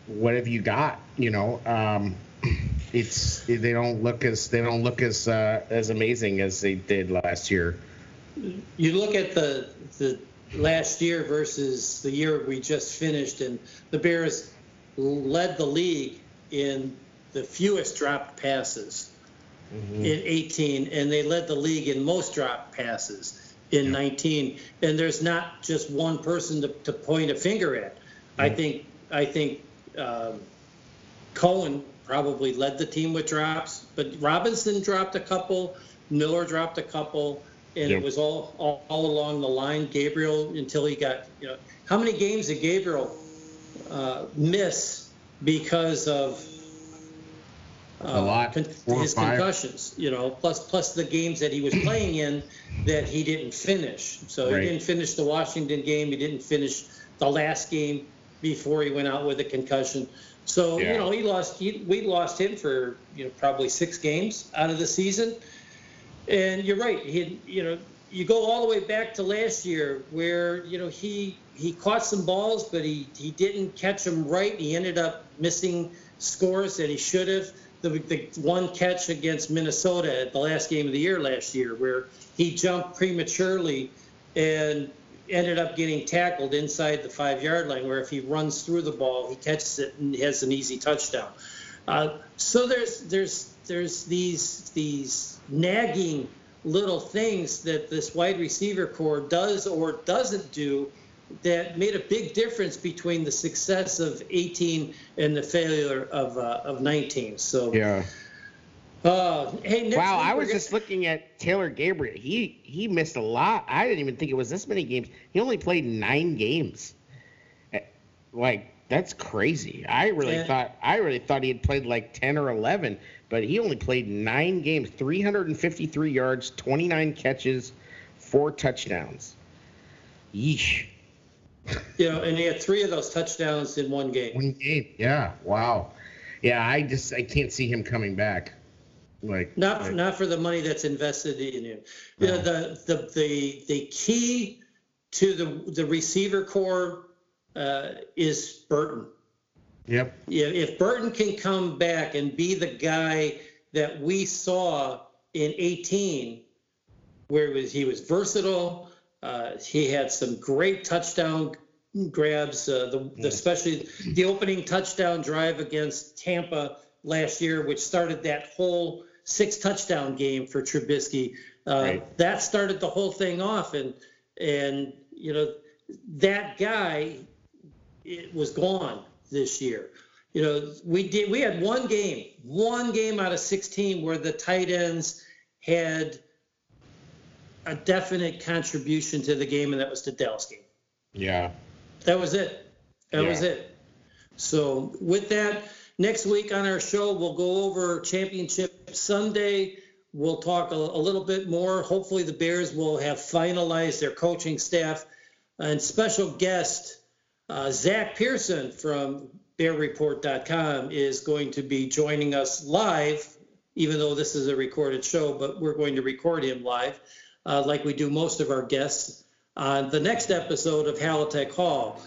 what have you got? You know, um, (clears throat) it's they don't look as they don't look as uh, as amazing as they did last year you look at the the last year versus the year we just finished, and the Bears led the league in the fewest dropped passes mm-hmm. in 18, and they led the league in most dropped passes in yeah. 19. And there's not just one person to, to point a finger at. I think I think um, Cohen probably led the team with drops, but Robinson dropped a couple, Miller dropped a couple and yep. it was all, all, all along the line. Gabriel until he got you know how many games did Gabriel uh, miss because of uh, a lot con- his concussions? You know, plus plus the games that he was (clears throat) playing in that he didn't finish. So right. he didn't finish the Washington game. He didn't finish the last game before he went out with a concussion. So yeah. you know he lost. He, we lost him for you know probably six games out of the season. And you're right. He, you know, you go all the way back to last year where you know he he caught some balls, but he he didn't catch them right. He ended up missing scores that he should have. The, the one catch against Minnesota at the last game of the year last year, where he jumped prematurely and ended up getting tackled inside the five yard line, where if he runs through the ball, he catches it and has an easy touchdown. Uh, so there's there's there's these these nagging little things that this wide receiver core does or doesn't do that made a big difference between the success of 18 and the failure of uh, of 19. So Yeah. Uh, hey, Wow, I was gonna- just looking at Taylor Gabriel. He he missed a lot. I didn't even think it was this many games. He only played nine games. Eh, Like that's crazy. I really Yeah. thought I really thought he had played like ten or eleven, but he only played nine games. Three hundred and fifty-three yards, twenty-nine catches, four touchdowns. Yeesh. you know, and he had three of those touchdowns in one game. One game. Yeah. Wow. Yeah. I just I can't see him coming back. Like Not not for the money that's invested in him. You know, the the the the key to the the receiver core uh, is Burton. Yep. Yeah, if Burton can come back and be the guy that we saw in 18, where was he was versatile, uh, he had some great touchdown grabs, uh, the, the especially the opening touchdown drive against Tampa last year, which started that whole six touchdown game for Trubisky. Uh, Right. That started the whole thing off, and and you know that guy it was gone this year. You know, we did we had one game, one game out of 16 where the tight ends had a definite contribution to the game, and that was the Dallas game. Yeah. That was it. That was it. So with that, next week on our show, we'll go over Championship Sunday. We'll talk a, a little bit more. Hopefully, the Bears will have finalized their coaching staff. And special guest uh, Zach Pearson from BearReport.com is going to be joining us live, even though this is a recorded show, but we're going to record him live, uh, like we do most of our guests, on the next episode of Halatek Hall.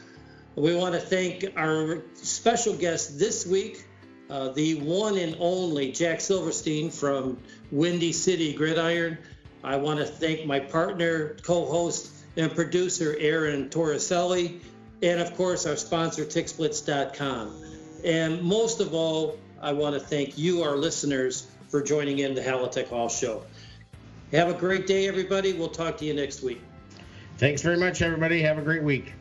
We want to thank our special guest this week, uh, the one and only Jack Silverstein from Windy City Gridiron. I want to thank my partner, co-host, and producer Aaron Torricelli, and of course our sponsor TixBlitz.com. And most of all, I want to thank you, our listeners, for joining in the Halatek Hall show. Have a great day, everybody. We'll talk to you next week. Thanks very much, everybody. Have a great week.